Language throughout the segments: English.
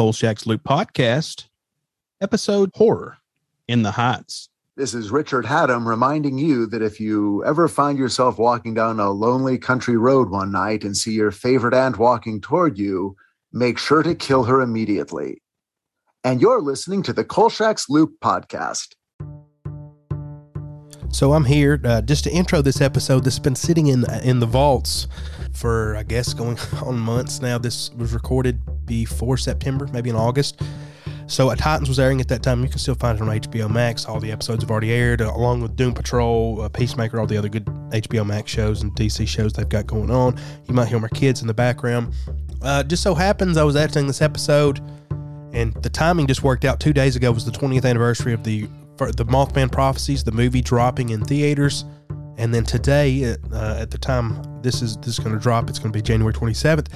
Kolchak's Loop podcast, episode horror in the Heights. This is Richard Hatem reminding you that if you ever find yourself walking down a lonely country road one night and see your favorite aunt walking toward you, make sure to kill her immediately. And you're listening to the Kolchak's Loop podcast. So I'm here uh, just to intro this episode that's been sitting in in the vaults for I guess going on months now. This was recorded before September, maybe in August. So, Titans was airing at that time. You can still find it on HBO Max. All the episodes have already aired, uh, along with Doom Patrol, uh, Peacemaker, all the other good HBO Max shows and DC shows they've got going on. You might hear my kids in the background. Uh, just so happens I was editing this episode, and the timing just worked out. Two days ago was the 20th anniversary of the the Mothman Prophecies, the movie dropping in theaters, and then today, uh, at the time this is this is going to drop, it's going to be January 27th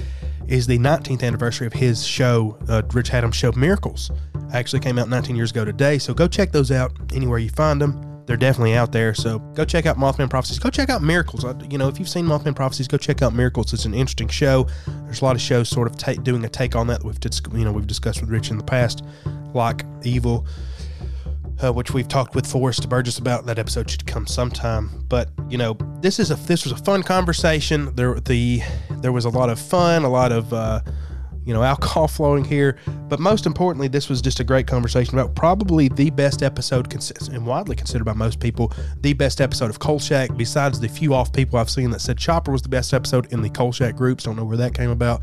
is the 19th anniversary of his show, uh, Rich Hatem's show Miracles. Actually came out 19 years ago today, so go check those out anywhere you find them. They're definitely out there, so go check out Mothman Prophecies. Go check out Miracles. You know, if you've seen Mothman Prophecies, go check out Miracles. It's an interesting show. There's a lot of shows sort of ta- doing a take on that. We've you know we've discussed with Rich in the past, like Evil uh, which we've talked with Forrest Burgess about. That episode should come sometime. But you know, this is a this was a fun conversation. There the there was a lot of fun, a lot of uh, you know alcohol flowing here. But most importantly, this was just a great conversation about probably the best episode and widely considered by most people the best episode of Kolchak. Besides the few off people I've seen that said Chopper was the best episode in the Kolchak groups. Don't know where that came about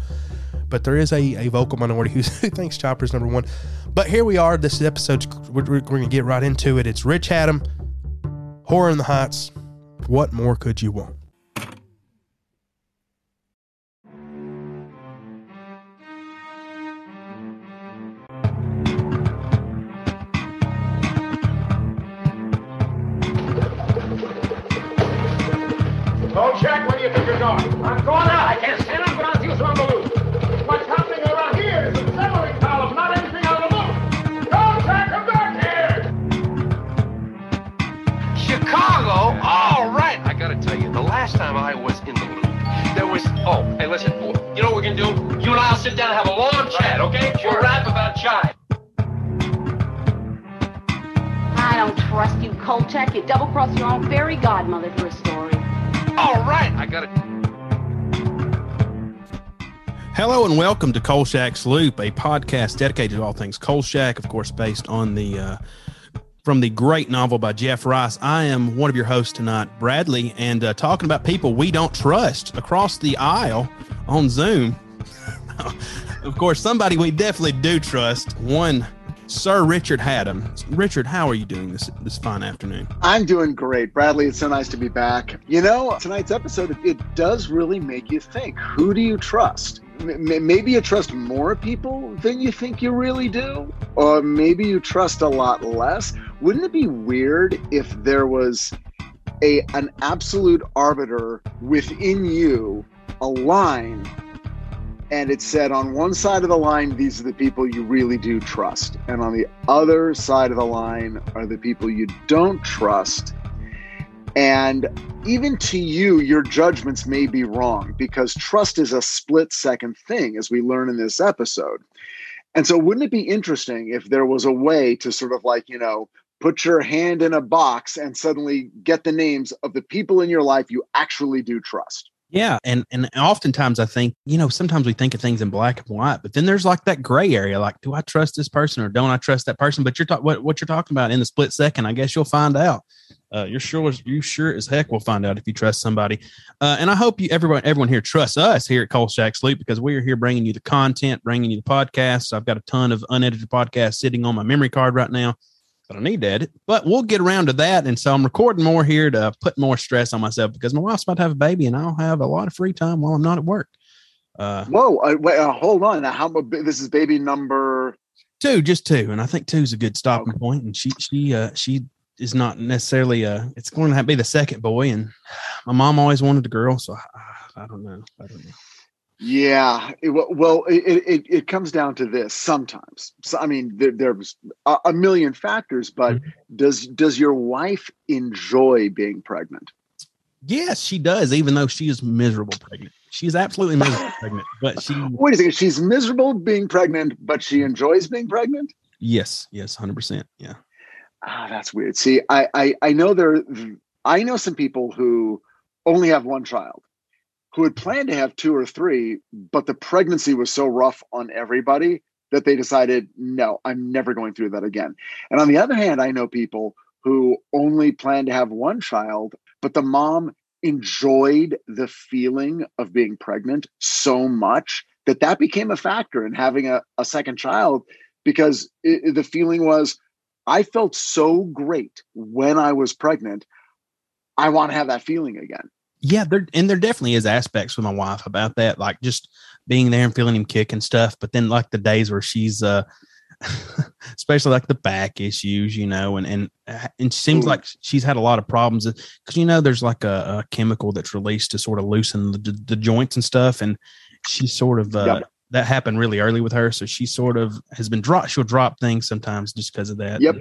but there is a, a vocal minority who thinks Chopper's number one. But here we are. This episode, we're, we're going to get right into it. It's Rich Hatem, Horror in the Heights. What more could you want? Last time I was in the loop, there was. Oh, hey, listen. You know what we're gonna do? You and I'll sit down and have a long chat, okay? We'll rap about jive. I don't trust you, Kolchak. You double-crossed your own fairy godmother for a story. All right. I gotta. Hello and welcome to Kolchak's Loop, a podcast dedicated to all things Kolchak, of course, based on the uh, from the great novel by Jeff Rice. I am one of your hosts tonight, Bradley, and uh, talking about people we don't trust across the aisle on Zoom. of course, somebody we definitely do trust. One, Sir Richard Hatem. Richard, how are you doing this this fine afternoon? I'm doing great, Bradley. It's so nice to be back. You know, tonight's episode, it does really make you think who do you trust? Maybe you trust more people than you think you really do, or maybe you trust a lot less. Wouldn't it be weird if there was a an absolute arbiter within you, a line and it said on one side of the line these are the people you really do trust and on the other side of the line are the people you don't trust and even to you your judgments may be wrong because trust is a split second thing as we learn in this episode. And so wouldn't it be interesting if there was a way to sort of like you know put your hand in a box and suddenly get the names of the people in your life you actually do trust yeah, and and oftentimes I think you know sometimes we think of things in black and white, but then there's like that gray area. Like, do I trust this person or don't I trust that person? But you're talking what what you're talking about in the split second. I guess you'll find out. Uh, you're sure you sure as heck will find out if you trust somebody. Uh, and I hope you everyone everyone here trusts us here at Kolchak Loop because we are here bringing you the content, bringing you the podcasts. I've got a ton of unedited podcasts sitting on my memory card right now I don't need to edit, but we'll get around to that. And so I'm recording more here to put more stress on myself because my wife's about to have a baby and I'll have a lot of free time while I'm not at work. Uh, Whoa, uh, wait, uh, hold on. Now, how this is baby number two, just two, and I think two is a good stopping okay. point. And she, she, uh, she is not necessarily uh It's going to, to be the second boy, and my mom always wanted a girl, so I, I don't know. I don't know. Yeah, it, well, it, it, it comes down to this sometimes. So, I mean, there, there's a, a, million factors, but mm-hmm. does does your wife enjoy being pregnant? Yes, she does, even though she is miserable pregnant. she's absolutely miserable pregnant, but she Wait a second. She's miserable being pregnant, but she enjoys being pregnant. yes, yes, hundred percent, yeah. Ah, that's weird. See, I, I I know there. I know some people who only have one child, who had planned to have two or three, but the pregnancy was so rough on everybody that they decided, no, I'm never going through that again. And on the other hand, I know people who only plan to have one child, but the mom enjoyed the feeling of being pregnant so much that that became a factor in having a, a second child because it, the feeling was I felt so great when I was pregnant. I want to have that feeling again. Yeah, there and there definitely is aspects with my wife about that, like just being there and feeling him kick and stuff. But then like the days where she's uh especially like the back issues, you know, and and uh, and it seems like she's had a lot of problems because you know there's like a, a chemical that's released to sort of loosen the, the joints and stuff, and she sort of uh, Yep. that happened really early with her, so she sort of has been drop. She'll drop things sometimes just because of that. Yep.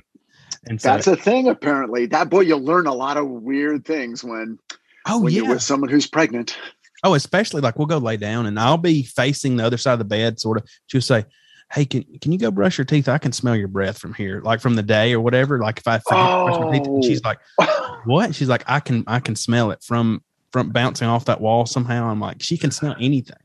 And so, That's a thing, apparently. That boy, you'll learn a lot of weird things when oh when yeah, you're with someone who's pregnant. Oh, especially like we'll go lay down and I'll be facing the other side of the bed, sort of. She'll say, Hey, can can you go brush your teeth? I can smell your breath from here, like from the day or whatever. Like if I brush my teeth, and she's like, oh. What? She's like, I can I can smell it from from bouncing off that wall somehow. I'm like, she can smell anything.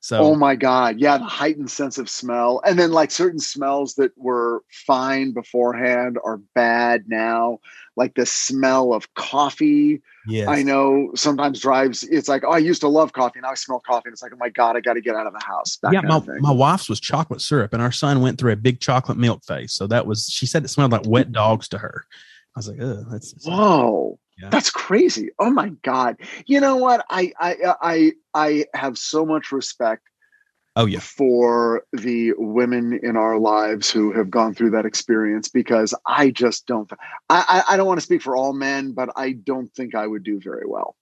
So Oh my God. Yeah, the heightened sense of smell. And then, like, certain smells that were fine beforehand are bad now. Like the smell of coffee. yes. I know sometimes drives, it's like, oh, I used to love coffee. Now I smell coffee. And it's like, oh my God, I got to get out of the house. Yeah, my, my wife's was chocolate syrup, and our son went through a big chocolate milk phase. So that was she said it smelled like wet dogs to her. I was like, oh, that's Whoa. Yeah. That's crazy. Oh my God. You know what? I I uh, I I have so much respect oh yeah. for the women in our lives who have gone through that experience because I just don't I, I I don't want to speak for all men, but I don't think I would do very well.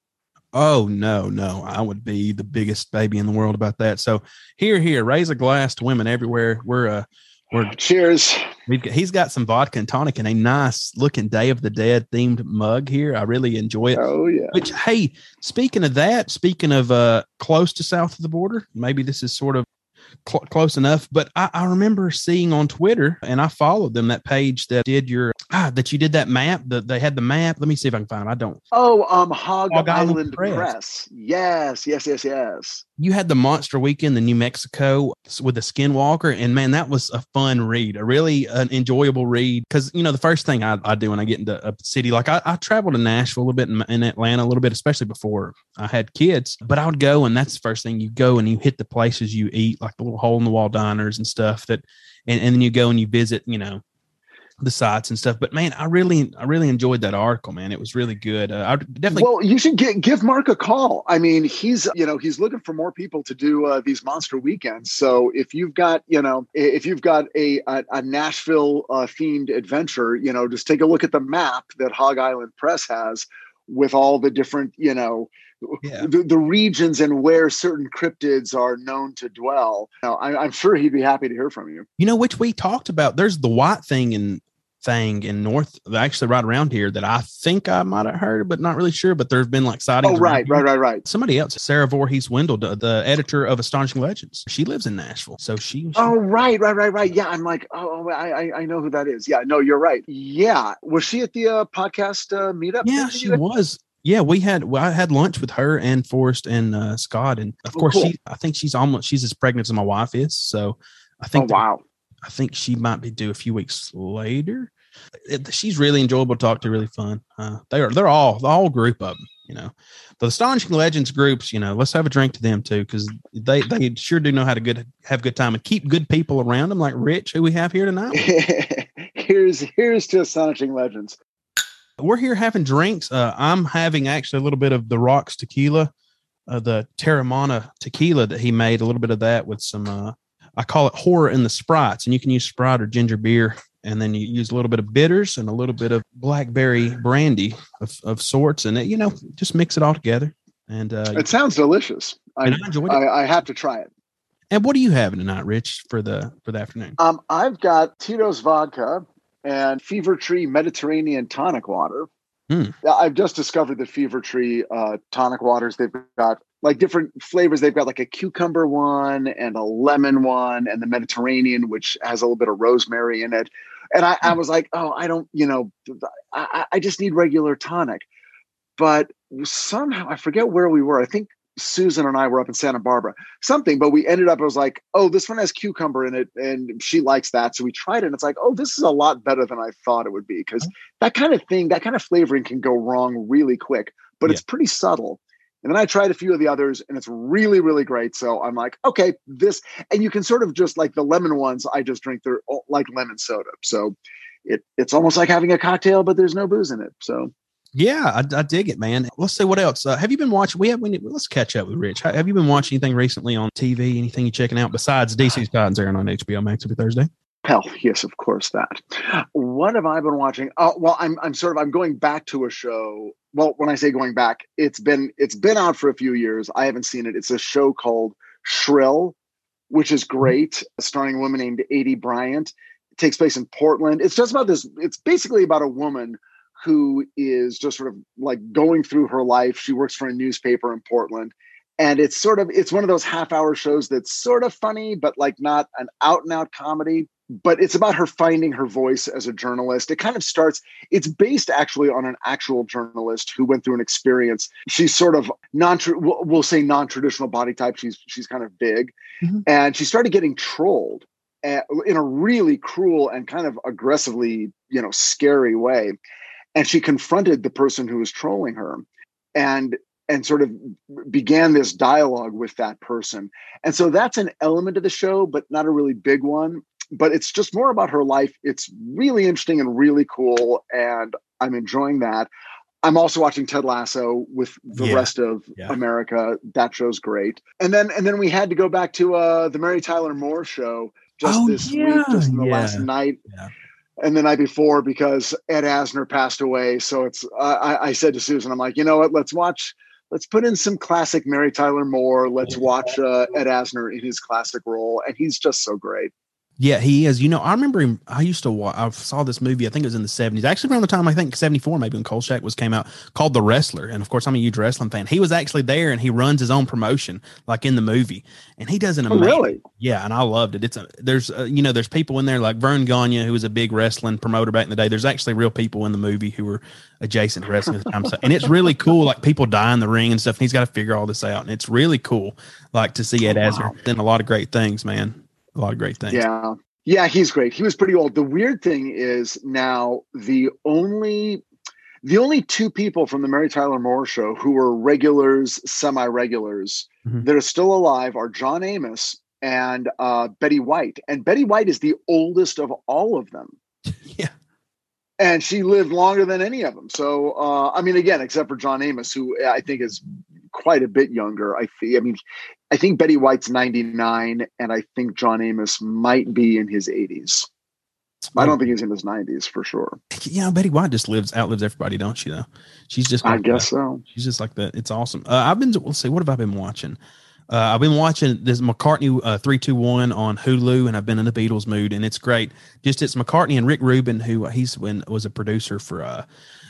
Oh no, no, I would be the biggest baby in the world about that. So here, here, raise a glass to women everywhere. We're uh, we're Cheers. we've got, he's got some vodka and tonic and a nice looking Day of the Dead themed mug here. I really enjoy it. Oh yeah. Which, hey, speaking of that, speaking of uh, close to south of the border, maybe this is sort of cl- close enough. But I, I remember seeing on Twitter, and I followed them that page that did your ah, that you did that map. That they had the map. Let me see if I can find it. I don't. Oh, um, Hog, Hog Island Island, Press. Press. Yes, yes, yes, yes. you had the monster weekend in New Mexico with the Skinwalker, and man, that was a fun read, a really an enjoyable read. Because you know, the first thing I, I do when I get into a city, like I, I traveled to Nashville a little bit, in Atlanta a little bit, especially before I had kids. But I would go, and that's the first thing you go and you hit the places you eat, like the little hole in the wall diners and stuff. That, and, and then you go and you visit, you know, the sites and stuff. But man, I really, I really enjoyed that article, man. It was really good. Uh, I definitely. Well, you should get, give Mark a call. I mean, he's you know he's looking for more people to do uh, these monster weekends. So if you've got you know if you've got a a, a Nashville uh, themed adventure, you know, just take a look at the map that Hog Island Press has with all the different you know Yeah. the, the regions and where certain cryptids are known to dwell. Now, I, I'm sure he'd be happy to hear from you. You know, which we talked about. There's the white thing in thing in North, actually right around here that I think I might have heard, but not really sure. But there's been like sightings. Oh, right, right, right, right. Somebody else, Sarah Voorhees Wendell, the, the editor of Astonishing Legends. She lives in Nashville, so she. she- Oh, right, right, right, right. Yeah, I'm like, oh, I, I, I know who that is. Yeah, no, you're right. Yeah, was she at the uh, podcast uh, meetup? yeah, she was. Yeah, we had. Well, I had lunch with her and Forrest and uh, Scott, and of Oh, course, cool. she. I think she's almost. She's as pregnant as my wife is, so I Oh, think. wow. I think she might be due a few weeks later. It- she's really enjoyable to talk to, really fun. Uh, they are they're all the whole group of them, you know. The astonishing legends groups, you know, let's have a drink to them too, because they they sure do know how to good have good time and keep good people around them, like Rich, who we have here tonight. here's here's to astonishing legends. We're here having drinks. Uh, I'm having actually a little bit of the Rocks tequila, uh, the Teremana tequila that he made. A little bit of that with some. Uh, I call it horror in the sprites, and you can use Sprite or ginger beer, and then you use a little bit of bitters and a little bit of blackberry brandy of, of sorts, and it, you know just mix it all together. And uh, It sounds delicious. I, I. I, I have to try it. and what are you having tonight, Rich, for the for the afternoon? Um, I've got Tito's vodka and Fever Tree Mediterranean tonic water. Hmm. I've just discovered the Fever Tree uh, tonic waters. They've got like different flavors. They've got like a cucumber one and a lemon one, and the Mediterranean, which has a little bit of rosemary in it. And I, I was like, oh, I don't, you know, I, I just need regular tonic. But somehow I forget where we were. I think Susan and I were up in Santa Barbara, something, but we ended up, it was like, oh, this one has cucumber in it and she likes that. So we tried it and it's like, oh, this is a lot better than I thought it would be. Because mm-hmm. that kind of thing, that kind of flavoring can go wrong really quick, but it's pretty subtle. And then I tried a few of the others and it's really, really great. So I'm like, okay, this, and you can sort of just like the lemon ones, I just drink, they're all like lemon soda. So it, it's almost like having a cocktail, but there's no booze in it. So Yeah, I, I dig it, man. Let's see what else. Uh, have you been watching? We have. We need, let's catch up with Rich. Ha- Have you been watching anything recently on TV? Anything you checking out besides DC's Titans airing on HBO Max every Thursday? Hell, yes, of course that. What have I been watching? Oh, well, I'm I'm sort of I'm going back to a show. Well, when I say going back, it's been it's been out for a few years. I haven't seen it. It's a show called Shrill, which is great, starring a woman named Aidy Bryant. It takes place in Portland. It's just about this. It's basically about a woman who is just sort of like going through her life. She works for a newspaper in Portland. And it's sort of it's one of those half hour shows that's sort of funny, but like not an out and out comedy. But it's about her finding her voice as a journalist. It kind of starts, it's based actually on an actual journalist who went through an experience. She's sort of non we'll say non-traditional body type. She's she's kind of big. Mhm. And she started getting trolled uh, in a really cruel and kind of aggressively, you know, scary way and she confronted the person who was trolling her and and sort of began this dialogue with that person. And so that's an element of the show but not a really big one. But it's just more about her life. It's really interesting and really cool and i'm enjoying that. I'm also watching ted lasso with the Yeah. rest of Yeah. america. That show's great. And then and then we had to go back to uh the mary tyler moore show just Oh, this yeah, week just in the last night. And the night before because Ed Asner passed away. So it's I, I- I said to Susan, I'm like, you know what? Let's watch. Let's put in some classic Mary Tyler Moore. Let's watch uh, Ed Asner in his classic role, and he's just so great. Yeah, he is. You know, I remember him. I used to watch. I saw this movie. I think it was in the seventies. Actually, around the time I think seventy four, maybe when Kolchak was came out, called The Wrestler. And of course, I'm a huge wrestling fan. He was actually there, and he runs his own promotion, like in the movie. And he does an Oh, really? Yeah, and I loved it. It's a there's uh, you know there's people in there like Verne Gagne who was a big wrestling promoter back in the day. There's actually real people in the movie who were adjacent to wrestling at the time. So, and it's really cool. Like people die in the ring and stuff. And he's got to figure all this out, and it's really cool. Like to see Ed Oh, Asner wow. and a lot of great things, man. A lot of great things. Yeah, yeah, he's great. He was pretty old. The weird thing is now the only the only two people from the Mary Tyler Moore show who were regulars, semi-regulars Mhm. that are still alive are John Amos and uh, Betty White. And Betty White is the oldest of all of them. Yeah. and she lived longer than any of them. So, uh, I mean, again, except for John Amos, who I think is quite a bit younger. I think. I mean, I think Betty White's ninety nine, and I think John Amos might be in his eighties. I don't think he's in his nineties for sure. Yeah, Betty White just lives outlives everybody, don't she? Though she's just I guess that. so. she's just like that. It's awesome. Uh, I've been let's see, what have I been watching? Uh, I've been watching this McCartney uh, three two one on Hulu, and I've been in the Beatles mood, and it's great. Just it's McCartney and Rick Rubin, who uh, he's when was a producer for uh,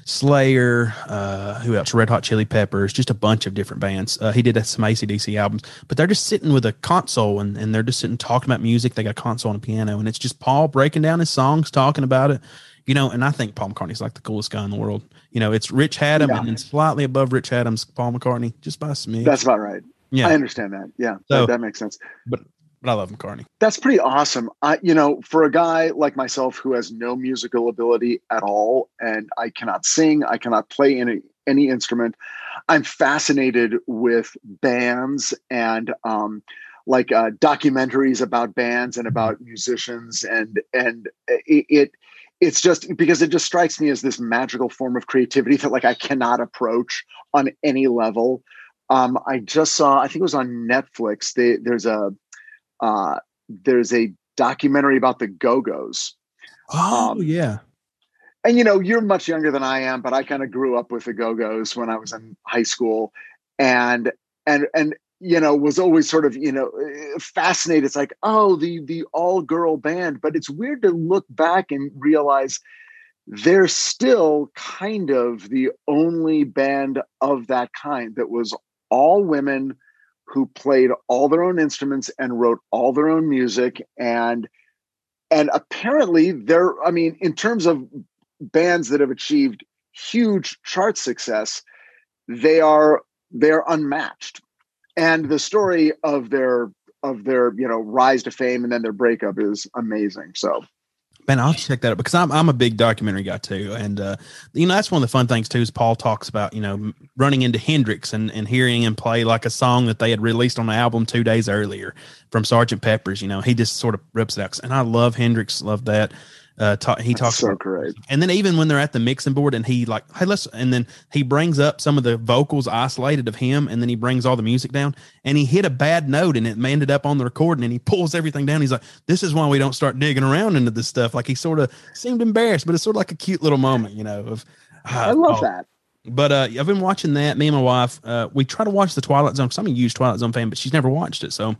Slayer, uh, who else? Red Hot Chili Peppers, just a bunch of different bands. Uh, he did some ACDC albums, but they're just sitting with a console and, and they're just sitting talking about music. They got a console and a piano, and it's just Paul breaking down his songs, talking about it. You know, and I think Paul McCartney's like the coolest guy in the world. You know, it's Rich Hatem Yeah. and then slightly above Rich Hatem's Paul McCartney, just by smidge. That's about right. yeah, I understand that. Yeah, So- that, that makes sense. but I love McCartney. That's pretty awesome. I, you know, for a guy like myself who has no musical ability at all, and I cannot sing, I cannot play any any instrument. I'm fascinated with bands and um, like uh, documentaries about bands and about musicians, and and it, it it's just because it just strikes me as this magical form of creativity that like I cannot approach on any level. Um, I just saw, I think it was on Netflix. They, there's a uh, there's a documentary about the Go Go's. Oh Um, yeah, And you know, you're much younger than I am, but I kind of grew up with the Go Go's when I was in high school, and and and you know was always sort of you know eh, fascinated. It's like oh the the all girl band, but it's weird to look back and realize they're still kind of the only band of that kind that was all women who played all their own instruments and wrote all their own music. And and apparently they're i mean in terms of bands that have achieved huge chart success they are they're unmatched. And the story of their of their you know rise to fame and then their breakup is amazing. So Man, I'll check that out because I'm I'm a big documentary guy too, and uh, you know that's one of the fun things too. Is Paul talks about you know running into Hendrix and and hearing him play like a song that they had released on the album two days earlier from Sergeant Pepper's. You know, he just sort of rips it out, and I love Hendrix, love that uh ta- he talks so great and then even when they're at the mixing board and he like hey let's and then he brings up some of the vocals isolated of him and then he brings all the music down and he hit a bad note and it ended up on the recording and he pulls everything down he's like this is why we don't start digging around into this stuff like he sort of seemed embarrassed but it's sort of like a cute little moment you know of i love oh, that but uh, I've been watching that. Me and my wife, uh, we try to watch the Twilight Zone. I'm a huge Twilight Zone fan, but she's never watched it, so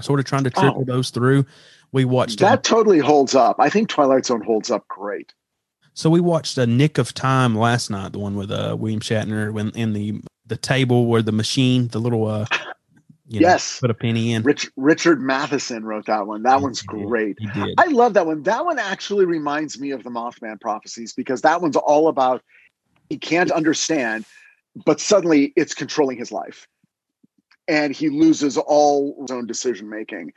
sort of trying to trickle Oh. those through. We watched that uh, totally holds up i think twilight zone holds up great So we watched a Nick of Time last night, the one with uh, William Shatner when in the the table where the machine, the little uh, you know, Yes. put a penny in. Rich, richard matheson wrote that one that one's He did. great He did. I love that one. That one actually reminds me of the Mothman prophecies because that one's all about he can't understand, but suddenly it's controlling his life. And he loses all his own decision making.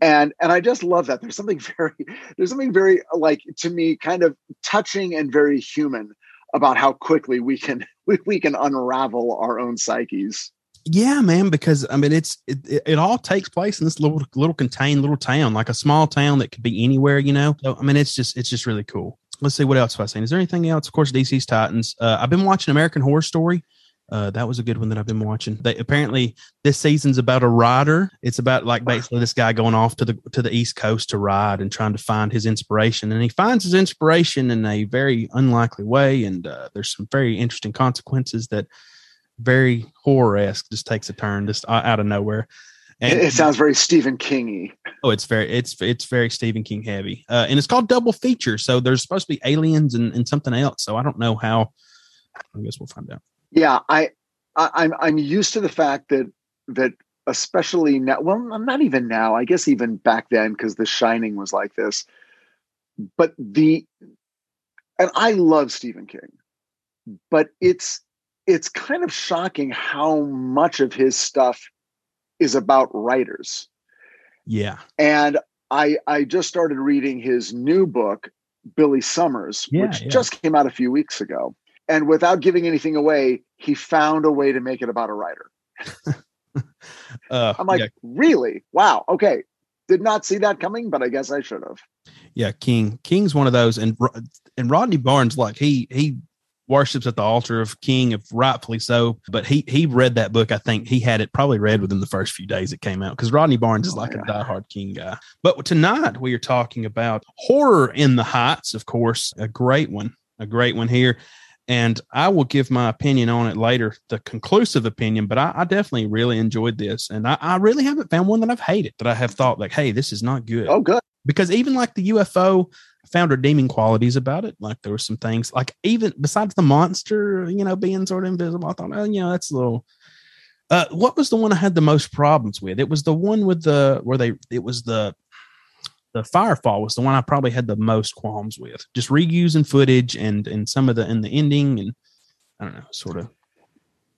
And and I just love that. There's something very there's something very like to me kind of touching and very human about how quickly we can we, we can unravel our own psyches. Yeah, man, because I mean, it's it, it, all takes place in this little little contained little town, like a small town that could be anywhere, you know. So I mean, it's just it's just really cool. Let's see what else have I seen. Is there anything else? Of course, DC's Titans. Uh, I've been watching American Horror Story. Uh, that was a good one that I've been watching. They apparently this season's about a rider. It's about like basically this guy going off to the to the East Coast to ride and trying to find his inspiration, and he finds his inspiration in a very unlikely way, and uh, there's some very interesting consequences that very horror esque just takes a turn just out of nowhere. It, it sounds very Stephen Kingy. oh, it's very it's it's very Stephen King heavy, uh, and it's called double feature. So there's supposed to be aliens and, and something else. So I don't know how. I guess we'll find out. Yeah, I, I I'm I'm used to the fact that that especially now. Well, I'm not even now. I guess even back then, because The Shining was like this. But the and I love Stephen King, but it's it's kind of shocking how much of his stuff is about writers. Yeah, And I I just started reading his new book, Billy Summers, Yeah, which yeah. just came out a few weeks ago. And without giving anything away, he found a way to make it about a writer. uh, I'm like, yeah, really? Wow. Okay. Did not see that coming, but I guess I should have. yeah, King King's one of those, and and Rodney Barnes, like he he worships at the altar of King, if rightfully so. But he he read that book. I think he had it probably read within the first few days it came out because Rodney Barnes is Oh, like yeah. a diehard King guy. But tonight we are talking about horror in the heights, of course, a great one, a great one here. And I will give my opinion on it later, the conclusive opinion. But I, I definitely really enjoyed this, and I, I really haven't found one that I've hated that I have thought like, hey, this is not good Oh, good. because even like the UFO found redeeming qualities about it. Like there were some things like even besides the monster, you know, being sort of invisible. I thought, oh, you know, that's a little. Uh, what was the one I had the most problems with? It was the one with the where they. It was the the Firefall was the one I probably had the most qualms with. Just reusing footage and and some of the in the ending and I don't know, sort of.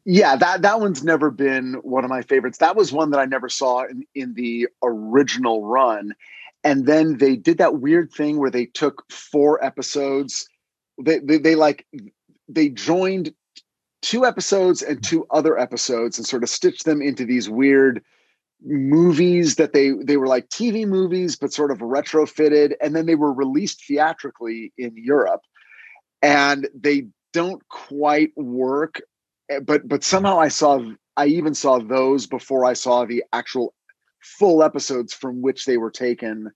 Yeah, that that one's never been one of my favorites. That was one that I never saw in, in the original run. And then they did that weird thing where they took four episodes. They they, they like they joined two episodes and two other episodes and sort of stitched them into these weird movies that they they were like TV movies but sort of retrofitted and then they were released theatrically in Europe. And they don't quite work Eh, but but somehow I saw I even saw those before I saw the actual full episodes from which they were taken.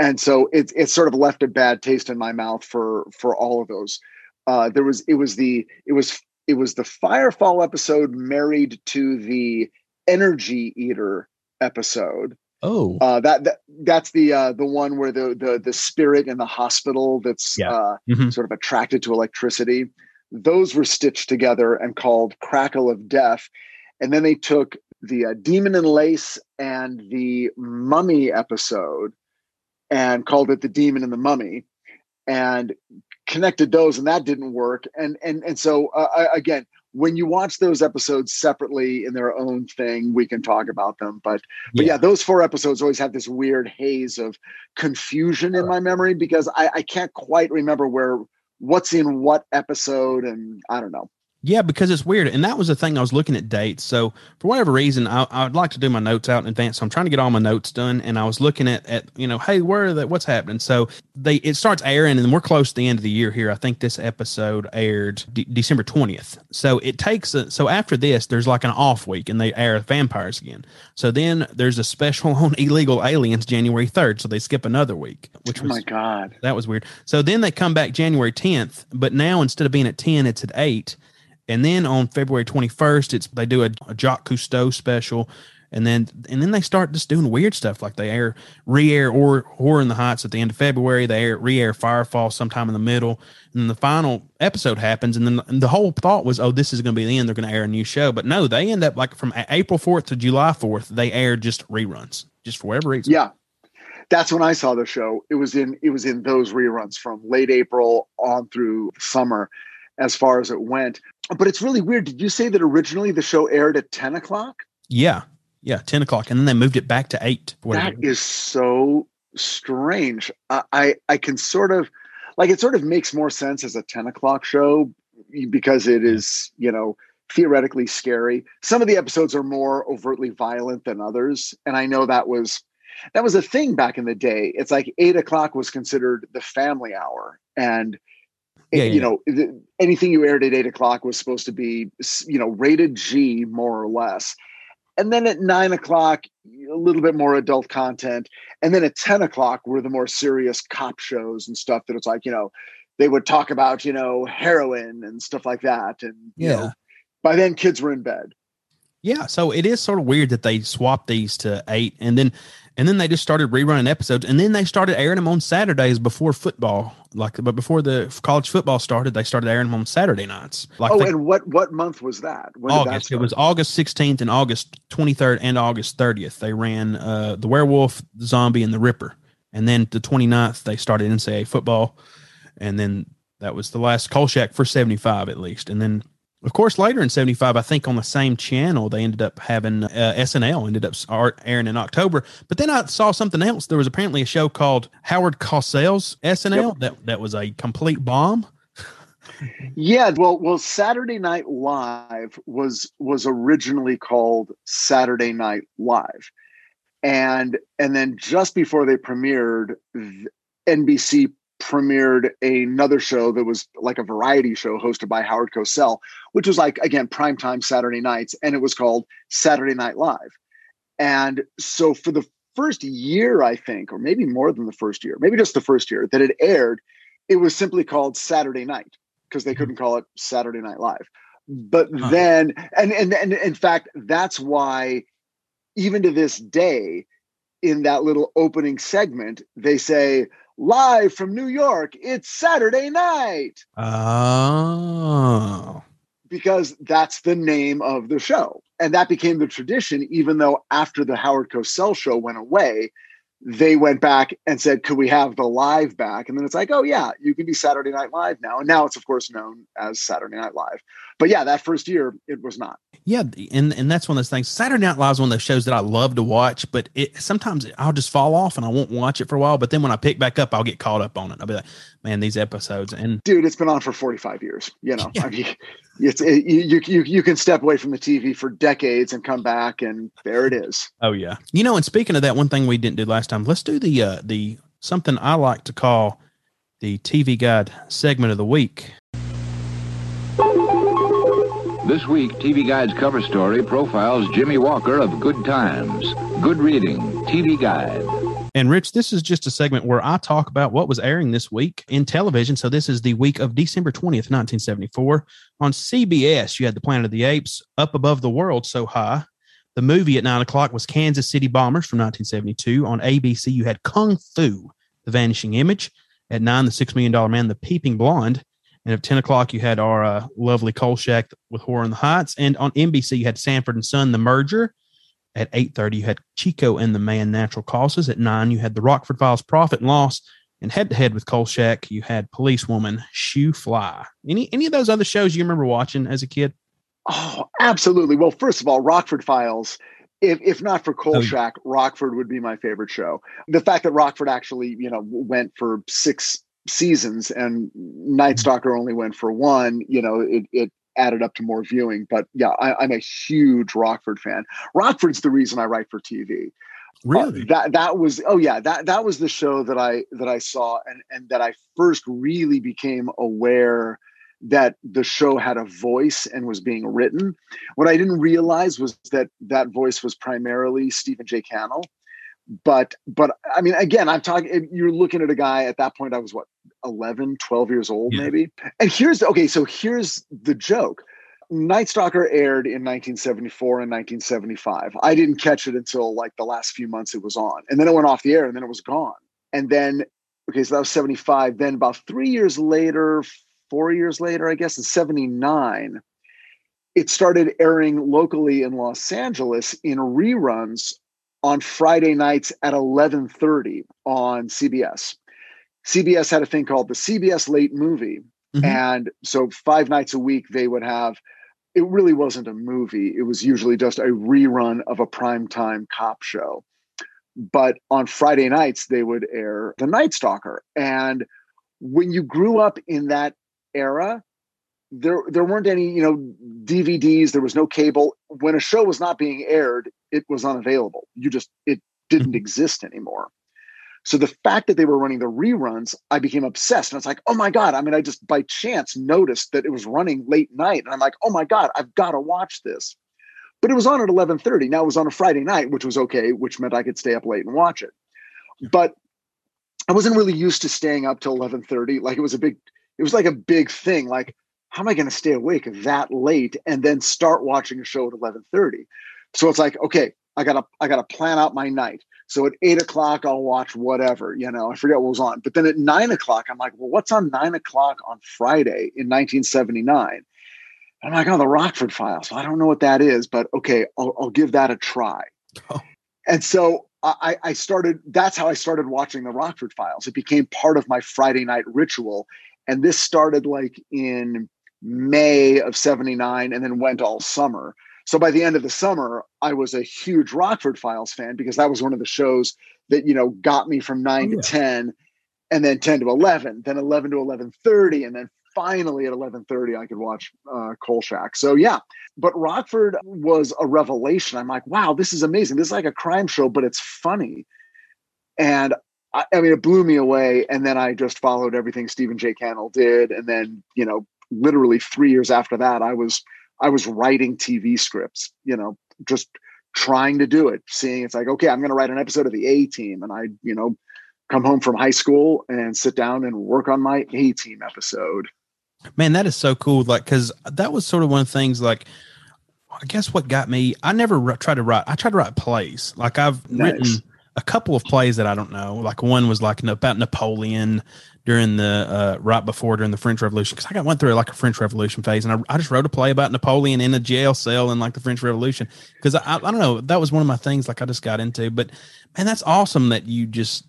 And so it it sort of left a bad taste in my mouth for for all of those. Uh there was it was the it was it was the firefall episode married to the energy eater episode Oh, Uh, that, that that's the uh, the one where the the the spirit in the hospital that's Yeah. uh, Mhm. sort of attracted to electricity. Those were stitched together and called Crackle of Death, and then they took the uh, Demon in Lace and the Mummy episode and called it the Demon and the Mummy, and connected those, and that didn't work. And and and so uh, I- again. When you watch those episodes separately in their own thing, we can talk about them. But but Yeah. yeah, those four episodes always have this weird haze of confusion in uh. my memory because I, I can't quite remember where what's in what episode, and I don't know. Yeah, because it's weird. And that was the thing I was looking at dates. So for whatever reason, I, I'd like to do my notes out in advance. So I'm trying to get all my notes done. And I was looking at, at you know, hey, where are the, what's happening? So they, it starts airing and we're close to the end of the year here. I think this episode aired de- December 20th. So it takes, a, so after this, there's like an off week and they air vampires again. So then there's a special on illegal aliens January 3rd. So they skip another week, which Oh was my god! that was weird. So then they come back January 10th, but now instead of being at 10, it's at 8. And then on February 21st, it's they do a, a Jacques Cousteau special. And then and then they start just doing weird stuff like they air re-air or horror in the heights at the end of February. They air re-air Firefall sometime in the middle. And then the final episode happens. And then and the whole thought was, oh, this is going to be the end. They're going to air a new show. But no, they end up like from April 4th to July 4th, they air just reruns, just for whatever reason. Yeah, that's when I saw the show. It was in it was in those reruns from late April on through summer, as far as it went. But it's really weird. Did you say that originally the show aired at ten o'clock? Yeah. Yeah. 10 o'clock. And then they moved it back to 8. for That is so strange. I, I I can sort of like it. Sort of makes more sense as a ten o'clock show because it is you know theoretically scary. Some of the episodes are more overtly violent than others, and I know that was that was a thing back in the day. It's like eight o'clock was considered the family hour, and Yeah, you yeah. know th- anything you aired at eight o'clock was supposed to be you know rated G more or less. And then at nine o'clock, a little bit more adult content. And then at 10 o'clock were the more serious cop shows and stuff that it's like, you know, they would talk about, you know, heroin and stuff like that. And, you Yeah. know, by then kids were in bed. Yeah, so it is sort of weird that they swapped these to eight, and then and then they just started rerunning episodes, and then they started airing them on Saturdays before football, like but before the college football started, they started airing them on Saturday nights. Like oh, they- and what what month was that? When did that August. It was August sixteenth and August twenty third and August thirtieth. They ran uh, the werewolf, the zombie, and the Ripper, and then the 29th they started NCAA football, and then that was the last Kolchak for seventy five at least, and then. Of course, later in '75, I think on the same channel they ended up having uh, SNL ended up airing in October. But then I saw something else. There was apparently a show called Howard Cosell's SNL that that was a complete bomb. Yeah, well, well, Saturday Night Live was was originally called Saturday Night Live, and and then just before they premiered, NBC premiered another show that was like a variety show hosted by Howard Cosell, which was like again primetime Saturday nights, and it was called Saturday Night Live. And so for the first year, I think, or maybe more than the first year, maybe just the first year that it aired, it was simply called Saturday Night because they mm-hmm. couldn't call it Saturday Night Live. But Huh. then, and, and and in fact, that's why even to this day, in that little opening segment, they say live from New York, it's Saturday night Oh, because that's the name of the show. And that became the tradition, even though after the Howard Cosell show went away, they went back and said, Could we have the live back? And then it's like, Oh, yeah, you can be Saturday Night Live now. And now it's, of course, known as Saturday Night Live. But yeah, that first year, it was not. Yeah, and and that's one of those things. Saturday Night Live is one of those shows that I love to watch, but it sometimes I'll just fall off and I won't watch it for a while. But then when I pick back up, I'll get caught up on it. I'll be like, man, these episodes and Dude, it's been on for 45 years. You know, Yeah. I mean, it's it, you, you you can step away from the TV for decades and come back, and there it is. oh yeah, you know. And speaking of that, one thing we didn't do last time, let's do the uh the something I like to call the TV Guide segment of the week. This week, TV Guide's cover story profiles Jimmie Walker of Good Times. Good reading, TV Guide. And Rich, this is just a segment where I talk about what was airing this week in television. So this is the week of December 20th, 1974. On CBS, you had The Planet of the Apes, Up Above the World So High, The movie at nine o'clock was Kansas City Bombers from 1972. On ABC, you had Kung Fu, The Vanishing Image. At nine, The Six Million Dollar Man, The Peeping Blonde. And at 10 o'clock, you had our uh, lovely Kolchak with Horror in the Heights. And on NBC, you had Sanford and Son, The Merger. At 8.30, you had Chico and the Man, Natural Causes. At 9, you had The Rockford Files, Profit and Loss. And head-to-head with Kolchak, you had Policewoman, Shoe Fly. Any, any of those other shows you remember watching as a kid? Oh, absolutely. Well, first of all, Rockford Files. If, if not for Kolchak, oh. Rockford would be my favorite show. The fact that Rockford actually, you know, went for six seasons and Night Stalker only went for one, you know, it, it added up to more viewing. But yeah, I, am a huge Rockford fan. Rockford's the reason I write for TV. Really? Uh, that that was oh yeah that that was the show that I that I saw and and that I first really became aware that the show had a voice and was being written. What I didn't realize was that that voice was primarily Stephen J. Cannell. But but I mean again I'm talking you're looking at a guy at that point I was what 11 12 years old yeah. maybe. And here's okay so here's the joke. Night Stalker aired in 1974 and 1975. I didn't catch it until like the last few months it was on. And then it went off the air and then it was gone. And then okay so that was 75 then about 3 years later four years later, I guess, in 79, it started airing locally in Los Angeles in reruns on Friday nights at 11:30 on CBS. CBS had a thing called the CBS Late Movie. Mm-hmm. And so five nights a week they would have it really wasn't a movie. It was usually just a rerun of a primetime cop show. But on Friday nights they would air The Night Stalker. And when you grew up in that era, there there weren't any you know DVDs. There was no cable. When a show was not being aired, it was unavailable. You just it didn't mm-hmm. exist anymore. So the fact that they were running the reruns, I became obsessed. And I was like, oh my God. I mean, I just by chance noticed that it was running late night. And I'm like, oh my God, I've got to watch this. But it was on at 11:30. Now it was on a Friday night, which was okay, which meant I could stay up late and watch it. But I wasn't really used to staying up till 11:30. Like it was a big it was like a big thing. Like, how am I going to stay awake that late and then start watching a show at eleven thirty? So it's like, okay, I gotta I gotta plan out my night. So at eight o'clock, I'll watch whatever, you know, I forget what was on. But then at nine o'clock, I'm like, well, what's on nine o'clock on Friday in 1979? I'm like, oh, the Rockford Files. I don't know what that is, but okay, I'll, I'll give that a try. Oh. And so I, I started, that's how I started watching the Rockford Files. It became part of my Friday night ritual. And this started like in May of 79 and then went all summer. So by the end of the summer, I was a huge Rockford Files fan because that was one of the shows that, you know, got me from 9 oh, to 10 and then 10 to 11, then 11 to 11:30 and then finally at 11:30 I could watch uh Kolchak. So yeah, but Rockford was a revelation. I'm like, wow, this is amazing. This is like a crime show, but it's funny. And I, I mean, it blew me away. And then I just followed everything Stephen J. Cannell did. And then, you know, literally three years after that, I was I was writing TV scripts, you know, just trying to do it, seeing it's like, okay, I'm going to write an episode of the A team. And I, you know, come home from high school and sit down and work on my A team episode. Man, that is so cool. Like, cause that was sort of one of the things like, I guess what got me, I never tried to write, I tried to write plays. Like I've nice. written a couple of plays that I don't know. Like one was like about Napoleon during the uh, right before during the French Revolution because I got went through like a French Revolution phase and I, I just wrote a play about Napoleon in a jail cell in like the French Revolution because I, I, I don't know that was one of my things like I just got into. But man, that's awesome that you just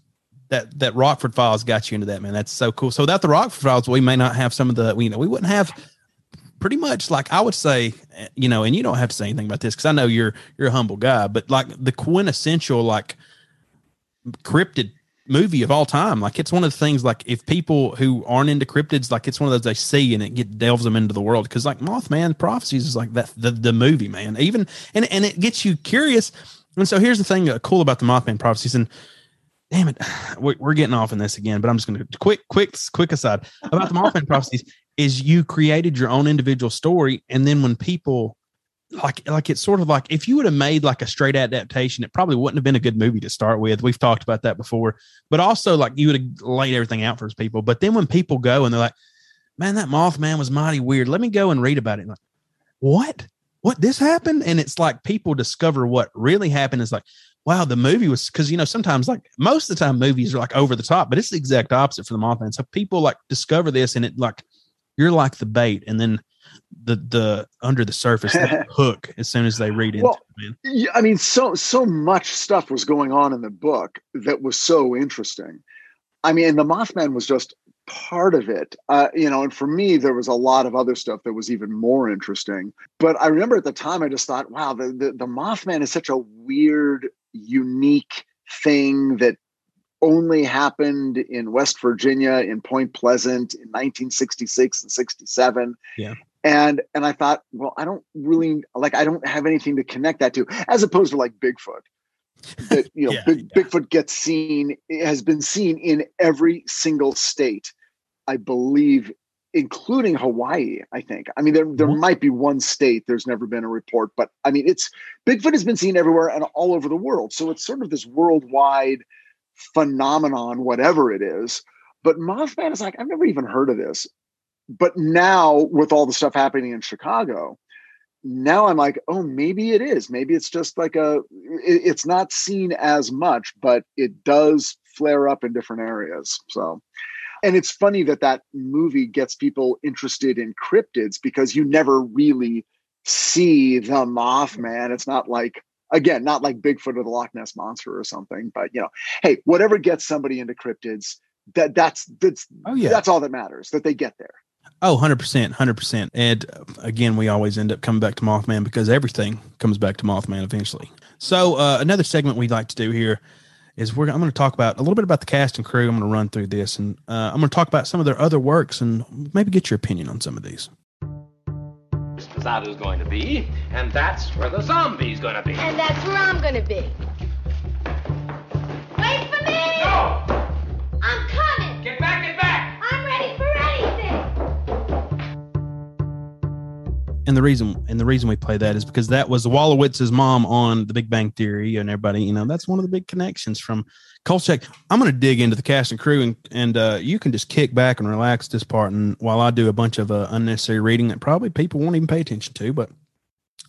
that that Rockford Files got you into that man. That's so cool. So without the Rockford Files, we may not have some of the we you know we wouldn't have pretty much like I would say, you know, and you don't have to say anything about this because I know you're you're a humble guy, but like the quintessential like cryptid movie of all time. Like it's one of the things like if people who aren't into cryptids, like it's one of those they see and it get delves them into the world. Cause like Mothman Prophecies is like that the, the movie, man. Even and and it gets you curious. And so here's the thing uh, cool about the Mothman Prophecies and damn it, we're, getting off in this again, but I'm just gonna quick, quick, quick aside about the Mothman Prophecies is you created your own individual story. And then when people like like it's sort of like if you would have made like a straight adaptation, it probably wouldn't have been a good movie to start with. We've talked about that before, but also like you would have laid everything out for people. But then when people go and they're like, "Man, that Mothman was mighty weird," let me go and read about it. Like, what? what this happened? And it's like people discover what really happened is like, wow, the movie was because you know, sometimes like most of the time movies are like over the top, but it's the exact opposite for the Mothman. So people like discover this and it like you're like the bait, and then the the under the surface hook as soon as they read into Well, it, man. Yeah, I mean, so so much stuff was going on in the book that was so interesting. I mean, the Mothman was just part of it, uh, you know. And for me, there was a lot of other stuff that was even more interesting. But I remember at the time, I just thought, wow, the the, the Mothman is such a weird, unique thing that only happened in West Virginia in Point Pleasant in 1966 and 67. Yeah. And and I thought, well, I don't really like I don't have anything to connect that to, as opposed to like Bigfoot. That you know, Yeah, Big, yeah. Bigfoot gets seen has been seen in every single state, I believe, including Hawaii. I think. I mean, there there might be one state there's never been a report, but I mean, it's Bigfoot has been seen everywhere and all over the world. So it's sort of this worldwide phenomenon, whatever it is. But Mothman is like, I've never even heard of this. But now, with all the stuff happening in Chicago, now I'm like, oh, maybe it is. Maybe it's just like a, it- it's not seen as much, but it does flare up in different areas. So, and it's funny that that movie gets people interested in cryptids because you never really see the Mothman. Mm-hmm. It's not like, again, not like Bigfoot or the Loch Ness monster or something, but you know, hey, whatever gets somebody into cryptids, that that's that's Oh yeah. that's all that matters that they get there. Oh, 100%. 100%. And uh, again, we always end up coming back to Mothman because everything comes back to Mothman eventually. So, uh, another segment we'd like to do here is we're, I'm going to talk about a little bit about the cast and crew. I'm going to run through this and uh, I'm going to talk about some of their other works and maybe get your opinion on some of these. Posado's going to be, and that's where the zombie's going to be. And that's where I'm gonna be. Wait for me! No! I'm coming! Get back, get back! And the reason and the reason we play that is because that was Wolowitz's mom on The Big Bang Theory, and everybody, you know, that's one of the big connections from Kolchak. I'm going to dig into the cast and crew, and and uh, you can just kick back and relax this part, and while I do a bunch of uh, unnecessary reading that probably people won't even pay attention to, but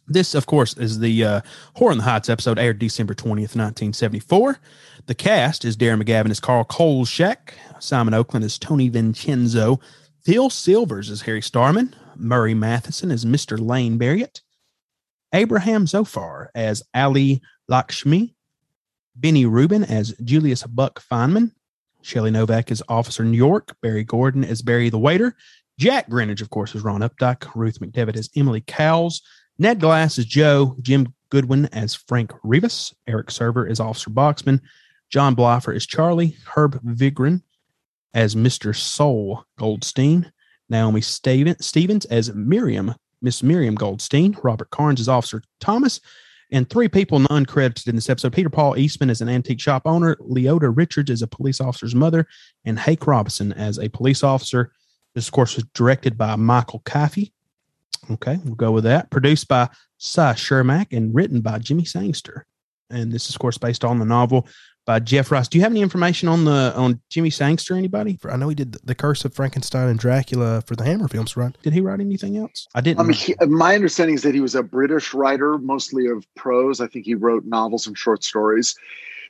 this, of course, is the uh, Horror in the Heights episode aired December 20th, 1974. The cast is Darren McGavin as Carl Kolchak, Simon Oakland as Tony Vincenzo, Phil Silvers as Harry Starman, Murray Matheson as Mr. Lane Barriott, Abraham Sofaer as Ali Lakshmi, Benny Rubin as Julius Buck Feynman, Shelley Novak as Officer New York, Barry Gordon as Barry the Waiter, Jack Grinnage, of course, as Ron Updyke, Ruth McDevitt as Emily Cowles, Ned Glass as Joe, Jim Goodwin as Frank Rivas, Eric Server as Officer Boxman, John Bleifer as Charlie, Herb Vigran as Mr. Soul Goldstein, Naomi Stevens as Miriam, Miss Miriam Goldstein, Robert Karnes as Officer Thomas, and three people non-credited in this episode Peter Paul Eastman as an antique shop owner, Leota Richards as a police officer's mother, and Hake Robinson as a police officer. This, of course, was directed by Michael Caffey. Okay, we'll go with that. Produced by Cy Chermak and written by Jimmy Sangster. And this is, of course, based on the novel by Jeff Ross. Do you have any information on the on Jimmy Sangster? Anybody? I know he did the Curse of Frankenstein and Dracula for the Hammer films, right? Did he write anything else? I didn't. I mean, he, my understanding is that he was a British writer, mostly of prose. I think he wrote novels and short stories.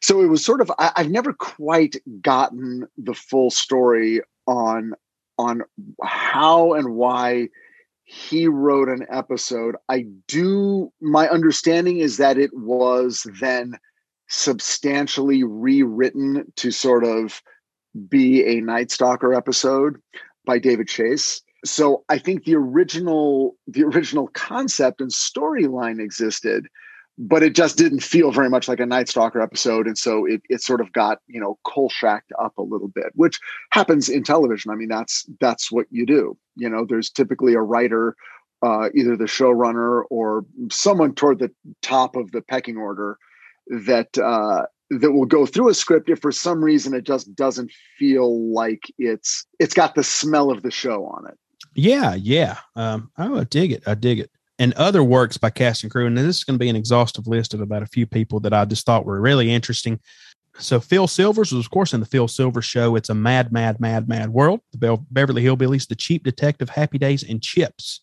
So it was sort of I, I've never quite gotten the full story on on how and why he wrote an episode. I do. My understanding is that it was then substantially rewritten to sort of be a Night Stalker episode by David Chase. So I think the original the original concept and storyline existed, but it just didn't feel very much like a Night Stalker episode, and so it it sort of got you know Kolshacked up a little bit, which happens in television. I mean that's that's what you do. You know, there's typically a writer, uh, either the showrunner or someone toward the top of the pecking order that uh, that will go through a script if for some reason it just doesn't feel like it's it's got the smell of the show on it. Yeah, yeah. Um, oh, I dig it. I dig it. And other works by cast and crew. And this is going to be an exhaustive list of about a few people that I just thought were really interesting. So Phil Silvers was, of course, in the Phil Silvers show. It's a mad, mad, mad, mad world. The Be- Beverly Hillbillies, The Cheap Detective, Happy Days, and Chips.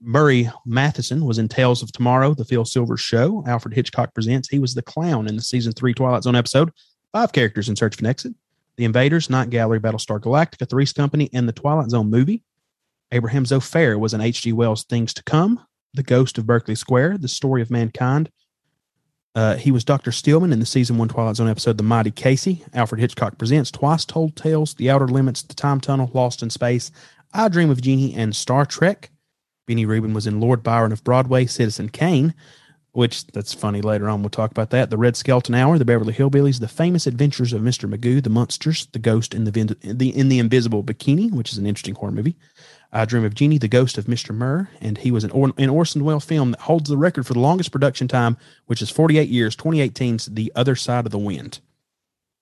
Murray Matheson was in Tales of Tomorrow, the Phil Silvers show. Alfred Hitchcock presents. He was the clown in the season three Twilight Zone episode. Five characters in Search for an Exit. The Invaders, Night Gallery, Battlestar Galactica, Three's Company, and the Twilight Zone movie. Abraham Sofaer was in H.G. Wells' Things to Come, The Ghost of Berkeley Square, The Story of Mankind. Uh, he was Dr. Stillman in the season one Twilight Zone episode The Mighty Casey. Alfred Hitchcock presents Twice Told Tales, The Outer Limits, The Time Tunnel, Lost in Space, I Dream of Jeannie, and Star Trek. Benny Rubin was in Lord Byron of Broadway, Citizen Kane, which that's funny. Later on, we'll talk about that. The Red Skelton Hour, The Beverly Hillbillies, The Famous Adventures of Mr. Magoo, The Munsters, The Ghost in the, the in the Invisible Bikini, which is an interesting horror movie. I Dream of Jeannie, The Ghost of Mr. Murr, and he was an, or- an Orson Welles film that holds the record for the longest production time, which is 48 years, 2018's The Other Side of the Wind.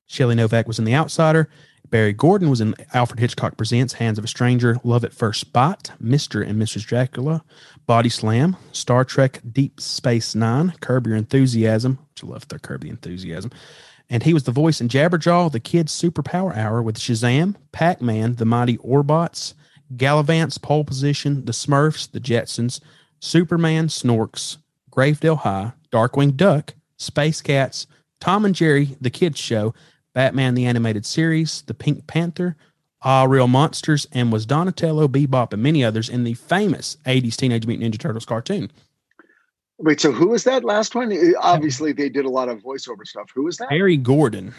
Shelley Novak was in The Outsider. Barry Gordon was in Alfred Hitchcock Presents Hands of a Stranger, Love at First Spot, Mr. and Mrs. Dracula, Body Slam, Star Trek Deep Space Nine, Curb Your Enthusiasm, which I love their Curb the Enthusiasm. And he was the voice in Jabberjaw, The Kids Superpower Hour with Shazam, Pac Man, The Mighty Orbots, Gallivants, Pole Position, The Smurfs, The Jetsons, Superman, Snorks, Gravedale High, Darkwing Duck, Space Cats, Tom and Jerry, The Kids Show, Batman the Animated Series, The Pink Panther, All Real Monsters, and was Donatello, Bebop, and many others in the famous 80s Teenage Mutant Ninja Turtles cartoon. Wait, so who was that last one? Uh, Obviously, they did a lot of voiceover stuff. Who was that? Barry Gordon.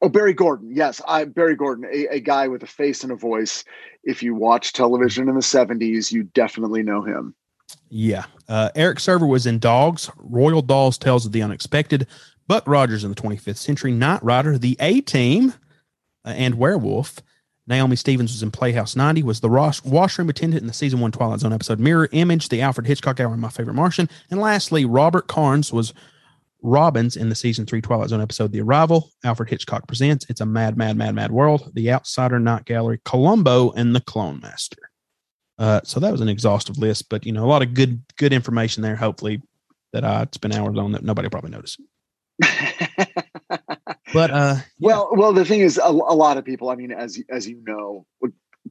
Oh, Barry Gordon. Yes, I Barry Gordon, a, a guy with a face and a voice. If you watch television in the '70s, you definitely know him. Yeah. Uh, Eric Server was in Dogs, Roald Dahl's Tales of the Unexpected, Buck Rogers in the 25th Century, Knight Rider, The A Team, uh, and Werewolf. Naomi Stevens was in Playhouse 90, was the wash- washroom attendant in the season one Twilight Zone episode Mirror Image, the Alfred Hitchcock Hour, and My Favorite Martian. And lastly, Robert Karnes was Robbins in the season three Twilight Zone episode The Arrival. Alfred Hitchcock presents It's a Mad, Mad, Mad, Mad World, The Outsider, Night Gallery, Columbo, and The Clone Master. Uh, so that was an exhaustive list, but you know, a lot of good, good information there. Hopefully, that I spent hours on that nobody probably noticed. But uh, Well, well, the thing is, a, a lot of people. I mean, as as you know,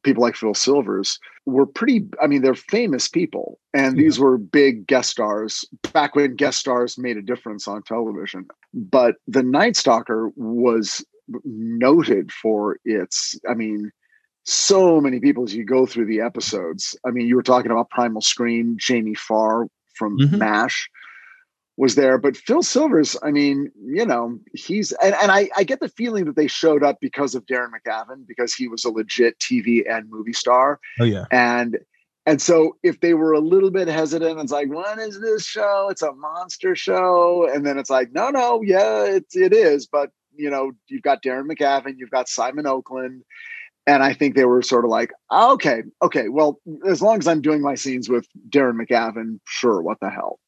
people like Phil Silvers were pretty. I mean, they're famous people, and these were big guest stars back when guest stars made a difference on television. But the Night Stalker was noted for its. I mean, so many people as you go through the episodes. I mean, you were talking about Primal Scream, Jamie Farr from Mhm. MASH was there. But Phil Silvers, I mean, you know, he's and, and I, I get the feeling that they showed up because of Darren McGavin, because he was a legit TV and movie star. oh yeah, And and so if they were a little bit hesitant, it's like, when is this show? It's a monster show. And then it's like, no, no, yeah, it, it is. But you know, you've got Darren McGavin, you've got Simon Oakland. And I think they were sort of like, "Ah, okay, okay, well, as long as I'm doing my scenes with Darren McGavin, sure, what the hell.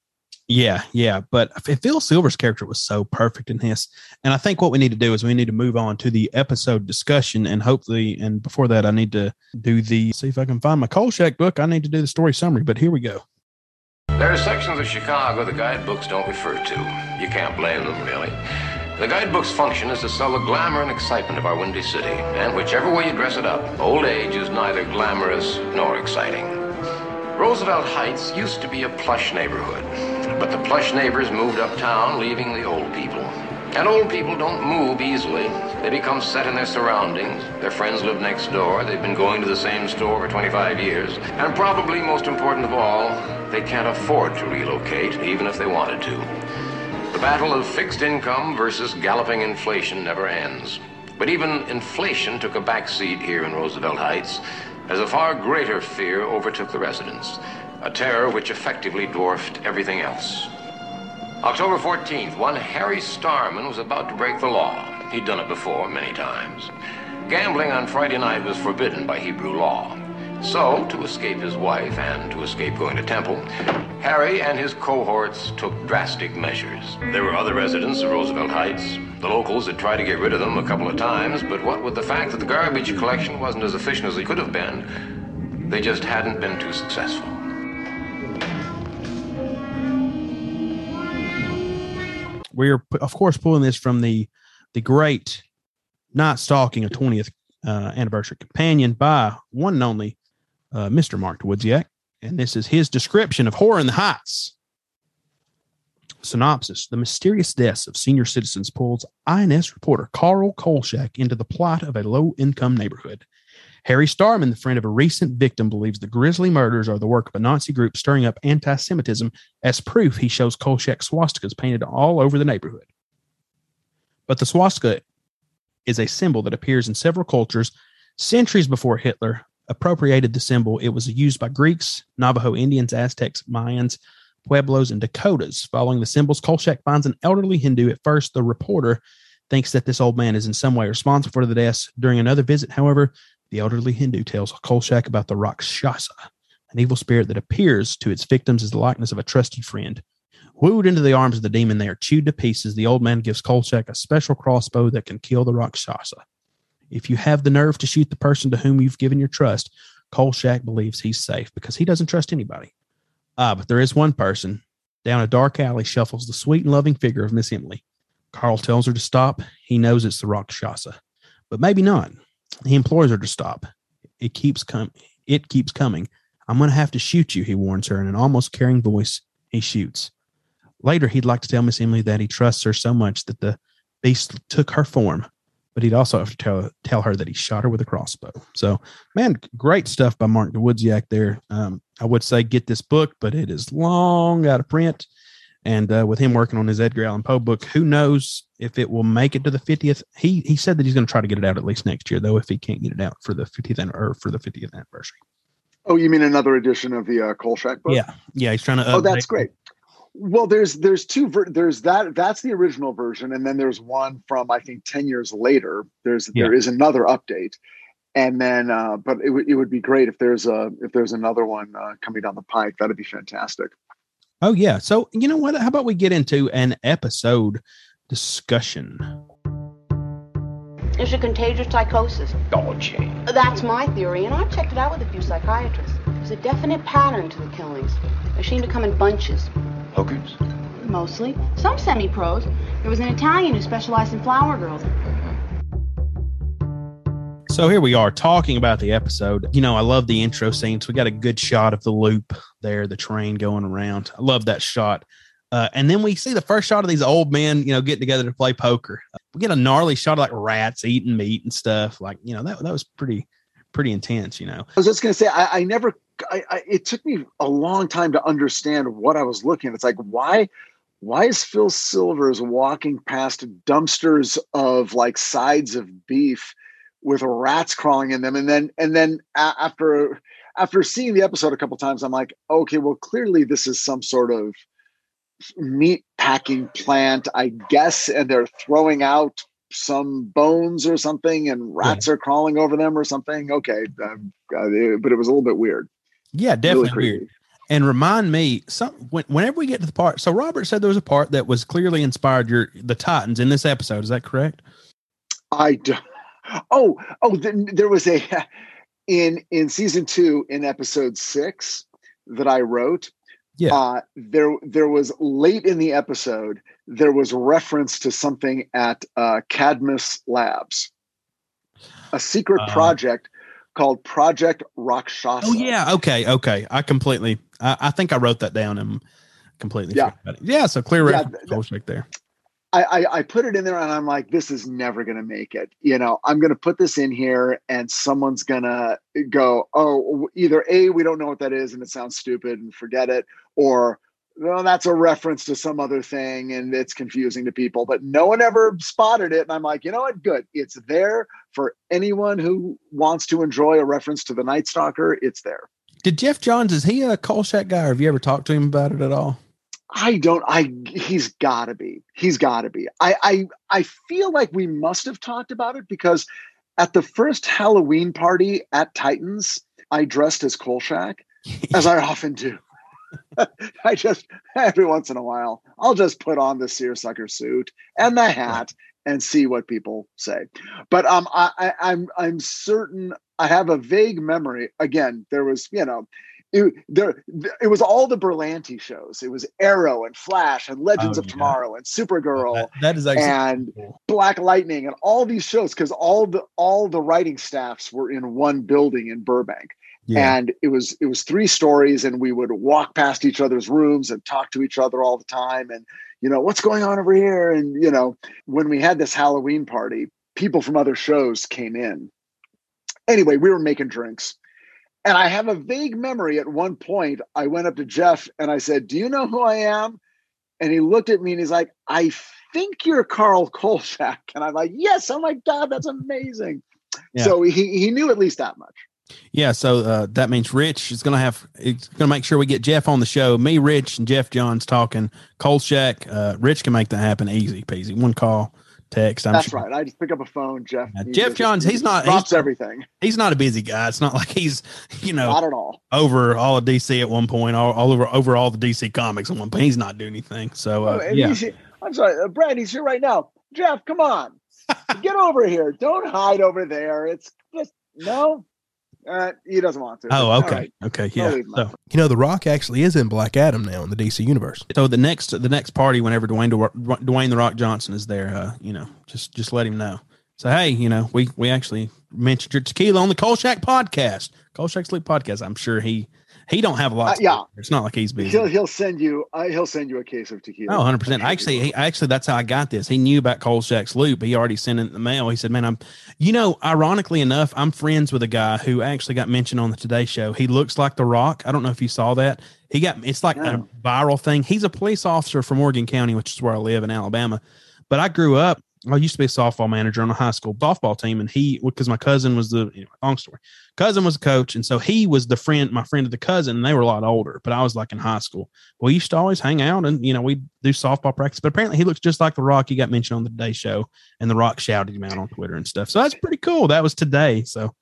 Yeah, yeah. But Phil Silver's character was so perfect in this, and I think what we need to do is we need to move on to the episode discussion, and hopefully, and before that, I need to do the see if I can find my Kolchak book. I need to do the story summary, but here we go. There are sections of Chicago the guidebooks don't refer to. You can't blame them, really. The guidebook's function is to sell the glamour and excitement of our windy city, and whichever way you dress it up, old age is neither glamorous nor exciting. Roosevelt Heights used to be a plush neighborhood, but the plush neighbors moved uptown, leaving the old people. And old people don't move easily. They become set in their surroundings. Their friends live next door. They've been going to the same store for 25 years. And probably most important of all, they can't afford to relocate, even if they wanted to. The battle of fixed income versus galloping inflation never ends. But even inflation took a back seat here in Roosevelt Heights as a far greater fear overtook the residents, a terror which effectively dwarfed everything else. October 14th, one Harry Starman was about to break the law. He'd done it before many times. Gambling on Friday night was forbidden by Hebrew law. So, to escape his wife and to escape going to temple, Harry and his cohorts took drastic measures. There were other residents of Roosevelt Heights. The locals had tried to get rid of them a couple of times, but what with the fact that the garbage collection wasn't as efficient as it could have been, they just hadn't been too successful. We're of course pulling this from the the great Night Stalking, a 20th uh, anniversary companion by one and only uh, Mr. Mark Dawidziak. And this is his description of Horror in the Heights. Synopsis The mysterious deaths of senior citizens pulls INS reporter Carl Kolchak into the plot of a low income neighborhood. Harry Starman, the friend of a recent victim, believes the grisly murders are the work of a Nazi group stirring up anti Semitism. As proof, he shows Kolchak swastikas painted all over the neighborhood. But the swastika is a symbol that appears in several cultures centuries before Hitler appropriated the symbol. It was used by Greeks, Navajo Indians, Aztecs, Mayans, Pueblos, and Dakotas. Following the symbols, Kolchak finds an elderly Hindu. At first, the reporter thinks that this old man is in some way responsible for the deaths. During another visit, however, the elderly Hindu tells Kolchak about the Rakshasa, an evil spirit that appears to its victims as the likeness of a trusted friend. Wooed into the arms of the demon, they are chewed to pieces. The old man gives Kolchak a special crossbow that can kill the Rakshasa. If you have the nerve to shoot the person to whom you've given your trust, Kolchak believes he's safe because he doesn't trust anybody. Ah, but there is one person. Down a dark alley shuffles the sweet and loving figure of Miss Emily. Carl tells her to stop. He knows it's the Rakshasa, but maybe not. He implores her to stop. It keeps coming. It keeps coming. I'm going to have to shoot you, he warns her in an almost caring voice. He shoots. Later, he'd like to tell Miss Emily that he trusts her so much that the beast took her form, but he'd also have to tell tell her that he shot her with a crossbow. So, man, great stuff by Mark Dawidziak there. Um, I would say get this book, but it is long out of print. And uh, with him working on his Edgar Allan Poe book, who knows if it will make it to the 50th? He he said that he's going to try to get it out at least next year, though, if he can't get it out for the 50th or for the 50th anniversary. Oh, you mean another edition of the uh, Kolchak book? Yeah, yeah, he's trying to. Oh, that's great. Well, there's there's two ver- there's that that's the original version, and then there's one from I think ten years later. There's there Yeah. is another update, and then uh, but it would it would be great if there's a if there's another one uh, coming down the pike. That'd be fantastic. Oh yeah. So you know what? How about we get into an episode discussion? It's a contagious psychosis. Oh, gee. That's my theory, and I've checked it out with a few psychiatrists. There's a definite pattern to the killings. They seem to come in bunches, Hookers? mostly. Some semi-pros. There was an Italian who specialized in flower girls. So here we are talking about the episode. You know, I love the intro scenes. We got a good shot of the loop there, the train going around. I love that shot. Uh, and then we see the first shot of these old men, you know, getting together to play poker. We get a gnarly shot of like rats eating meat and stuff. Like, you know, that that was pretty pretty intense. You know, I was just gonna say I, I never I, I it took me a long time to understand what I was looking. at. It's like why why is Phil Silvers walking past dumpsters of like sides of beef with rats crawling in them, and then and then after after seeing the episode a couple times, I'm like, okay, well clearly this is some sort of meat packing plant, I guess, and they're throwing out some bones or something, and rats are crawling over them or something. Okay, um, uh, but it was a little bit weird. yeah, definitely creepy. weird. And remind me, some when, whenever we get to the part. So Robert said there was a part that was clearly inspired your the Titans in this episode. Is that correct? I do. Oh, oh, th- there was a in in season two in episode six that I wrote. Yeah. Uh, there there was late in the episode there was reference to something at uh, Cadmus Labs, a secret Uh, project called Project Rakshasa. Oh yeah, okay, okay. I completely. I, I think I wrote that down and completely. Yeah. forgot about it. yeah. So clear Yeah, reference th- to there. I, I I put it in there and I'm like, this is never gonna make it. You know, I'm gonna put this in here and someone's gonna go, oh, either A, we don't know what that is and it sounds stupid and forget it, or well, that's a reference to some other thing and it's confusing to people. But no one ever spotted it. And I'm like, you know what? Good. It's there for anyone who wants to enjoy a reference to the Night Stalker. It's there. Did Geoff Johns is he a Kolchak guy? Or have you ever talked to him about it at all? I don't. I he's got to be. He's got to be. I I I feel like we must have talked about it because at the first Halloween party at Titans, I dressed as Kolchak, as I often do. I just every once in a while, I'll just put on the seersucker suit and the hat and see what people say. But um, I, I I'm I'm certain I have a vague memory. Again, there was you know it, there it was all the Berlanti shows. It was Arrow and Flash and Legends Oh, of yeah. Tomorrow and Supergirl That- that is and cool. Black Lightning and all these shows because all the all the writing staffs were in one building in Burbank. Yeah. and it was it was three stories and we would walk past each other's rooms and talk to each other all the time and you know what's going on over here and you know when we had this halloween party people from other shows came in anyway we were making drinks and i have a vague memory at one point i went up to jeff and i said do you know who i am and he looked at me and he's like i think you're carl kolchak and i'm like yes oh my god that's amazing Yeah. so he, he knew at least that much Yeah, so uh, that means Rich is going to have. It's going to make sure we get Jeff on the show. Me, Rich, and Geoff Johns talking. Kolchak. Uh, Rich can make that happen easy peasy. One call, text. I'm That's sure. right. I just pick up a phone, Jeff. Yeah, Geoff Johns, he he's not- drops he's- everything. He's not a busy guy. It's not like he's, you know, Not at all. over all of DC at one point, all, all over over all the DC comics at one point. He's not doing anything. So Oh, uh, and yeah, I'm sorry, uh, Brad. He's here right now. Jeff, come on, get over here. Don't hide over there. It's just no. Uh, he doesn't want to. Oh, okay, right. okay, yeah. So. You know, The Rock actually is in Black Adam now in the DC universe. so the next the next party, whenever Dwayne Dwayne the Rock Johnson is there, uh, you know, just just let him know. So hey, you know, we we actually mentioned your tequila on the Kolchak podcast, Kolchak Sleep podcast. I'm sure he he don't have a lot. Uh, yeah. it's not like he's busy. He'll he'll send you. Uh, he'll send you a case of tequila. Oh, 100 percent. I'm sure he Actually, he, actually, that's how I got this. He knew about Kolchak's loop. He already sent it in the mail. He said, "Man, I'm." You know, ironically enough, I'm friends with a guy who actually got mentioned on the Today Show. He looks like The Rock. I don't know if you saw that. He got. It's like No. a viral thing. He's a police officer from Morgan County, which is where I live in Alabama. But I grew up. I used to be a softball manager on a high school softball team, and he because my cousin was the anyway, long story. Cousin was a coach, and so he was the friend, my friend of the cousin. And they were a lot older, but I was like in high school we used to always hang out and you know we do softball practice but apparently he looks just like the rock he got mentioned on the today show and the rock shouted him out on twitter and stuff so that's pretty cool that was today so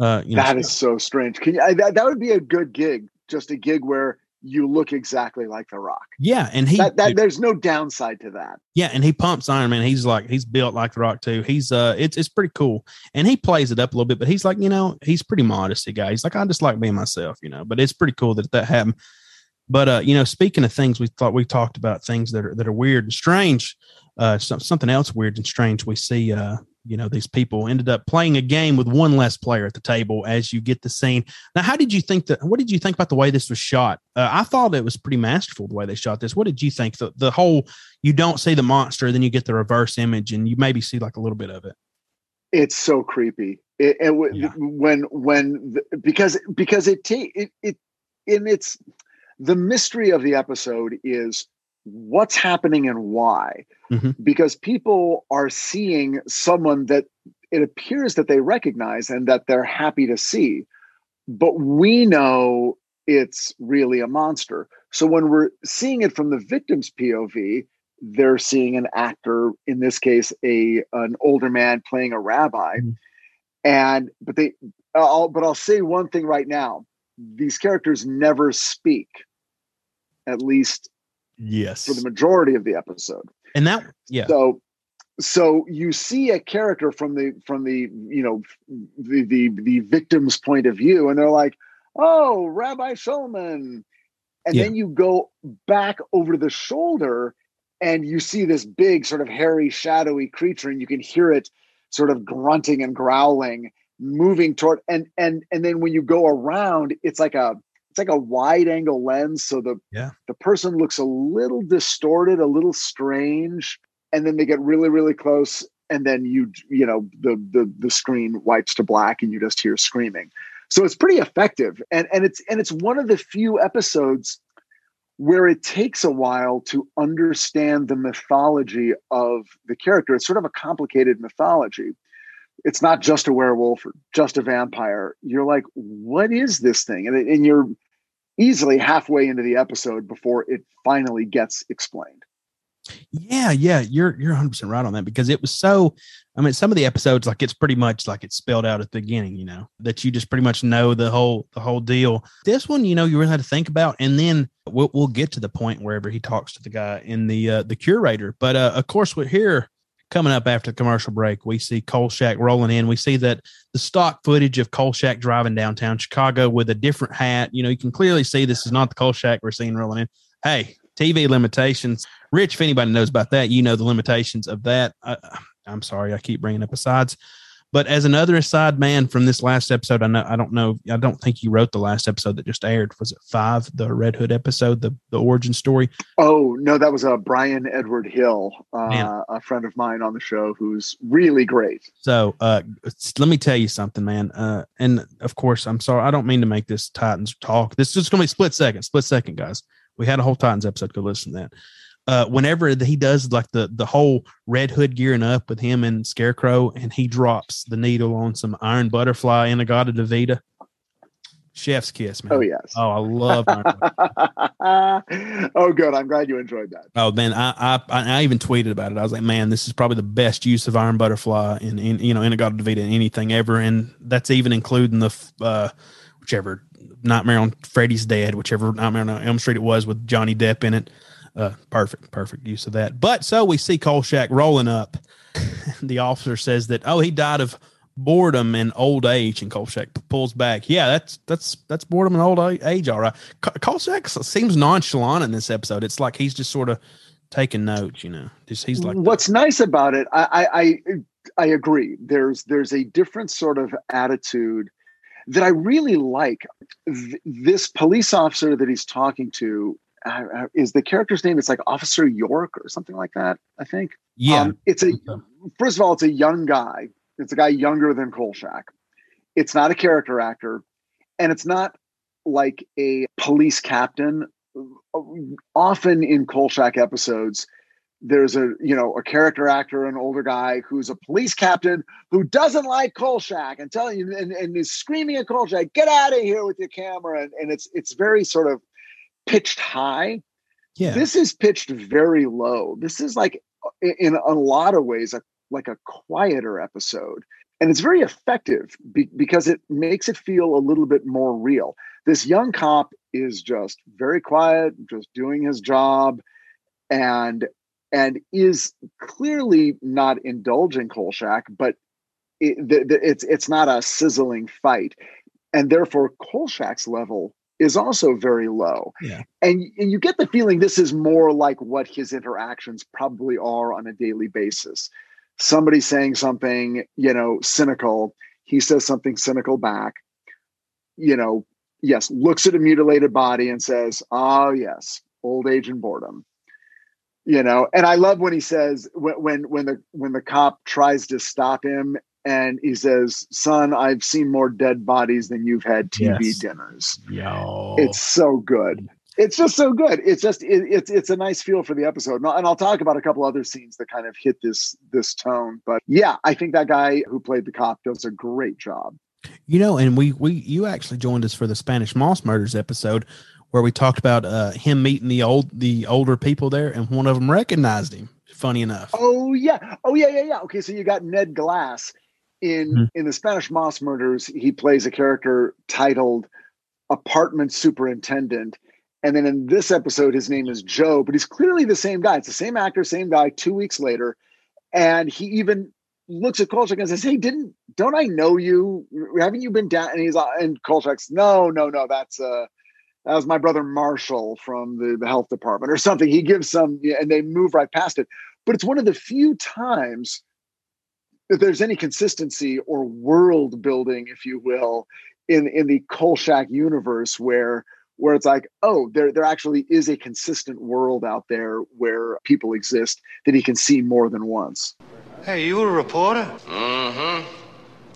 uh you know That is so strange. Can you, I, that that would be a good gig? Just a gig where you look exactly like The Rock. yeah and he That, that there's no downside to that. yeah and he pumps iron man. He's like he's built like the rock too. He's uh it's it's pretty cool. And he plays it up a little bit but he's like you know he's pretty modesty guy. He's like i just like being myself you know but it's pretty cool that that happened. But uh you know speaking of things we thought we talked about things that are that are weird and strange uh some, something else weird and strange we see uh you know these people ended up playing a game with one less player at the table as you get the scene. Now how did you think that what did you think about the way this was shot? Uh, i thought it was pretty masterful the way they shot this. What did you think? The, the whole you don't see the monster then you get the reverse image and you maybe see like a little bit of it. It's so creepy. It, and w- Yeah. when when the, because because it take it it in its the mystery of the episode is what's happening and why Mhm. because people are seeing someone that it appears that they recognize and that they're happy to see but we know it's really a monster. So when we're seeing it from the victim's pov they're seeing an actor in this case a an older man playing a rabbi. Mhm. and but they I'll, but i'll say one thing right now. These characters never speak at least yes. for the majority of the episode and that yeah so so you see a character from the from the you know the the, the victim's point of view and they're like oh rabbi shulman and Yeah. then you go back over the shoulder and you see this big sort of hairy shadowy creature and you can hear it sort of grunting and growling moving toward and and and then when you go around it's like a it's like a wide angle lens so the Yeah. the person looks a little distorted a little strange and then they get really really close and then you you know the the the screen wipes to black and you just hear screaming. So it's pretty effective and and it's and it's one of the few episodes where it takes a while to understand the mythology of the character. It's sort of a complicated mythology. It's not just a werewolf or just a vampire. You're like what is this thing? And, and you're easily halfway into the episode before it finally gets explained Yeah, yeah, you're you're 100 percent right on that because it was so. I mean, some of the episodes like it's pretty much like it's spelled out at the beginning, you know, that you just pretty much know the whole the whole deal. This one, you know, you really had to think about, and then we'll we'll get to the point wherever he talks to the guy in the uh, the curator. But uh, of course, we're here coming up after the commercial break. We see Kolchak rolling in. We see that the stock footage of Kolchak driving downtown Chicago with a different hat. You know, you can clearly see this is not the Kolchak we're seeing rolling in. Hey, TV limitations. Rich, if anybody knows about that, you know the limitations of that. Uh, I'm sorry, I keep bringing up asides, But as another aside, man, from this last episode, I know I don't know, I don't think you wrote the last episode that just aired. Was it five, the Red Hood episode, the the origin story? Oh no, that was a Brian Edward Hill, uh, a friend of mine on the show, who's really great. So uh let me tell you something, man. Uh and of course, I'm sorry, I don't mean to make this Titans talk. This is gonna be split second, split second, guys. We had a whole Titans episode. Go listen to that. Uh, whenever he does like the the whole Red Hood gearing up with him and Scarecrow, and he drops the needle on some Iron Butterfly In-A-Gadda-Da-Vida, chef's kiss, man. Oh yes. Oh, I love Iron oh, good. I'm glad you enjoyed that. Oh man, I, I I even tweeted about it. I was like, man, this is probably the best use of Iron Butterfly in, in you know In-A-Gadda-Da-Vida in anything ever, and that's even including the uh, whichever Nightmare on Freddy's Dead, whichever Nightmare on Elm Street it was with Johnny Depp in it. Uh, perfect, perfect use of that. But so we see Kolchak rolling up. the officer says that oh he died of boredom and old age, and Kolchak pulls back. Yeah, that's that's that's boredom and old age, all right. Ko- Kolchak seems nonchalant in this episode. It's like he's just sort of taking notes, you know. Just he's like What's nice about it, I, I I I agree. There's there's a different sort of attitude that I really like. Th- this police officer that he's talking to uh, uh, is the character's name. It's like Officer York or something like that. I think. yeah. Um, it's a first of all, it's a young guy. It's a guy younger than Kolchak. It's not a character actor, and it's not like a police captain. Often in Kolchak episodes, there's a you know a character actor, an older guy who's a police captain who doesn't like Kolchak and telling you and, and is screaming at Kolchak, "Get out of here with your camera!" And, and it's it's very sort of pitched high. yeah. This is pitched very low. This is like in a lot of ways a, like a quieter episode. And it's very effective be- because it makes it feel a little bit more real. This young cop is just very quiet, just doing his job and and is clearly not indulging Kolchak, but it, the, the, it's it's not a sizzling fight. And therefore Kolchak's level is also very low. Yeah. And, and you get the feeling this is more like what his interactions probably are on a daily basis. Somebody saying something, you know, cynical, he says something cynical back. You know, yes, looks at a mutilated body and says, "Oh yes, old age and boredom." You know, and I love when he says when when when the when the cop tries to stop him and he says, "Son, I've seen more dead bodies than you've had TV Yes. dinners." Yo. It's so good. It's just so good. It's just it, it's it's a nice feel for the episode, and I'll, and I'll talk about a couple other scenes that kind of hit this this tone. But yeah, I think that guy who played the cop does a great job. You know, and we we you actually joined us for the Spanish Moss Murders episode where we talked about uh him meeting the old the older people there, and one of them recognized him. Funny enough. Oh yeah, oh yeah, yeah, yeah. Okay, so you got Ned Glass in Mhm. in the Spanish Moss Murders. He plays a character titled Apartment Superintendent, and then in this episode, his name is Joe, but he's clearly the same guy. It's the same actor, same guy. Two weeks later, and he even looks at Kolchak and says, "Hey, didn't don't I know you? Haven't you been down?" And he's and Kolchak's, "No, no, no. That's uh." That was my brother Marshall from the, the health department or something. He gives some, and they move right past it but it's one of the few times that there's any consistency or world building, if you will, in in the Kolchak universe where where it's like, oh, there there actually is a consistent world out there where people exist that he can see more than once. Hey, you a reporter? Mm-hmm.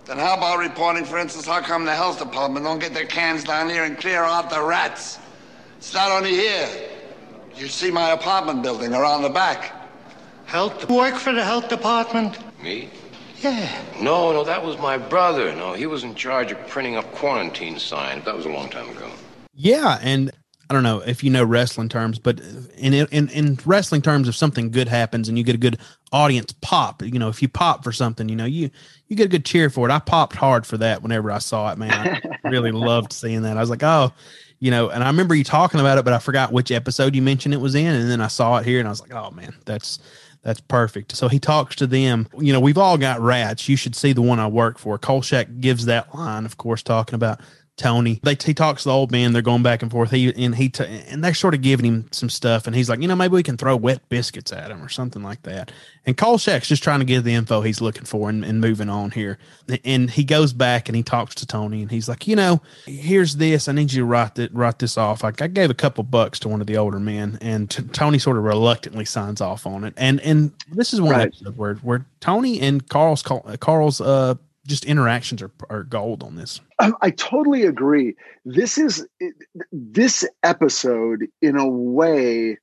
Then how about reporting, for instance, how come the health department don't get their cans down here and clear out the rats? It's not only here. You see my apartment building around the back. Health work for the health department? Me? Yeah. No, no, that was my brother. No, he was in charge of printing up quarantine signs. That was a long time ago. Yeah, and I don't know if you know wrestling terms, but in in in wrestling terms, if something good happens and you get a good audience pop, you know, if you pop for something, you know, you you get a good cheer for it. I popped hard for that whenever I saw it, man. I really loved seeing that. I was like, oh, you know, and I remember you talking about it, but I forgot which episode you mentioned it was in, and then I saw it here, and I was like, oh man, that's that's perfect. So he talks to them. You know, we've all got rats. You should see the one I work for. Kolchak gives that line, of course, talking about Tony. They he talks to the old man. They're going back and forth. He and he t- and they're sort of giving him some stuff. And he's like, you know, maybe we can throw wet biscuits at him or something like that. And Kolchak's just trying to get the info he's looking for and, and moving on here. And he goes back and he talks to Tony and he's like, you know, here's this. I need you to write that write this off. Like I gave a couple bucks to one of the older men, and t- Tony sort of reluctantly signs off on it. And and this is one Right. episode where where Tony and Carl's Carl's uh just interactions are, are gold on this. Um, I totally agree. This is this episode, in a way,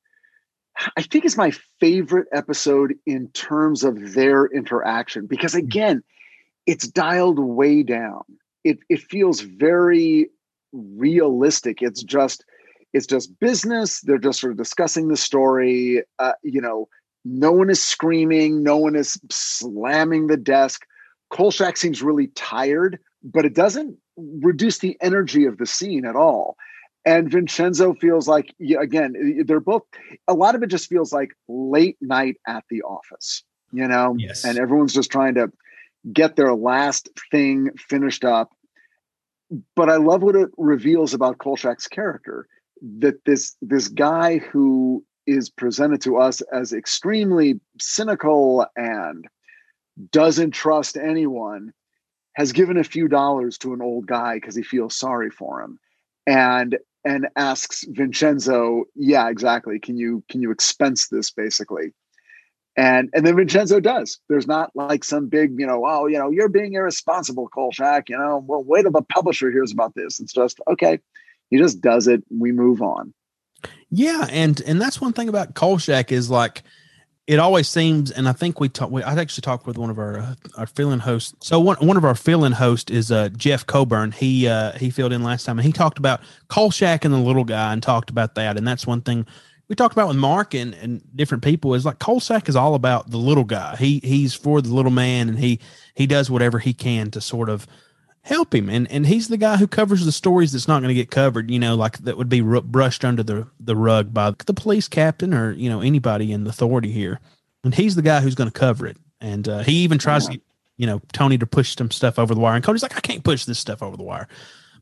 I think is my favorite episode in terms of their interaction because, again, it's dialed way down. It it feels very realistic. It's just it's just business. They're just sort of discussing the story. Uh, you know, no one is screaming. No one is slamming the desk. Kolchak seems really tired, but it doesn't reduce the energy of the scene at all. And Vincenzo feels like, again, they're both, a lot of it just feels like late night at the office, you know? Yes. And everyone's just trying to get their last thing finished up. But I love what it reveals about Kolchak's character that this this guy who is presented to us as extremely cynical and doesn't trust anyone has given a few dollars to an old guy because he feels sorry for him and and asks vincenzo yeah exactly. Can you can you expense this basically? And and then vincenzo does. There's not like some big you know oh you know you're being irresponsible kolchak you know well wait till the publisher hears about this. It's just okay. He just does it. We move on. Yeah, and and that's one thing about Kolchak is like it always seems, and I think we talked. I actually talked with one of our uh, our fill-in hosts. So one one of our fill-in hosts is uh, Jeff Coburn. He uh, he filled in last time, and he talked about Kolchak and the little guy, and talked about that. And that's one thing we talked about with Mark and, and different people is like Kolchak is all about the little guy. He he's for the little man, and he he does whatever he can to sort of help him. And and he's the guy who covers the stories that's not going to get covered you know like that would be ru- brushed under the the rug by the police captain or you know anybody in the authority here. And he's the guy who's going to cover it. And uh, he even tries to you know tony to push some stuff over the wire. And cody's like i can't push this stuff over the wire.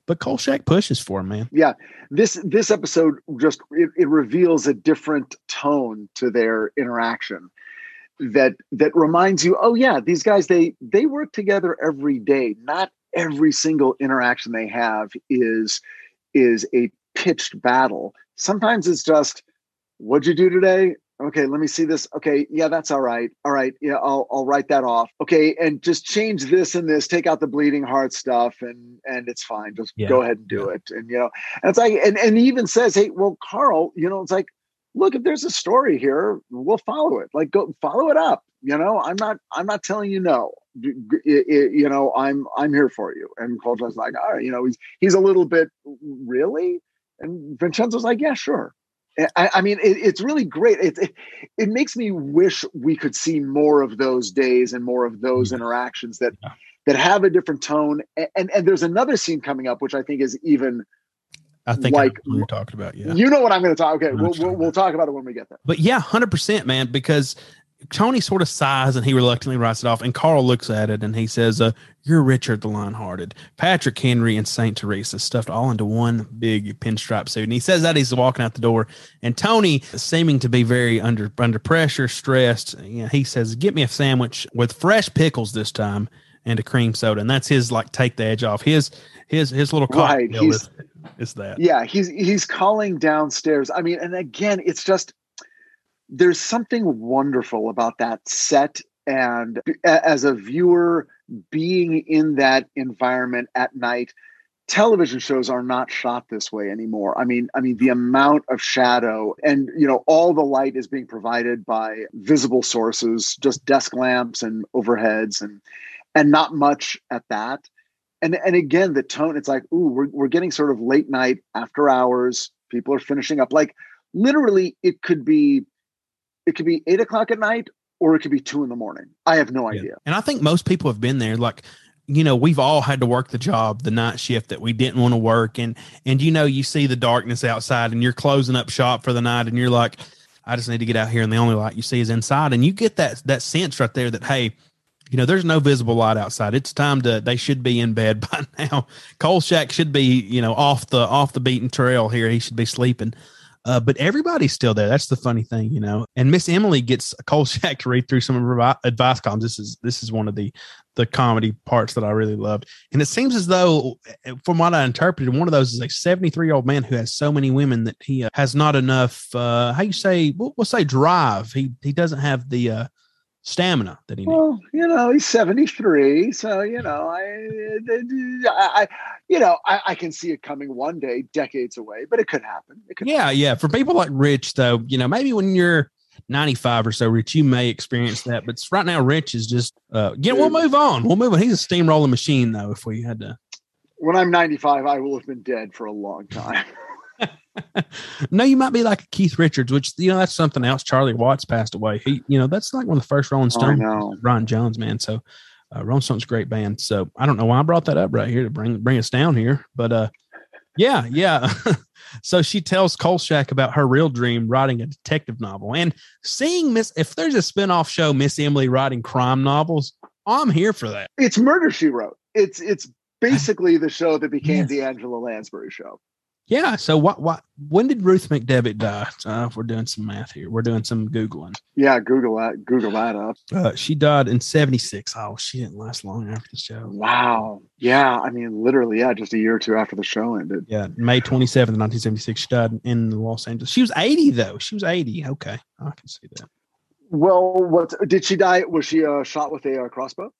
But kolchak pushes for him man. Yeah. This this episode just it, it reveals a different tone to their interaction that that reminds you oh yeah these guys they they work together every day not every single interaction they have is is a pitched battle. Sometimes it's just what'd you do today? Okay let me see this. Okay yeah that's all right. All right yeah i'll i'll write that off. Okay and just change this and this take out the bleeding heart stuff and and it's fine. Just Yeah. go ahead and do it. And you know and it's like and, and he even says hey well carl you know it's like look if there's a story here we'll follow it. Like go follow it up you know? I'm not i'm not telling you no. G- g- i- i- you know i'm i'm here for you and Kolchak's like all right you know he's he's a little bit really and vincenzo's like yeah sure I, I mean, it, it's really great. It, it it makes me wish we could see more of those days and more of those mm-hmm. interactions that Yeah. that have a different tone. A- And and there's another scene coming up which I think is even. i think Like- like we were talking about yeah You know what I'm going to talk. Okay, we'll, we'll we'll talk about it when we get there. But yeah, hundred percent, man. Because Tony sort of sighs and he reluctantly writes it off, and Carl looks at it and he says, uh, "You're Richard the Lion-Hearted, Patrick Henry, and Saint Teresa stuffed all into one big pinstripe suit." And he says that he's walking out the door, and Tony, seeming to be very under under pressure, stressed, you know, he says, "Get me a sandwich with fresh pickles this time." And a cream soda, and that's his like take the edge off. His his his little Right, cocktail he's- is, is that. Yeah, he's he's calling downstairs. I mean, and again, it's just there's something wonderful about that set and as a viewer being in that environment at night television shows are not shot this way anymore. I mean i mean the amount of shadow and you know all the light is being provided by visible sources just desk lamps and overheads and and not much at that. And and again the tone it's like ooh we're, we're getting sort of late night after hours people are finishing up. Like literally it could be it could be eight o'clock at night or it could be two in the morning i have no Yeah. idea And I think most people have been there. Like, you know, we've all had to work the job, the night shift that we didn't want to work. And, and, you know, you see the darkness outside and you're closing up shop for the night and you're like, I just need to get out here. And the only light you see is inside. And you get that, that sense right there that, Hey, you know, there's no visible light outside. It's time to. They should be in bed by now. Kolchak should be, you know, off the off the beaten trail here. He should be sleeping. Uh, but everybody's still there. That's the funny thing, you know. And Miss Emily gets Kolchak to read through some of her advice columns. This is this is one of the the comedy parts that I really loved. And it seems as though, from what I interpreted, one of those is a 73 year old man who has so many women that he uh, has not enough. Uh, how you say? We'll, we'll say drive. He he doesn't have the uh, stamina that he needs. Well, you know, he's 73. So, you know, I, I, you know, I, I can see it coming one day, decades away, but it could happen. It could Yeah, yeah. For people like Rich, though, you know, maybe when you're 95 or so, Rich, you may experience that. But right now, Rich is just, uh, yeah, we'll move on. We'll move on. He's a steamrolling machine, though, if we had to. When I'm 95, I will have been dead for a long time. no, you might be like Keith Richards, which you know that's something else. Charlie Watts passed away. He, you know, that's like one of the first Rolling Stones. Ron Jones, man. So, uh, Rolling Stones, great band. So I don't know why I brought that up right here to bring bring us down here, but uh, yeah, yeah. so she tells Kolchak about her real dream, writing a detective novel, and seeing Miss. If there's a spin-off show, Miss Emily writing crime novels, I'm here for that. It's Murder She Wrote. It's it's basically the show that became the Angela Lansbury show. Yeah. So what? What? When did Ruth McDevitt die? Uh, we're doing some math here. We're doing some googling. Yeah, Google that. Google that up. Uh, she died in 76. Oh, she didn't last long after the show. Wow. Yeah, I mean, literally, yeah, just a year or two after the show ended. Yeah, May 27th, 1976. She died in Los Angeles. She was 80, though. She was 80. Okay. I can see that. Well, what did she die? Was she uh, shot with a uh, crossbow?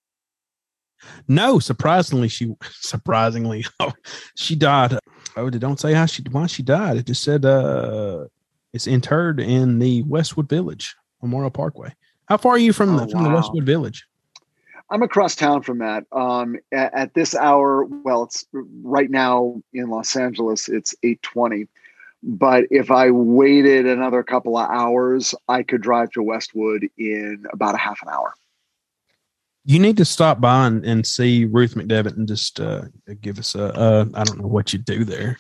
No, surprisingly, she surprisingly oh, she died. Oh, they don't say how she why she died. It just said uh it's interred in the Westwood Village Memorial Parkway. How far are you from Oh, the from the. Westwood Village? I'm across town from that. Um, at, at this hour, well, it's right now in Los Angeles. It's 8:20. But if I waited another couple of hours, I could drive to Westwood in about a half an hour. You need to stop by and, and see Ruth McDevitt and just uh, give us a uh, I don't know what you do there.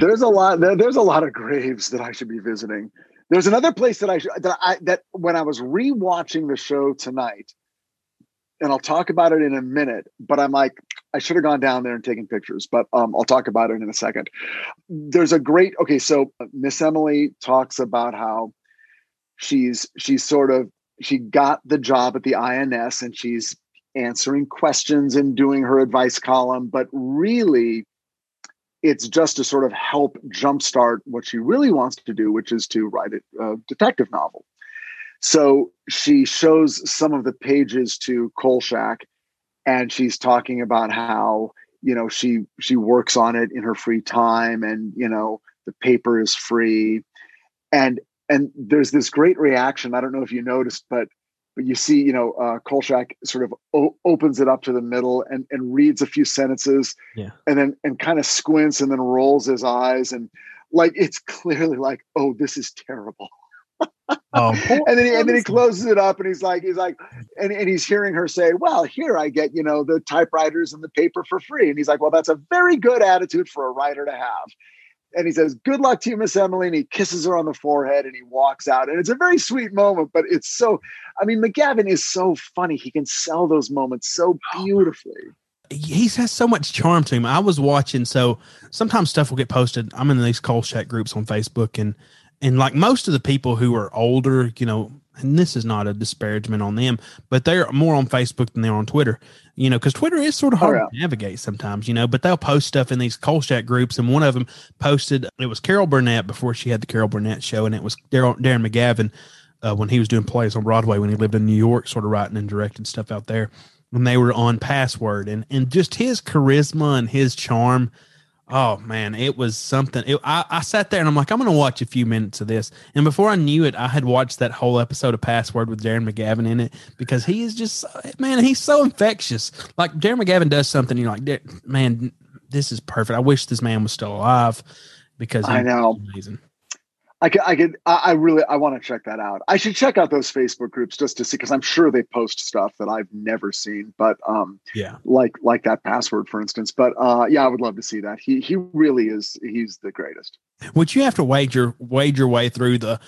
there's a lot there, there's a lot of graves that I should be visiting. There's another place that I that I that when I was rewatching the show tonight, and I'll talk about it in a minute. But I'm like, I should have gone down there and taken pictures. But um, I'll talk about it in a second. There's a great okay. So Miss Emily talks about how she's she's sort of she got the job at the INS and she's answering questions and doing her advice column, but really it's just to sort of help jumpstart what she really wants to do, which is to write a, detective novel. So she shows some of the pages to Kolchak, and she's talking about how you know she she works on it in her free time, and you know the paper is free, and and there's this great reaction. I don't know if you noticed, but but you see, you know, uh, Kolchak sort of o- opens it up to the middle and and reads a few sentences, Yeah. and then and kind of squints and then rolls his eyes and like it's clearly like, oh, this is terrible. Oh, and then he, and then he closes it up and he's like he's like and, and he's hearing her say well here i get you know the typewriters and the paper for free and he's like well that's a very good attitude for a writer to have and he says good luck to you miss emily and he kisses her on the forehead and he walks out and it's a very sweet moment but it's so i mean mcgavin is so funny he can sell those moments so oh, beautifully he has so much charm to him. I was watching, so sometimes stuff will get posted. I'm in these Kolchak groups on Facebook, and and like most of the people who are older, you know, and this is not a disparagement on them, but they're more on Facebook than they're on Twitter. You know, because Twitter is sort of Oh, hard to navigate sometimes. You know, but they'll post stuff in these Kolchak groups, and one of them posted it was Carol Burnett before she had the Carol Burnett show, and it was Darren, Darren McGavin uh, when he was doing plays on Broadway when he lived in New York, sort of writing and directing stuff out there. When they were on Password, and and just his charisma and his charm. Oh man, it was something. It, I, I sat there and I'm like, I'm going to watch a few minutes of this. And before I knew it, I had watched that whole episode of Password with Darren McGavin in it because he is just, man, he's so infectious. Like Darren McGavin does something, you're like, man, this is perfect. I wish this man was still alive because I he's know. amazing. I could, I could, I really, I want to check that out. I should check out those Facebook groups just to see, because I'm sure they post stuff that I've never seen. But um, Yeah. like like that password, for instance. But uh, yeah, I would love to see that. He he really is. He's the greatest. Would you have to wade your wade your way through the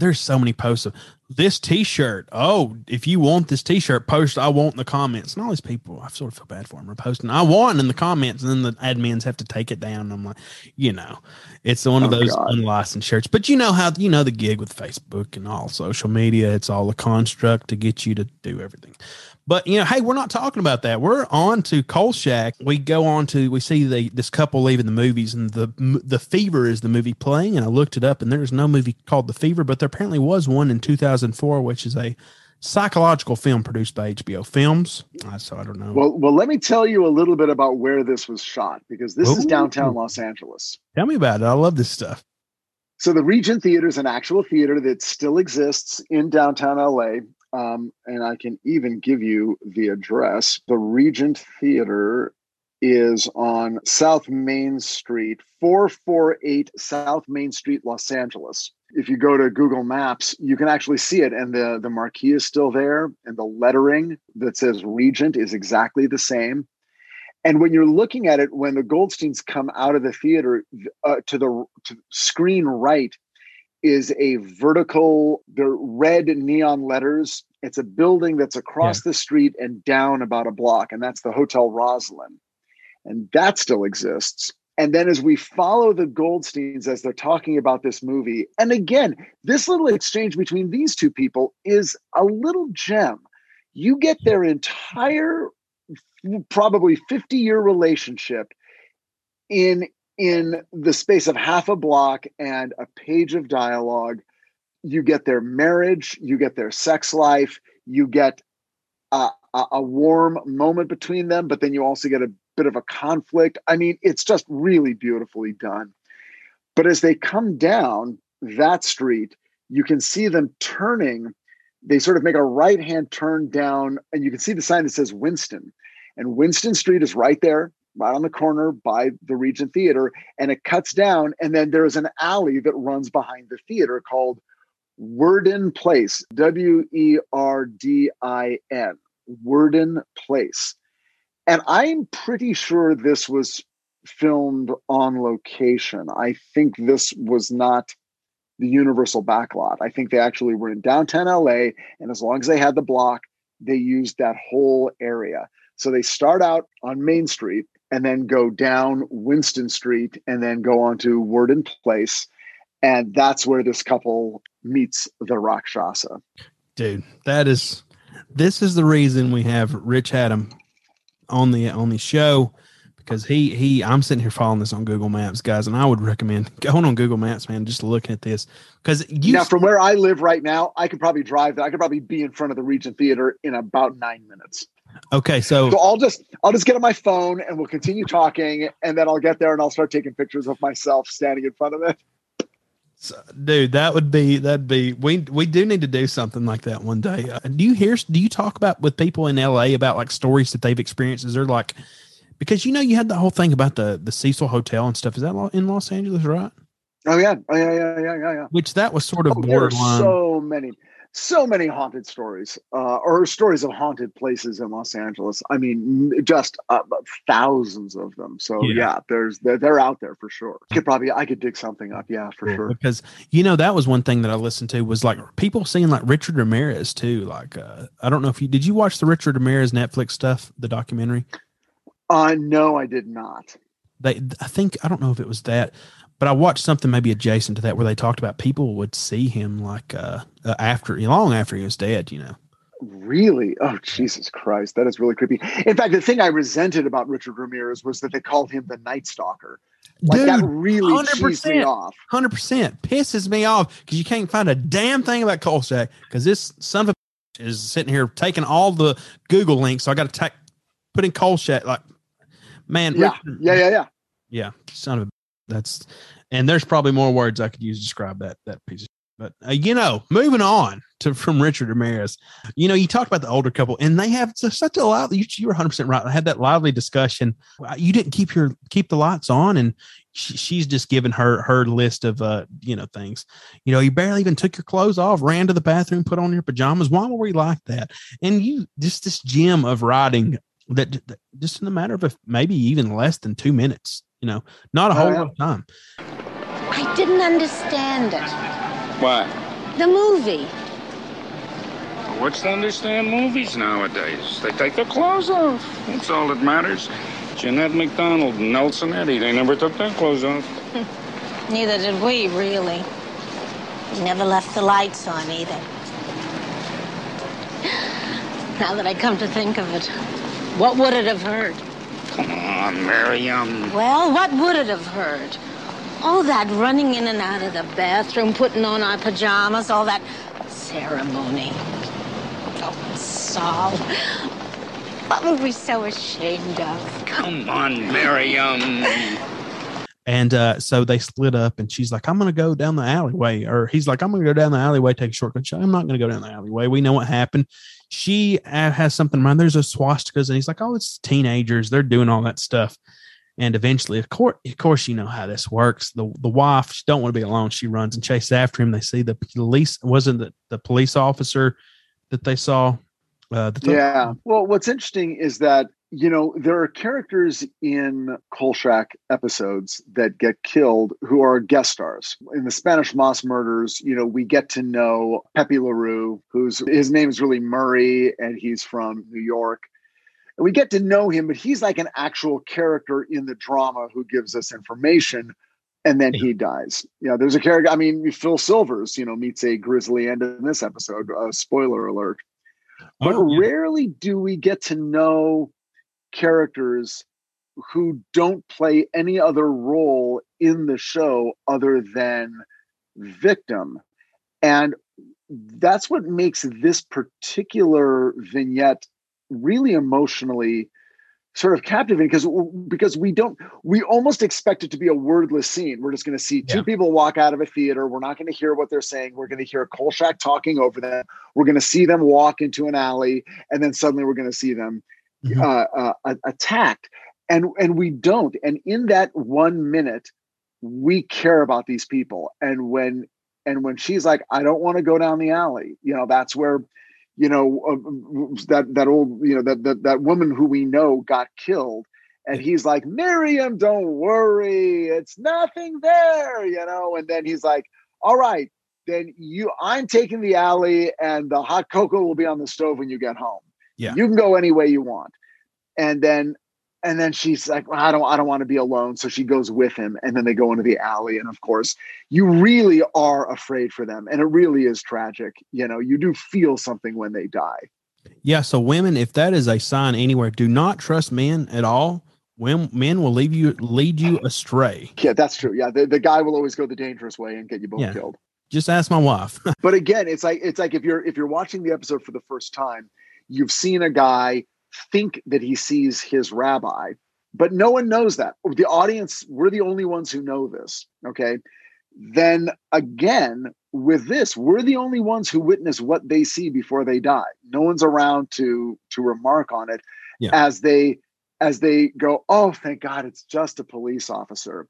there's so many posts of this t-shirt. Oh, if you want this t-shirt, post I want in the comments. And all these people, I sort of feel bad for them are posting I want in the comments, and then the admins have to take it down. And I'm like, you know, it's one of Oh, those God. unlicensed shirts. But you know how you know the gig with Facebook and all social media, it's all a construct to get you to do everything. But you know, hey, we're not talking about that. We're on to Kolchak. We go on to we see the this couple leaving the movies, and the the Fever is the movie playing. And I looked it up, and there's no movie called The Fever, but there apparently was one in 2004, which is a psychological film produced by HBO Films. So I don't know. Well, well, let me tell you a little bit about where this was shot because this is downtown Los Angeles. Tell me about it. I love this stuff. So the Regent Theater is an actual theater that still exists in downtown LA. Um, and I can even give you the address. The Regent Theater is on South Main Street, 448 South Main Street, Los Angeles. If you go to Google Maps, you can actually see it, and the, the marquee is still there, and the lettering that says Regent is exactly the same. And when you're looking at it, when the Goldsteins come out of the theater uh, to the to screen right is a vertical, the red neon letters. It's a building that's across the street and down about a block, and that's the Hotel Rosslyn. And that still exists. And then as we follow the Goldsteins as they're talking about this movie, and again, this little exchange between these two people is a little gem. You get their entire probably 50 year relationship in in the space of half a block and a page of dialogue you get their marriage you get their sex life you get a, a, warm moment between them but then you also get a bit of a conflict. I mean it's just really beautifully done. But as they come down that street you can see them turning. They sort of make a right hand turn down and you can see the sign that says winston. And Winston Street is right there, right on the corner by the Regent Theater, and it cuts down. And then there's an alley that runs behind the theater called Werdin Place, W E R D I N, Werdin Place. And I'm pretty sure this was filmed on location. I think this was not the Universal backlot. I think they actually were in downtown LA, and as long as they had the block, they used that whole area. So they start out on Main Street and then go down Winston Street and then go on to Werdin Place. And that's where this couple meets the Rakshasa. dude that is this is the reason we have Rich Hatem on the on the show because he he i'm sitting here following this on google maps guys and i would recommend going on google maps man just looking at this because you now, from where I live right now, I could probably drive that. I could probably be in front of the Regent Theater in about nine minutes. okay so So I'll just I'll just get on my phone and we'll continue talking, and then I'll get there and I'll start taking pictures of myself standing in front of it. dude that would be that'd be we we do need to do something like that one day uh, do you hear do you talk about with people in la about like stories that they've experienced is there like because you know you had the whole thing about the the cecil hotel and stuff is that in los angeles right Oh yeah, oh yeah, yeah, yeah, yeah, yeah. which that was sort of Oh, borderline so many, so many haunted stories, uh, or stories of haunted places in Los Angeles. I mean, just uh, thousands of them. So Yeah. yeah, there's they're, they're out there for sure. Could probably I could dig something up. Yeah, for Cool. sure. because you know that was one thing that I listened to was like people seeing like Richard Ramirez too. Like uh, I don't know if you did you watch the Richard Ramirez Netflix stuff, the documentary. Uh, no, I did not. They I think I don't know if it was that, but I watched something maybe adjacent to that where they talked about people would see him like uh, uh after long after he was dead. You know. Really? Oh, Jesus Christ. That is really creepy. In fact, the thing I resented about Richard Ramirez was that they called him the Night Stalker. Like that Dude, really cheesed me 100%. off. Hundred percent pisses me off because you can't find a damn thing about Kolchak because this son of a is sitting here taking all the Google links. So I got to take put in Kolchak like man. Yeah, Richard- yeah, yeah, yeah. yeah, son of a. That's and there's probably more words I could use to describe that that piece of. But uh, you know, moving on to from Richard Ramirez, you know, you talked about the older couple, and they have such a lively. You, you were 100 percent right. I had that lively discussion. You didn't keep your keep the lights on, and she, she's just giving her her list of uh you know things. You know, you barely even took your clothes off, ran to the bathroom, put on your pajamas. Why were we like that? And you just this gem of writing that, that just in a matter of a, maybe even less than two minutes. You know, not a Oh, whole yeah. lot of time. I didn't understand it. Why? The movie. What's to understand movies nowadays? They take their clothes off. That's all that matters. Jeanette MacDonald, Nelson Eddy, they never took their clothes off. Neither did we, really. We never left the lights on either. Now that I come to think of it, what would it have hurt? Come on, Miriam. Well, what would it have hurt? All that running in and out of the bathroom, putting on our pajamas, all that ceremony. Oh, Saul. What were we so ashamed of? Come on, Miriam. And uh, so they split up, and she's like, I'm going to go down the alleyway. Or he's like, I'm going to go down the alleyway, take a shortcut. She, I'm not going to go down the alleyway. We know what happened. She uh, has something around. There's a swastikas, and he's like, Oh, it's teenagers. They're doing all that stuff. And eventually, of course, of course, you know how this works. The the wife she don't want to be alone. She runs and chases after him. They see the police. Wasn't it the police officer that they saw? Uh, Yeah. Well, what's interesting is that you know there are characters in Kolchak episodes that get killed who are guest stars. In the Spanish Moss Murders, you know, we get to know Pepe Larue, who's his name is really Murray, and he's from New York. And we get to know him, but he's like an actual character in the drama who gives us information. And then he dies. You know, there's a character. I mean, Phil Silvers, you know, meets a grisly end in this episode. Uh, spoiler alert. But Oh, yeah. rarely do we get to know characters who don't play any other role in the show other than victim. And that's what makes this particular vignette really emotionally sort of captivating because because we don't we almost expect it to be a wordless scene. We're just going to see two Yeah. people walk out of a theater. We're not going to hear what they're saying. We're going to hear Kolchak talking over them. We're going to see them walk into an alley, and then suddenly we're going to see them Mhm. uh, uh, attacked. And and we don't. And in that one minute, we care about these people. And when and when she's like, I don't want to go down the alley, you know, that's where you know uh, that that old you know that that that woman who we know got killed and he's like miriam don't worry it's nothing there you know and then he's like all right then you i'm taking the alley and the hot cocoa will be on the stove when you get home Yeah. you can go any way you want and then and then she's like well, i don't i don't want to be alone so she goes with him and then they go into the alley and of course you really are afraid for them and it really is tragic you know you do feel something when they die Yeah. So women, if that is a sign anywhere, do not trust men at all. When men will leave you lead you astray. yeah that's true yeah the, the guy will always go the dangerous way and get you both Yeah. killed Just ask my wife. but again it's like it's like if you're if you're watching the episode for the first time you've seen a guy think that he sees his rabbi but no one knows that. The audience we're the only ones who know this okay? Then again with this we're the only ones who witness what they see before they die. No one's around to to remark on it Yeah. as they as they go oh thank god it's just a police officer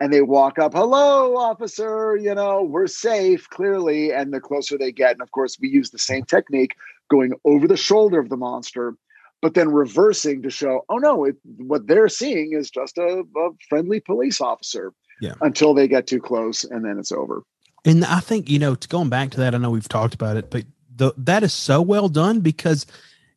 and they walk up hello officer you know we're safe clearly and the closer they get and of course we use the same technique going over the shoulder of the monster but then reversing to show oh no it, what they're seeing is just a, a friendly police officer Yeah. until they get too close and then it's over And I think, you know, to going back to that, I know we've talked about it, but the, that is so well done because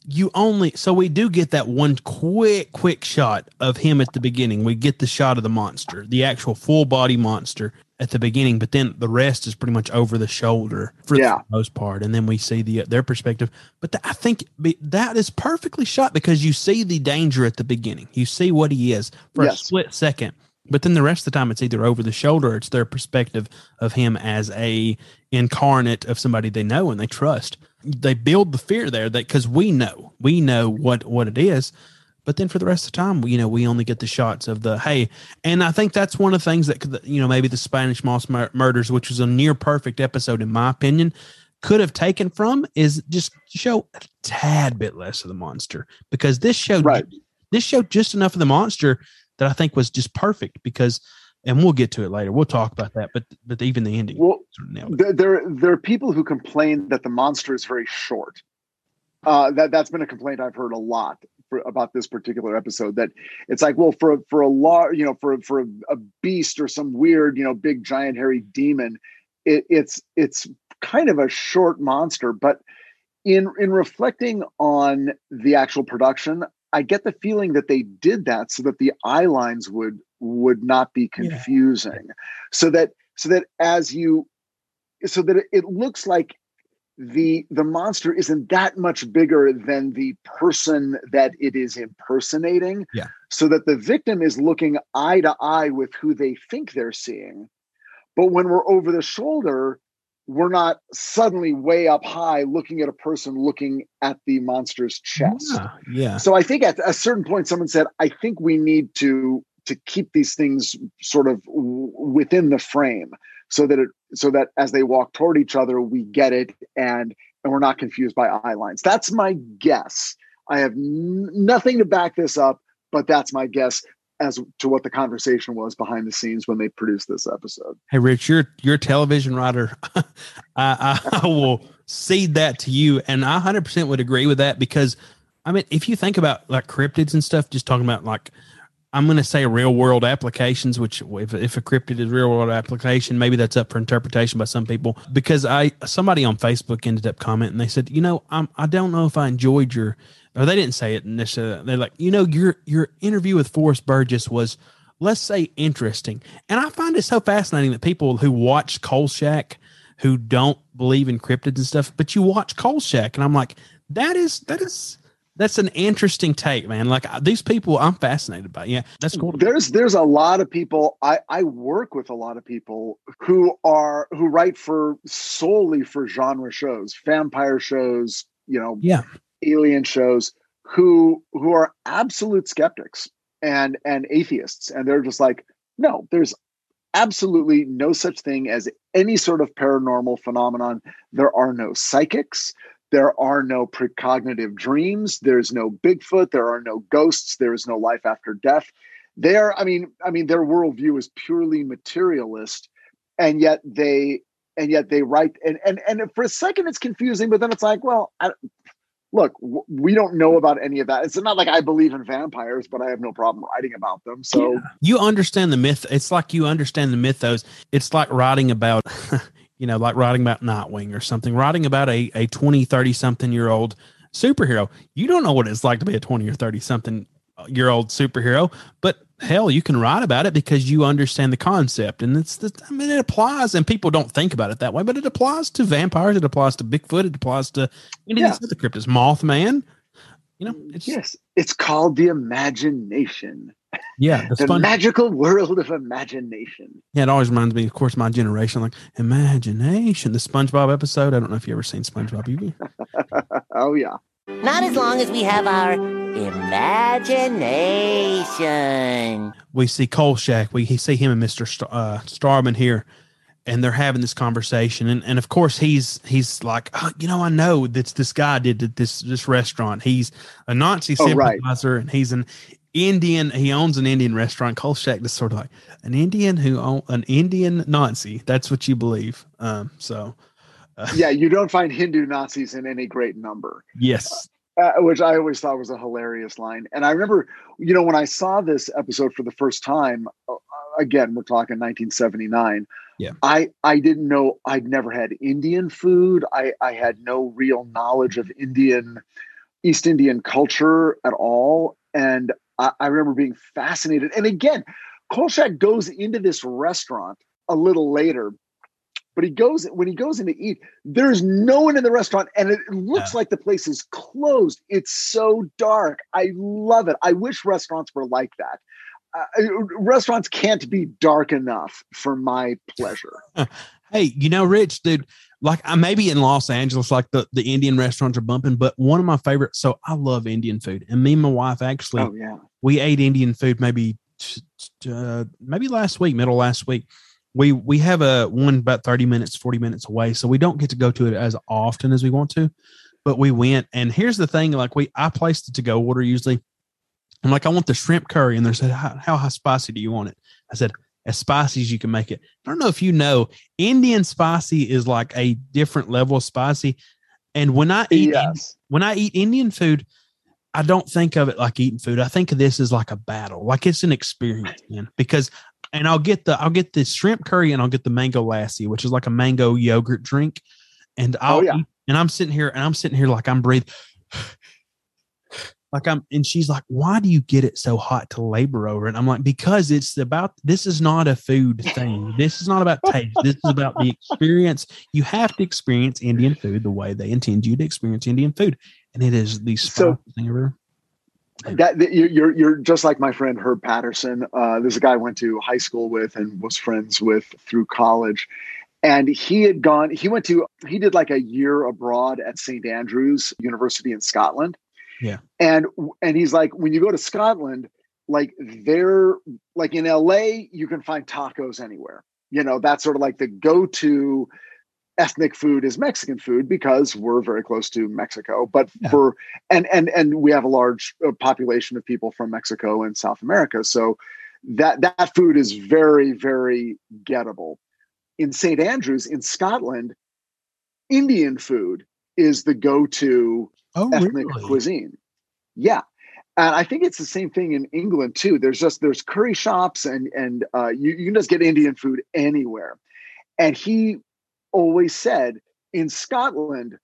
you only, so we do get that one quick, quick shot of him at the beginning. We get the shot of the monster, the actual full body monster at the beginning, but then the rest is pretty much over the shoulder for Yeah. the most part. And then we see the, their perspective. But th- I think be- that is perfectly shot because you see the danger at the beginning. You see what he is for a split second. But then the rest of the time, it's either over the shoulder or it's their perspective of him as a incarnate of somebody they know and they trust. They build the fear there that because we know, we know what what it is. But then for the rest of the time, you know, we only get the shots of the hey, and I think that's one of the things that could, you know maybe the Spanish Moss Mur- Murders, which was a near perfect episode in my opinion, could have taken from is just show a tad bit less of the monster because this showed Right. this showed just enough of the monster that I think was just perfect because, and we'll get to it later. We'll talk about that, but but even the ending. well sort of nailed it. there, there there are people who complain that the monster is very short. Uh, that that's been a complaint I've heard a lot for, about this particular episode. That it's like, well, for for a large, you know, for for a, a beast or some weird, you know, big giant hairy demon, it, it's it's kind of a short monster, but in in reflecting on the actual production, I get the feeling that they did that so that the eye lines would would not be confusing. So that so that as you so that it, it looks like the the monster isn't that much bigger than the person that it is impersonating Yeah. so that the victim is looking eye to eye with who they think they're seeing but when we're over the shoulder we're not suddenly way up high looking at a person looking at the monster's chest Yeah. Yeah. so I think at a certain point, someone said, "I think we need to to keep these things sort of w- within the frame, so that it so that as they walk toward each other, we get it, and and we're not confused by eye lines." That's my guess. I have n- nothing to back this up, but that's my guess as to what the conversation was behind the scenes when they produced this episode. Hey, Rich, you're you're a television writer. I, I, will cede that to you, and I 100 percent would agree with that because, I mean, if you think about like cryptids and stuff, just talking about like, I'm going to say real world applications, which if if a cryptid is real world application, maybe that's up for interpretation by some people. Because I somebody on Facebook ended up commenting, they said, you know, I'm I don't know if I enjoyed your, or they didn't say it necessarily. They're like, you know, your your interview with Forrest Burgess was let's say interesting. And I find it so fascinating that people who watch Kolchak who don't believe in cryptids and stuff, but you watch Kolchak, and I'm like, that is that is that's an interesting take, man. Like these people, I'm fascinated by. Yeah, that's cool. There's there's a lot of people. I I work with a lot of people who are who write for solely for genre shows, vampire shows, you know, Yeah, alien shows, who who are absolute skeptics and and atheists, and they're just like, no, there's absolutely no such thing as any sort of paranormal phenomenon. There are no psychics. There are no precognitive dreams. There's no Bigfoot. There are no ghosts. There is no life after death. Their, I mean, I mean, their worldview is purely materialist, and yet they, and yet they write, and and and for a second it's confusing, but then it's like, well, I, look, we don't know about any of that. It's not like I believe in vampires, but I have no problem writing about them. So you understand the myth. It's like you understand the mythos. It's like writing about, you know, like writing about Nightwing or something, writing about a, a 20, 30 something year old superhero. You don't know what it's like to be a 20 or 30 something uh, year old superhero, but hell, you can write about it because you understand the concept. And it's the, I mean, it applies and people don't think about it that way, but it applies to vampires. It applies to Bigfoot. It applies to any Yeah. of these other cryptids, Mothman. You know, it's yes, it's called the imagination, yeah, the the magical world of imagination. Yeah, it always reminds me, of course, my generation, like imagination. The SpongeBob episode. I don't know if you ever seen SpongeBob. Have you? oh yeah. Not as long as we have our imagination. We see Kolchak. We see him and Mister Star, uh, Starman here, and they're having this conversation. And and of course, he's he's like, oh, you know, I know that this guy did th- this this restaurant. He's a Nazi Oh, right. sympathizer, and he's an Indian. He owns an Indian restaurant. Kolchak is sort of like an Indian who own an Indian Nazi. That's what you believe. Um. So. Uh, yeah, you don't find Hindu Nazis in any great number. Yes. uh, which I always thought was a hilarious line. And I remember, you know, when I saw this episode for the first time, uh, again, we're talking 1979. Yeah. I I didn't know I'd never had Indian food. I I had no real knowledge of Indian East Indian culture at all, and I, I remember being fascinated. And again, Kolchak goes into this restaurant a little later but he goes when he goes in to eat there's no one in the restaurant and it looks like the place is closed. It's so dark. I love it. I wish restaurants were like that. Uh, restaurants can't be dark enough for my pleasure. Hey, you know, Rich, dude, like I maybe in Los Angeles, like the, the Indian restaurants are bumping, but one of my favorite, so I love Indian food. And me and my wife actually, oh yeah we ate Indian food maybe, uh, maybe last week, middle last week. We, we have a one about 30 minutes, 40 minutes away. So we don't get to go to it as often as we want to, but we went. And here's the thing, like we, I placed it to go order usually. I'm like, I want the shrimp curry. And they said, how, how spicy do you want it? I said, as spicy as you can make it. I don't know if you know, Indian spicy is like a different level of spicy. And when I eat yes. when I eat Indian food, I don't think of it like eating food. I think of this as like a battle, like it's an experience, man. Because and I'll get the I'll get the shrimp curry and I'll get the mango lassi, which is like a mango yogurt drink. and oh, I'll Oh, yeah. eat- and I'm sitting here and I'm sitting here like I'm breathing. Like I'm, and she's like, "Why do you get it so hot to labor over?" And I'm like, "Because it's about. This is not a food thing. This is not about taste. This is about the experience. You have to experience Indian food the way they intend you to experience Indian food, and it is the So- thing ever. that, that you- you're you're just like my friend Herb Patterson. Uh, there's a guy I went to high school with and was friends with through college, and he had gone. He went to he did like a year abroad at St Andrews University in Scotland, Yeah. and and he's like, when you go to Scotland, like they're like in LA, you can find tacos anywhere. You know, that's sort of like the go-to ethnic food is Mexican food because we're very close to Mexico. But Yeah. for and and and we have a large uh, population of people from Mexico and South America, so that that food is very very gettable. In St Andrews in Scotland, Indian food is the go-to Oh, ethnic really? cuisine. Yeah. And I think it's the same thing in England too. There's just there's curry shops and and uh, you, you can just get Indian food anywhere. And he always said in Scotland,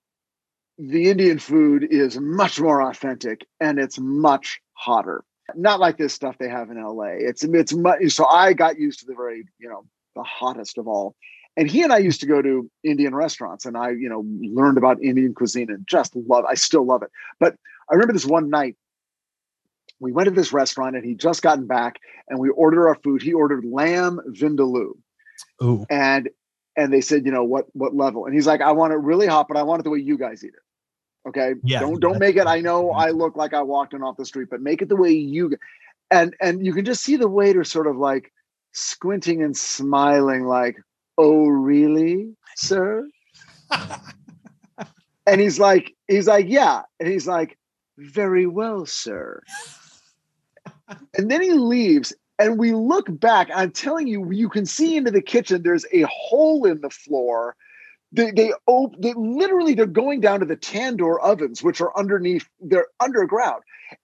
the Indian food is much more authentic and it's much hotter. Not like this stuff they have in LA. It's it's much so I got used to the very, you know, the hottest of all. And he and I used to go to Indian restaurants and I, you know, learned about Indian cuisine and just love I still love it. But I remember this one night we went to this restaurant and he'd just gotten back and we ordered our food. He ordered lamb vindaloo Ooh, and and they said, you know, what what level? And he's like, I want it really hot, but I want it the way you guys eat it. Okay. Yeah, Don't don't make it. I know I look like I walked in off the street, but make it the way you and and you can just see the waiter sort of like squinting and smiling, like, oh really, sir? and he's like, he's like, yeah. And he's like, very well, sir. and then he leaves and we look back i'm telling you you can see into the kitchen there's a hole in the floor they they, op- they literally they're going down to the tandoor ovens which are underneath they're underground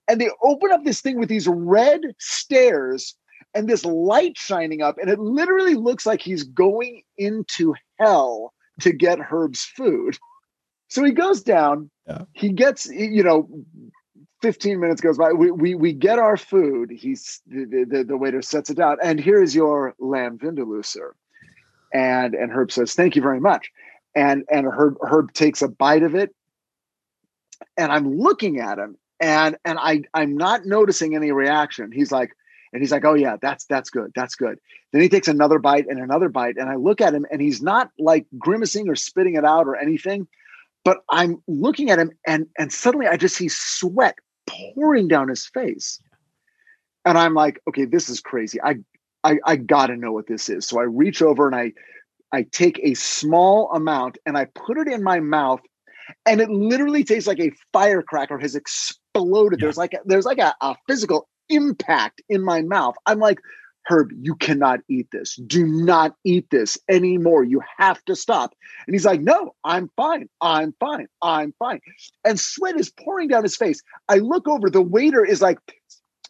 and they open up this thing with these red stairs and this light shining up and it literally looks like he's going into hell to get herb's food so he goes down he gets you know 15 minutes goes by. We we we get our food. He's the, the, the waiter sets it down, and here is your lamb vindaloo, sir. And and Herb says, "Thank you very much." And and Herb Herb takes a bite of it, and I'm looking at him, and and I I'm not noticing any reaction. He's like, and he's like, "Oh yeah, that's that's good, that's good." Then he takes another bite and another bite, and I look at him, and he's not like grimacing or spitting it out or anything but I'm looking at him and and suddenly I just see sweat pouring down his face. And I'm like, okay, this is crazy. I I, I gotta know what this is. So I reach over and I I take a small amount and I put it in my mouth, and it literally tastes like a firecracker has exploded. There's like a, there's like a, a physical impact in my mouth. I'm like, Herb, you cannot eat this. Do not eat this anymore. You have to stop. And he's like, No, I'm fine. I'm fine. I'm fine. And sweat is pouring down his face. I look over, the waiter is like,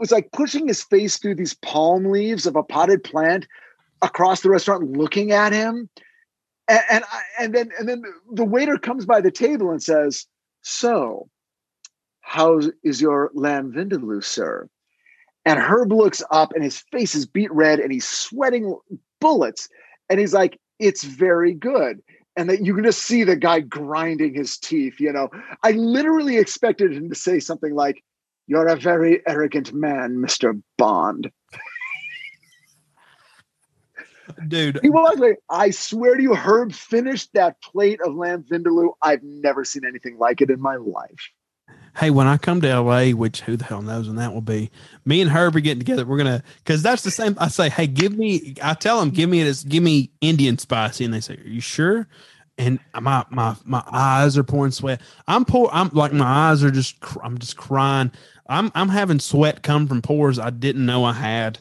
it's like pushing his face through these palm leaves of a potted plant across the restaurant, looking at him. And, and, I, and then and then the waiter comes by the table and says, So, how is your lamb vindaloo, sir? And Herb looks up and his face is beat red and he's sweating bullets. And he's like, it's very good. And that you can just see the guy grinding his teeth. You know, I literally expected him to say something like, You're a very arrogant man, Mr. Bond. dude. He was like, I swear to you, Herb finished that plate of lamb vindaloo. I've never seen anything like it in my life. Hey, when I come to LA, which who the hell knows when that will be, me and Herb are getting together. We're gonna because that's the same. I say, hey, give me. I tell them, give me it as give me Indian spicy, and they say, are you sure? And my my my eyes are pouring sweat. I'm poor. I'm like my eyes are just. I'm just crying. I'm I'm having sweat come from pores I didn't know I had.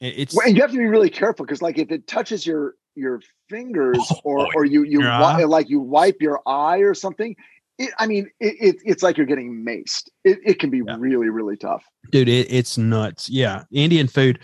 It's Well, and you have to be really careful because, like, if it touches your your fingers oh, or or you you wi- like you wipe your eye or something, it, I mean, it, it it's like you're getting maced. It it can be really really tough. dude it, it's nuts yeah indian food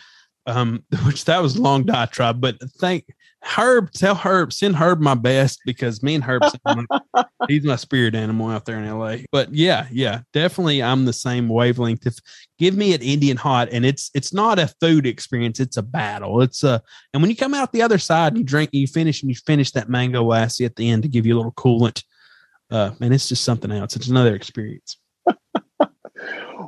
um which that was a long diatribe but thank Herb, tell Herb, send Herb my best because me and Herb, he's my spirit animal out there in LA. But yeah, yeah, definitely, I'm the same wavelength. If give me an Indian hot, and it's it's not a food experience, it's a battle. It's a, and when you come out the other side and you drink, you finish and you finish that mango lassi at the end to give you a little coolant. Uh, and it's just something else. It's another experience.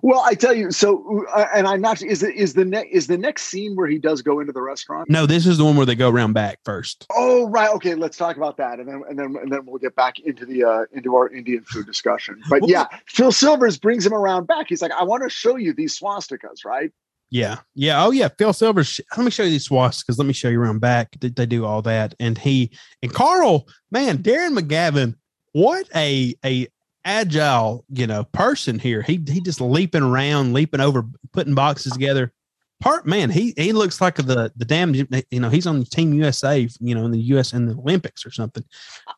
Well, I tell you, so uh, and I'm not. Is it is the next is the next scene where he does go into the restaurant? No, this is the one where they go around back first. Oh, right. Okay, let's talk about that, and then and then and then we'll get back into the uh into our Indian food discussion. But yeah, Phil Silvers brings him around back. He's like, I want to show you these swastikas, right? Yeah, yeah. Oh, yeah. Phil Silvers. Let me show you these swastikas. Let me show you around back. They, they do all that, and he and Carl, man, Darren McGavin. What a a agile, you know, person here. He he just leaping around, leaping over, putting boxes together. Part man, he he looks like the the damn you know he's on Team USA, you know, in the US in the Olympics or something.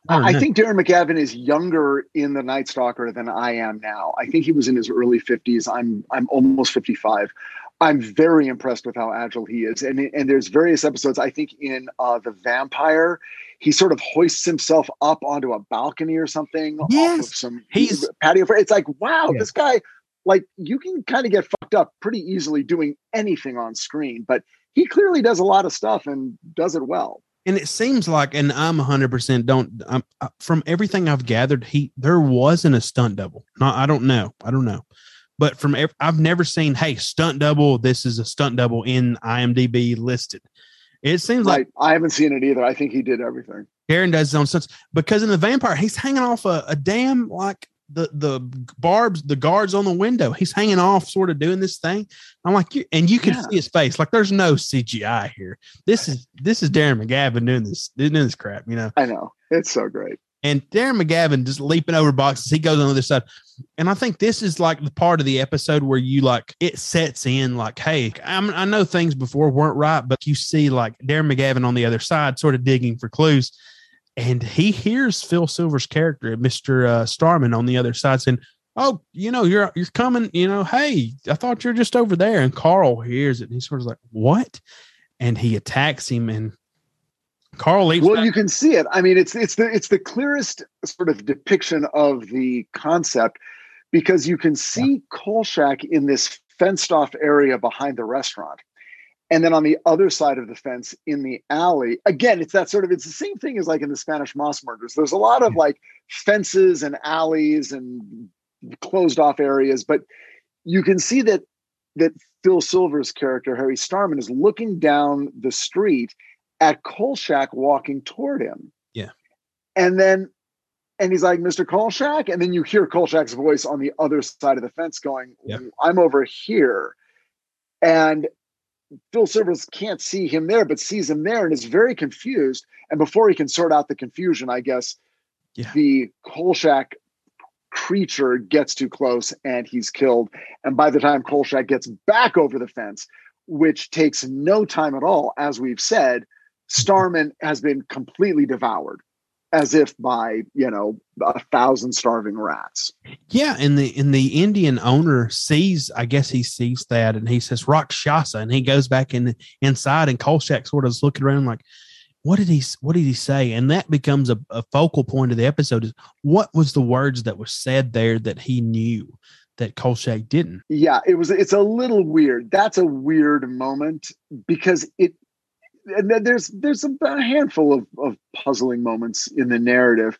I, I think Darren McGavin is younger in the Night Stalker than I am now. I think he was in his early fifties. I'm I'm almost fifty five. I'm very impressed with how agile he is, and and there's various episodes. I think in uh, the Vampire, he sort of hoists himself up onto a balcony or something yes. off of some He's- patio. It's like, wow, Yeah. this guy, like, you can kind of get fucked up pretty easily doing anything on screen, but he clearly does a lot of stuff and does it well. and it seems like, and I'm 100 percent don't. I'm, uh, from everything I've gathered, he there wasn't a stunt double. No, I don't know. I don't know. But from I've never seen, hey, stunt double. This is a stunt double in IMDb listed. It seems like. I haven't seen it either. I think he did everything. Darren does his own stunts because in the vampire, he's hanging off a, a damn like the the barbs, the guards on the window. He's hanging off, sort of doing this thing. I'm like, you, and you can Yeah. see his face. Like, there's no CGI here. This is this is Darren McGavin doing this doing this crap, you know. I know. It's so great. And Darren McGavin just leaping over boxes. He goes on the other side. And I think this is like the part of the episode where you like it sets in like, hey, I'm, I know things before weren't right, but you see like Darren McGavin on the other side, sort of digging for clues. And he hears Phil Silver's character, Mr. Uh, Starman, on the other side saying, Oh, you know, you're you're coming, you know, hey, I thought you're just over there. And Carl hears it and he's sort of like, What? And he attacks him and Carl Well, you can see it. I mean, it's it's the it's the clearest sort of depiction of the concept because you can see Kolchak in this fenced off area behind the restaurant. And then on the other side of the fence in the alley, again, it's that sort of it's the same thing as like in the Spanish moss murders. There's a lot of like fences and alleys and closed off areas, but you can see that that Phil Silver's character, Harry Starman, is looking down the street at Kolchak walking toward him. Yeah. And then and he's like, Mr. Kolchak. And then you hear Kolchak's voice on the other side of the fence going. I'm over here. And Phil Silvers can't see him there, but sees him there and is very confused. And before he can sort out the confusion, I guess Yeah. the Kolchak creature gets too close and he's killed. And by the time Kolchak gets back over the fence, which takes no time at all, as we've said, Starman has been completely devoured, as if by you know a thousand starving rats. Yeah, and the and the Indian owner sees, I guess he sees that, and he says Rakshasa, and he goes back in inside, and Kolchak sort of is looking around like, what did he what did he say? And that becomes a, a focal point of the episode is what was the words that was said there that he knew that Kolchak didn't. Yeah, it was. It's a little weird. That's a weird moment because it. And there's there's a, handful of, of puzzling moments in the narrative.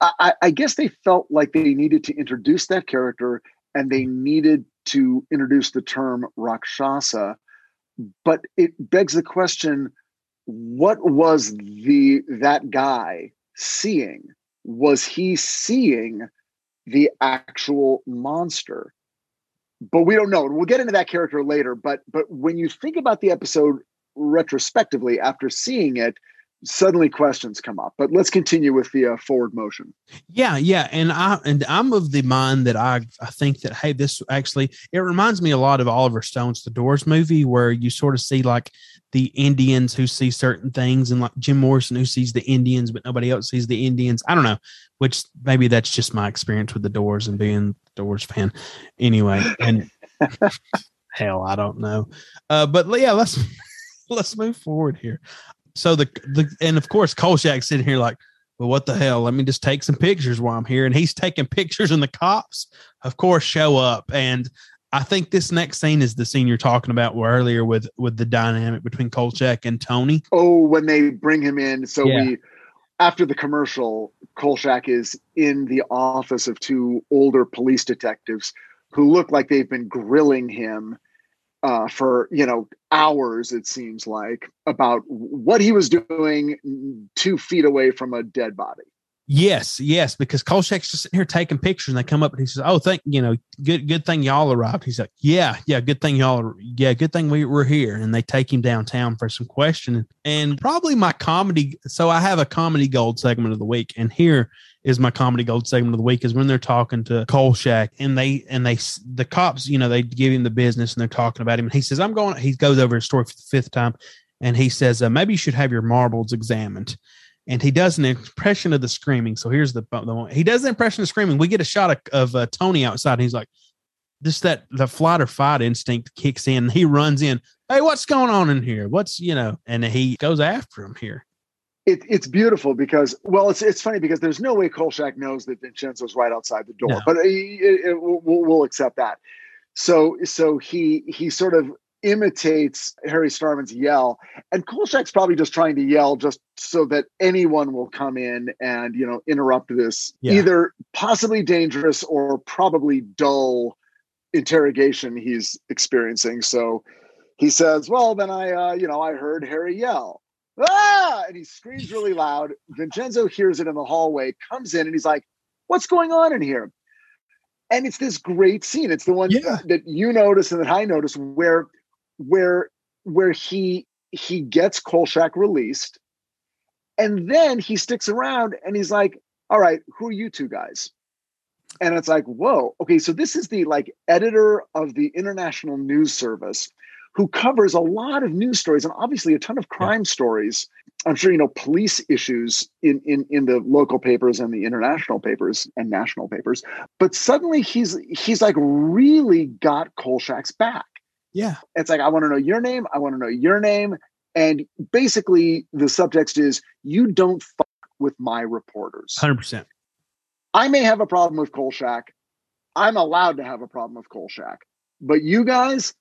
I- I guess they felt like they needed to introduce that character and they needed to introduce the term Rakshasa, but it begs the question: What was the that guy seeing? Was he seeing the actual monster? but we don't know and we'll get into that character later but but when you think about the episode retrospectively after seeing it suddenly questions come up but let's continue with the uh, forward motion Yeah, yeah, and I and I'm of the mind that I I think that hey, this actually it reminds me a lot of Oliver Stone's The Doors movie, where you sort of see like the Indians who see certain things, and like Jim Morrison who sees the Indians, but nobody else sees the Indians. I don't know, which maybe that's just my experience with The Doors and being Doors fan. Anyway, and hell, I don't know, uh, but yeah, let's let's move forward here. So the the and of course Kolchak's sitting here like, well, what the hell? Let me just take some pictures while I'm here. And he's taking pictures, and the cops, of course, show up. And I think this next scene is the scene you're talking about earlier with with the dynamic between Kolchak and Tony. Oh, when they bring him in, so Yeah. we after the commercial, Kolchak is in the office of two older police detectives who look like they've been grilling him uh, for you know hours. It seems like about what he was doing two feet away from a dead body. Yes, yes, because Kolchak's just sitting here taking pictures, and they come up and he says, "Oh, thank you know, good good thing y'all arrived." He's like, "Yeah, yeah, good thing y'all, yeah, good thing we were here." And they take him downtown for some questioning, and probably my comedy. So I have a comedy gold segment of the week, and here is my comedy gold segment of the week is when they're talking to Kolchak, and they and they the cops, you know, they give him the business, and they're talking about him, and he says, "I'm going." He goes over his story for the fifth time, and he says, uh, "Maybe you should have your marbles examined." And he does an impression of the screaming. So here's the, the one. He does the impression of screaming. We get a shot of, of uh, Tony outside. And he's like, just that the flight or fight instinct kicks in. He runs in. Hey, what's going on in here? What's you know? And he goes after him here. It, it's beautiful because well, it's it's funny because there's no way Kolchak knows that Vincenzo's right outside the door, No. but it, it, we'll, we'll accept that. So so he he sort of imitates Harry Starman's yell, and Kolchak's probably just trying to yell just so that anyone will come in and you know interrupt this Yeah. either possibly dangerous or probably dull interrogation he's experiencing. So he says, "Well, then I uh, you know I heard Harry yell." Ah! And he screams really loud. Vincenzo hears it in the hallway, comes in, and he's like, What's going on in here? And it's this great scene. It's the one that you notice and that I notice where where where he he gets Kolchak released, and then he sticks around and he's like, All right, who are you two guys? And it's like, whoa, okay, so this is the like editor of the International News Service who covers a lot of news stories and obviously a ton of crime stories. I'm sure you know police issues in, in in the local papers and the international papers and national papers. But suddenly he's he's like really got Kolchak's back. Yeah. It's like I want to know your name, I want to know your name. And basically the subtext is you don't fuck with my reporters. Hundred percent. I may have a problem with Kolchak. I'm allowed to have a problem with Kolchak. But you guys,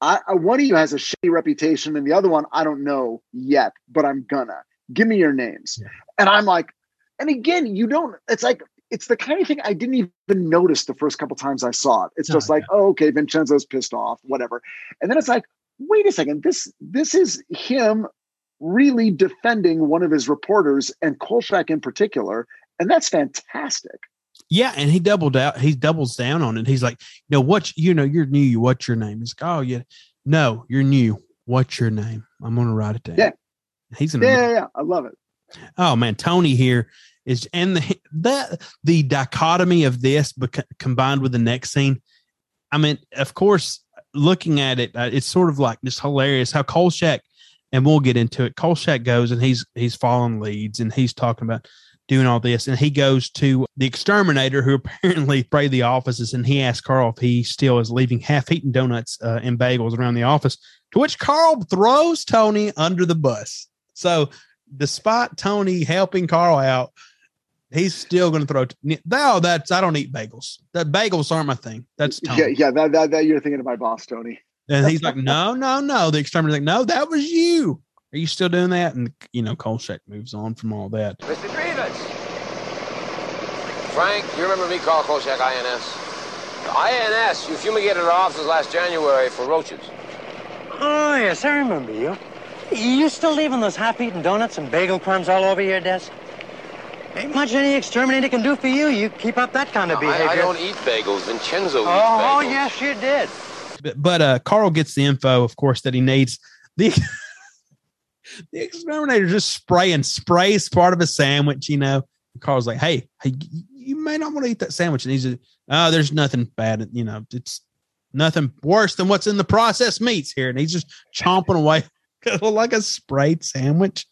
I, I one of you has a shitty reputation, and the other one I don't know yet, but I'm gonna. Give me your names. And I'm like, and again, you don't, it's like it's the kind of thing I didn't even notice the first couple times I saw it. It's oh, just like, oh, okay, Vincenzo's pissed off, whatever. And then it's like, wait a second, this this is him really defending one of his reporters and Kolchak in particular, and that's fantastic. Yeah, and he doubled out. He doubles down on it. He's like, you know, what you know, you're new. What's your name? He's like, oh yeah, no, you're new. What's your name? I'm gonna write it down. Yeah. He's an Yeah, yeah, yeah. I love it. Oh man, Tony here is, and the that the dichotomy of this bec- combined with the next scene. I mean, of course, looking at it, uh, it's sort of like just hilarious how Kolchak, and we'll get into it. Kolchak goes and he's he's following leads and he's talking about doing all this, and he goes to the exterminator who apparently sprayed the offices, and he asks Carl if he still is leaving half-eaten donuts uh, and bagels around the office. To which Carl throws Tony under the bus. So despite Tony helping Carl out, he's still going to throw. No, that's I don't eat bagels. That bagels aren't my thing. That's Tony. Yeah, yeah. That, that that you're thinking of my boss, Tony. And he's like, no, no, no. The exterminator's like, no, that was you. Are you still doing that? And you know, Kolchak moves on from all that. Mr. Grievous. Frank, you remember me, Carl Kolchak, INS? The INS, you fumigated our offices last January for roaches. Oh, yes, I remember you. You still leaving those half-eaten donuts and bagel crumbs all over your desk? Ain't much any exterminator can do for you. You keep up that kind of I, behavior. I don't eat bagels. Vincenzo eats Oh, bagels. oh, yes, you did. But, but uh, Carl gets the info, of course, that he needs. The the exterminator just spraying sprays part of a sandwich, you know. And Carl's like, hey, hey, you may not want to eat that sandwich. And he's like, oh, there's nothing bad, you know, it's nothing worse than what's in the processed meats here. And he's just chomping away like a Sprite sandwich.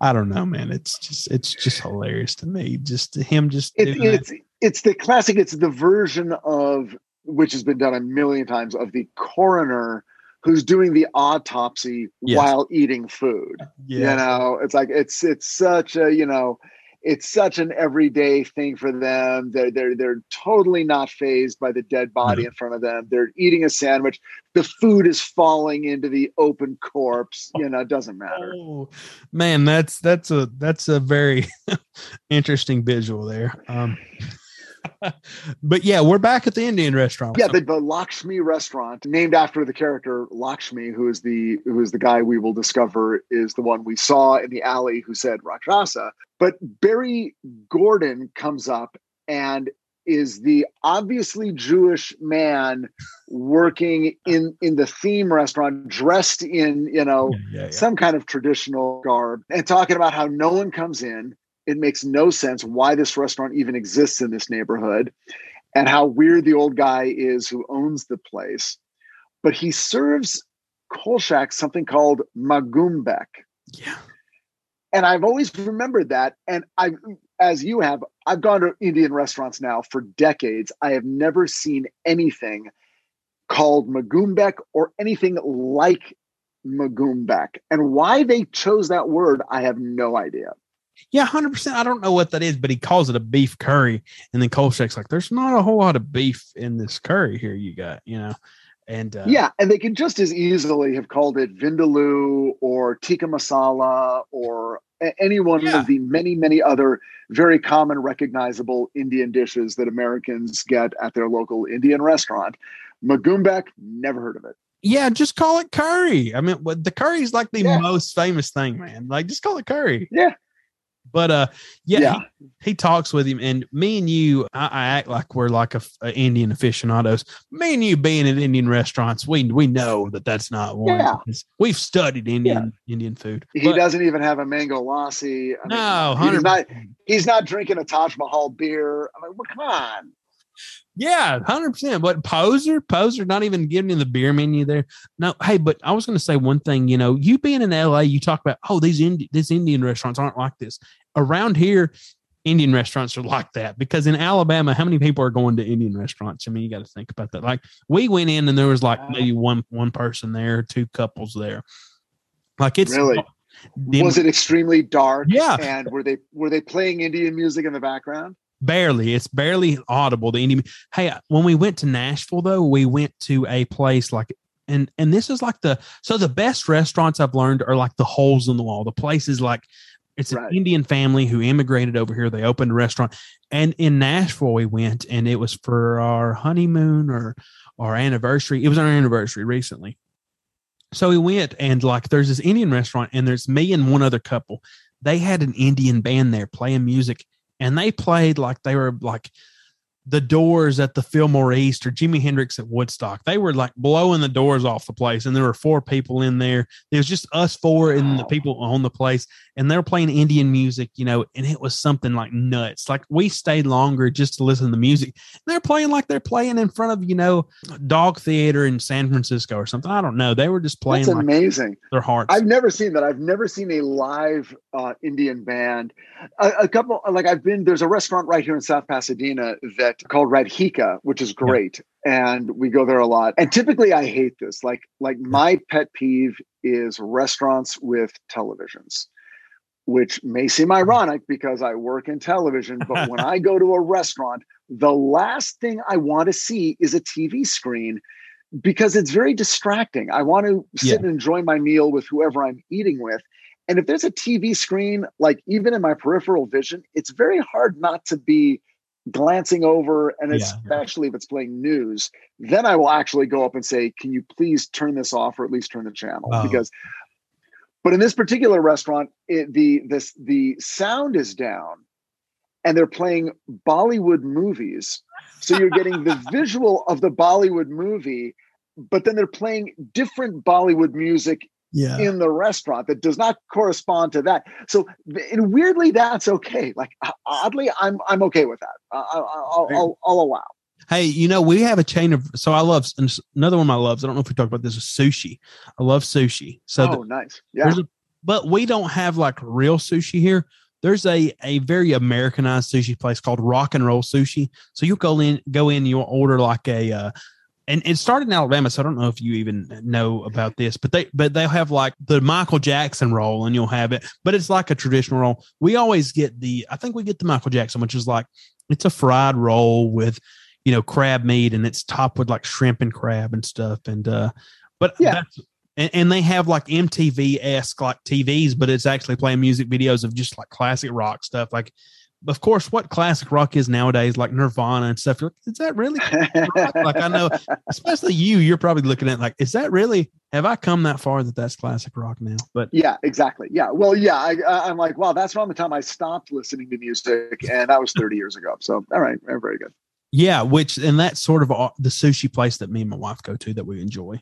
I don't know, man. It's just it's just hilarious to me. Just him just It's doing that. it's it's the classic. It's the version of which has been done a million times of the coroner who's doing the autopsy Yes. while eating food. Yeah. You know, it's like it's it's such a you know, it's such an everyday thing for them. They're they're they're totally not phased by the dead body in front of them. They're eating a sandwich. The food is falling into the open corpse. You know, it doesn't matter. Oh, man, that's that's a that's a very interesting visual there. Um, but yeah, we're back at the Indian restaurant. Yeah, the, the Lakshmi restaurant, named after the character Lakshmi, who is the who is the guy we will discover is the one we saw in the alley who said Rakshasa. But Barry Gordon comes up and is the obviously Jewish man working in in the theme restaurant, dressed in you know some kind of traditional garb, and talking about how no one comes in. It makes no sense why this restaurant even exists in this neighborhood and how weird the old guy is who owns the place. But he serves Kolchak something called magumbek. Yeah. And I've always remembered that. And I, as you have, I've gone to Indian restaurants now for decades. I have never seen anything called magumbek or anything like magumbek. And why they chose that word, I have no idea. Yeah, hundred percent. I don't know what that is, but he calls it a beef curry, and then Kolchak's like, "There's not a whole lot of beef in this curry here. You got, you know." And uh, yeah, and they could just as easily have called it vindaloo or tikka masala or any one of the many, many other very common, recognizable Indian dishes that Americans get at their local Indian restaurant. Magumbek, never heard of it. yeah, just call it curry. I mean, the curry is like the most famous thing, man. Like, just call it curry. Yeah. But uh, yeah, Yeah. He, he talks with him, and me and you, I, I act like we're like a, a Indian aficionados. Me and you being at Indian restaurants, we we know that that's not one. Yeah. We've studied Indian Indian food. He But- doesn't even have a mango lassi. I mean, No, he's 100%. not. He's not drinking a Taj Mahal beer. I mean, well, come on. Yeah, hundred percent. But poser, poser, not even giving you the beer menu there. No, hey, but I was going to say one thing. You know, you being in LA, you talk about oh these Indi- these Indian restaurants aren't like this. Around here, Indian restaurants are like that because in Alabama, how many people are going to Indian restaurants? I mean, you got to think about that. Like we went in and there was like maybe one one person there, two couples there. Like it's Really? Was it extremely dark? Yeah. And were they were they playing Indian music in the background? barely it's barely audible to any hey when we went to nashville though we went to a place like and and this is like the so the best restaurants i've learned are like the holes in the wall the places like it's an indian family who immigrated over here. They opened a restaurant. And in nashville we went and it was for our honeymoon or our anniversary. It was our anniversary recently. So we went and like there's this indian restaurant and there's me and one other couple. They had an indian band there playing music and they played like they were like the doors at the Fillmore East or Jimi Hendrix at Woodstock. They were like blowing the doors off the place, and there were four people in there. It was just us four and the people on the place, and they were playing Indian music, you know, and it was something like nuts. Like we stayed longer just to listen to the music. They're playing like they're playing in front of, you know, Dog Theater in San Francisco or something. I don't know. They were just playing That's like amazing. their hearts. I've never seen that. I've never seen a live uh, Indian band. A, a couple, like I've been. There's a restaurant right here in South Pasadena that called Radhika, which is great, and we go there a lot. And typically, I hate this. Like, like my pet peeve is restaurants with televisions. Which may seem mm-hmm. ironic because I work in television, but when I go to a restaurant, the last thing I want to see is a TV screen because it's very distracting. I want to sit Yeah. and enjoy my meal with whoever I'm eating with. And if there's a TV screen, like even in my peripheral vision, it's very hard not to be glancing over. And Yeah. especially if it's playing news, then I will actually go up and say, Can you please turn this off or at least turn the channel? Oh. Because but in this particular restaurant, it, the this the sound is down and they're playing Bollywood movies. So you're getting the visual of the Bollywood movie, but then they're playing different Bollywood music Yeah. in the restaurant that does not correspond to that. So and weirdly, that's okay. Like oddly, I'm I'm okay with that. I, I, I'll, I'll, I'll allow. Hey, you know, we have a chain of so I love and another one of my loves. I don't know if we talked about this is sushi. I love sushi. So oh, the- nice. Yeah. a, but we don't have like real sushi here. There's a a very Americanized sushi place called Rock and Roll Sushi. So you go in, go in, you'll order like a uh, and it started in Alabama, so I don't know if you even know about this, but they but they'll have like the Michael Jackson roll, and you'll have it, but it's like a traditional roll. We always get the, I think we get the Michael Jackson, which is like it's a fried roll with, you know, crab meat, and it's topped with like shrimp and crab and stuff, and uh, but Yeah. that's, and, and they have like MTV esque like TVs, but it's actually playing music videos of just like classic rock stuff, like. Of course, what classic rock is nowadays, like Nirvana and stuff. You're like, is that really like I know, especially you, you're probably looking at like, is that really? Have I come that far that that's classic rock now? But Yeah, exactly. Yeah. Well, yeah, I, I'm like, wow, that's around the time I stopped listening to music, and that was 30 years ago. So, all right, very, very good. yeah, which and that's sort of the sushi place that me and my wife go to that we enjoy.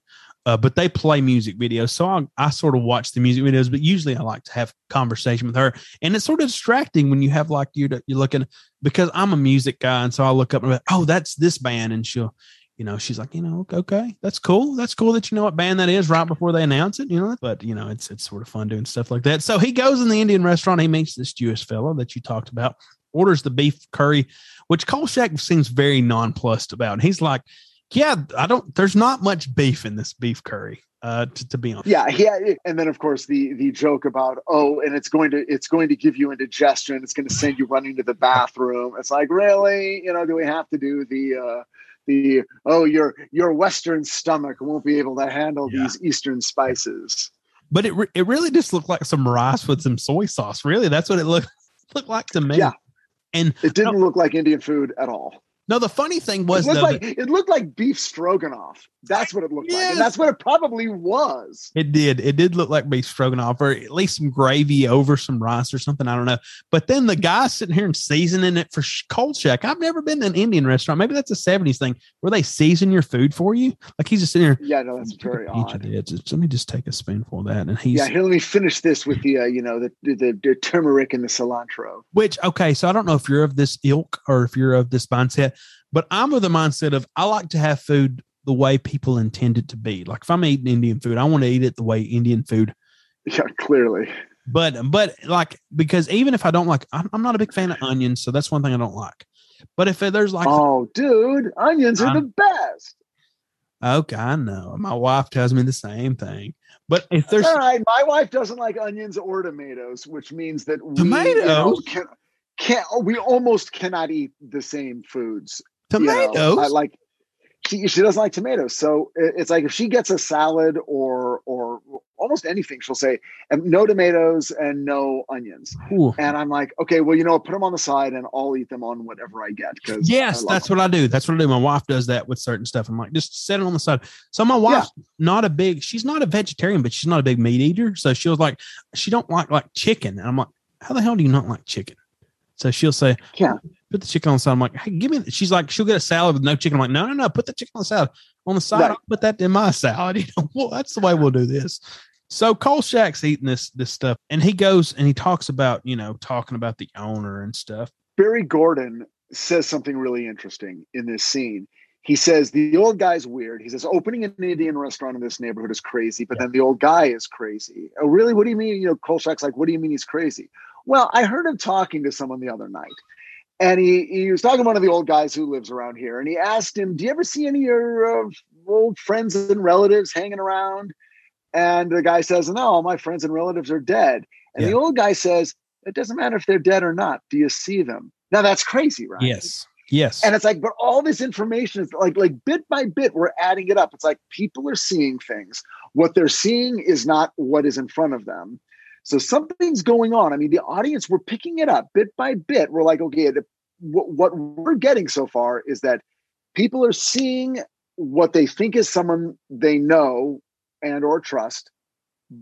Uh, but they play music videos, so I, I sort of watch the music videos. But usually, I like to have conversation with her, and it's sort of distracting when you have like you you're looking because I'm a music guy, and so I look up and like, oh, that's this band, and she'll, you know, she's like, you know, okay, that's cool, that's cool that you know what band that is right before they announce it, you know. But you know, it's it's sort of fun doing stuff like that. So he goes in the Indian restaurant, he meets this Jewish fellow that you talked about, orders the beef curry, which Kolchak seems very nonplussed about. And he's like, yeah, I don't, there's not much beef in this beef curry, uh, to, to be honest. Yeah, yeah, and then of course the the joke about oh, and it's going to it's going to give you indigestion. It's going to send you running to the bathroom. It's like really, you know, do we have to do the uh, the oh your your Western stomach won't be able to handle these Eastern spices. But it, re- it really just looked like some rice with some soy sauce. Really, that's what it looked, looked like to me. Yeah. And It didn't look like Indian food at all. No, the funny thing It was, looked though, like it looked like beef stroganoff. That's what it looked like, and that's what it probably was. It did. It did look like beef stroganoff, or at least some gravy over some rice or something. I don't know. But then the guy sitting here and seasoning it for Kolchak. I've never been to an Indian restaurant. Maybe that's a '70s thing where they season your food for you. Like he's just sitting here. Yeah, no, that's very odd. Let me just take a spoonful of that, and he's Yeah, here, let me finish this with the uh, you know the, the the turmeric and the cilantro. Which okay, so I don't know if you're of this ilk or if you're of this mindset, but I'm of the mindset of I like to have food the way people intend it to be. Like if I'm eating Indian food, I want to eat it the way Indian food. Yeah, clearly. But but like because even if I don't like, I'm, I'm not a big fan of onions, so that's one thing I don't like. But if there's like, oh, dude, onions are the best. okay, I know my wife tells me the same thing. But if there's All right, my wife doesn't like onions or tomatoes, which means that we, you know, Tomatoes? can, can we almost cannot eat the same foods. You know. Tomatoes? I like she she doesn't like tomatoes, so it- it's like if she gets a salad or or almost anything, she'll say "And no tomatoes and no onions. Ooh. And I'm like, okay, well, you know, put them on the side, and I'll eat them on whatever I get. Because Yes, that's what I do. That's what I do. My wife does that with certain stuff. I'm like, just set it on the side. So my wife's not a big, she's not a vegetarian, but she's not a big meat eater. So she was like, she don't like like chicken. And I'm like, how the hell do you not like chicken? So she'll say, Yeah. put the chicken on the side. I'm like, hey, give me. She's like, she'll get a salad with no chicken. I'm like, no, no, no, put the chicken on the salad. On the side, Right. I'll put that in my salad. You know, well, that's the way we'll do this. So Kolchak's eating this this stuff, and he goes and he talks about you know talking about the owner and stuff. Barry Gordon says something really interesting in this scene. He says the old guy's weird. He says opening an Indian restaurant in this neighborhood is crazy, but then the old guy is crazy. Oh, really? What do you mean? You know, Kolchak's like, what do you mean he's crazy? Well, I heard him talking to someone the other night, and he he was talking to one of the old guys who lives around here, and he asked him, "Do you ever see any of your uh, old friends and relatives hanging around?" And the guy says, "No, all my friends and relatives are dead." And the old guy says, "It doesn't matter if they're dead or not. Do you see them?" Now that's crazy, right? Yes, yes. And it's like, but all this information is like, like bit by bit, we're adding it up. It's like people are seeing things. What they're seeing is not what is in front of them. So something's going on. I mean, the audience, we're picking it up bit by bit. We're like, okay, the, what, what we're getting so far is that people are seeing what they think is someone they know and or trust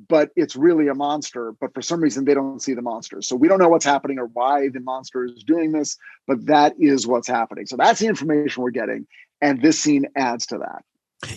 but it's really a monster but for some reason they don't see the monster so we don't know what's happening or why the monster is doing this but that is what's happening so that's the information we're getting and this scene adds to that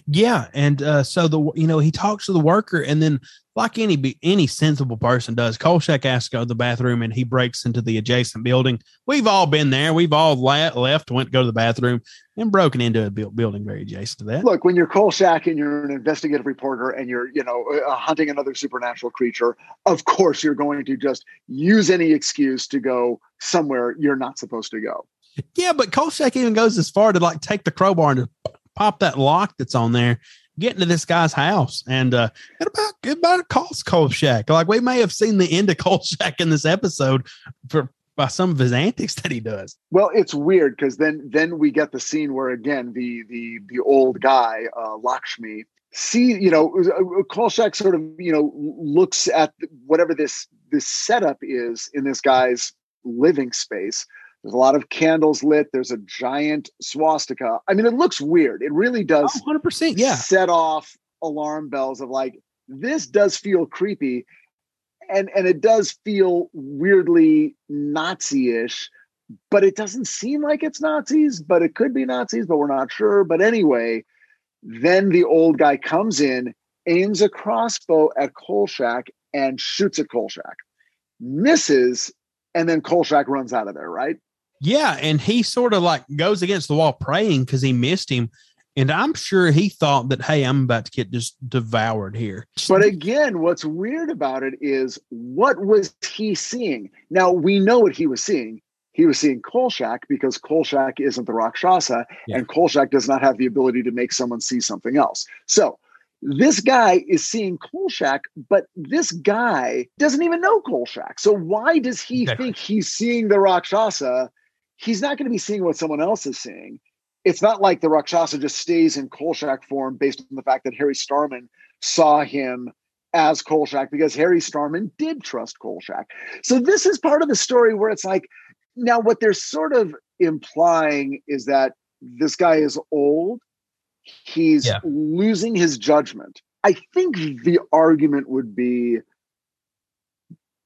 Yeah, and uh, so the you know he talks to the worker, and then like any any sensible person does, Kolchak asks to go to the bathroom, and he breaks into the adjacent building. We've all been there. We've all la- left, went to go to the bathroom, and broken into a buil- building very adjacent to that. look when you're Kolchak and you're an investigative reporter and you're you know uh, hunting another supernatural creature of course you're going to just use any excuse to go somewhere you're not supposed to go Yeah, but Kolchak even goes as far to like take the crowbar and pop that lock that's on there, get into this guy's house, and uh, it about it about calls Kolchak. Like we may have seen the end of Kolchak in this episode for by some of his antics that he does. Well, it's weird because then then we get the scene where again the the the old guy uh, Lakshmi see you know uh, Kolchak sort of you know looks at whatever this this setup is in this guy's living space. There's a lot of candles lit. There's a giant swastika. I mean, it looks weird. It really does. Oh, 100%. Yeah. Set off alarm bells of like, this does feel creepy. And, and it does feel weirdly Nazi-ish, but it doesn't seem like it's Nazis, but it could be Nazis, but we're not sure. But anyway, then the old guy comes in, aims a crossbow at Kolchak and shoots at Kolchak. Misses, and then Kolchak runs out of there, right? Yeah, and he sort of like goes against the wall praying because he missed him. And I'm sure he thought that, hey, I'm about to get just devoured here. But again, what's weird about it is what was he seeing? Now we know what he was seeing. He was seeing Kolchak because Kolchak isn't the Rakshasa, Yeah. and Kolchak does not have the ability to make someone see something else. So this guy is seeing Kolchak, but this guy doesn't even know Kolchak. So why does he think he's seeing the Rakshasa? He's not going to be seeing what someone else is seeing. It's not like the Rakshasa just stays in Kolchak form based on the fact that Harry Starman saw him as Kolchak because Harry Starman did trust Kolchak. So this is part of the story where it's like, now what they're sort of implying is that this guy is old. He's Yeah. losing his judgment. I think the argument would be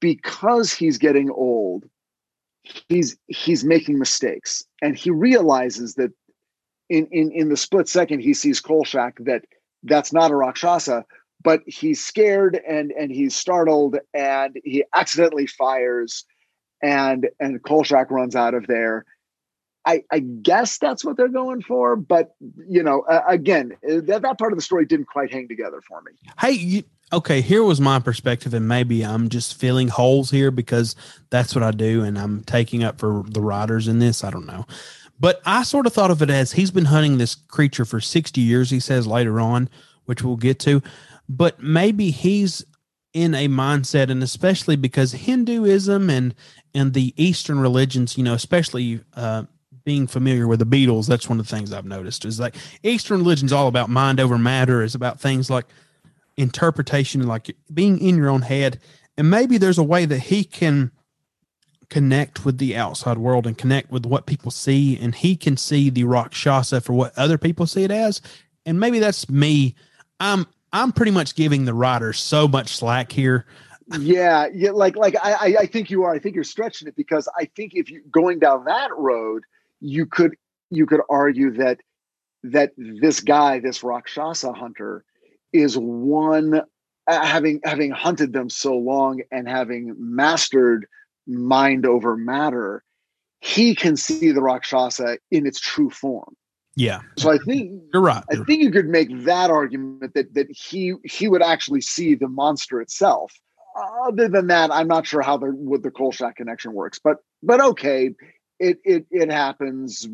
because he's getting old, he's he's making mistakes. And he realizes that in in, in the split second he sees Kolchak that that's not a Rakshasa, but he's scared and and he's startled and he accidentally fires and and Kolchak runs out of there. I, I guess that's what they're going for, but you know, uh, again, that, that part of the story didn't quite hang together for me. Hey, you, okay, here was my perspective, and maybe I'm just filling holes here because that's what I do, and I'm taking up for the writers in this. I don't know. But I sort of thought of it as he's been hunting this creature for 60 years, he says later on, which we'll get to. But maybe he's in a mindset, and especially because Hinduism and and the Eastern religions, you know, especially uh, being familiar with the Beatles, that's one of the things I've noticed is like Eastern religion's all about mind over matter, is about things like interpretation, like being in your own head. And maybe there's a way that he can connect with the outside world and connect with what people see, and he can see the Rakshasa for what other people see it as. And maybe that's me. I'm I'm pretty much giving the writer so much slack here. yeah yeah like like I, I think you are i think you're stretching it because i think if you going down that road you could you could argue that that this guy this rakshasa hunter is one uh, having having hunted them so long and having mastered mind over matter he can see the rakshasa in its true form Yeah, so i think you're right. I think you could make that argument that that he he would actually see the monster itself. Other than that, I'm not sure how the what the Kolchak connection works. But but okay, it it it happens.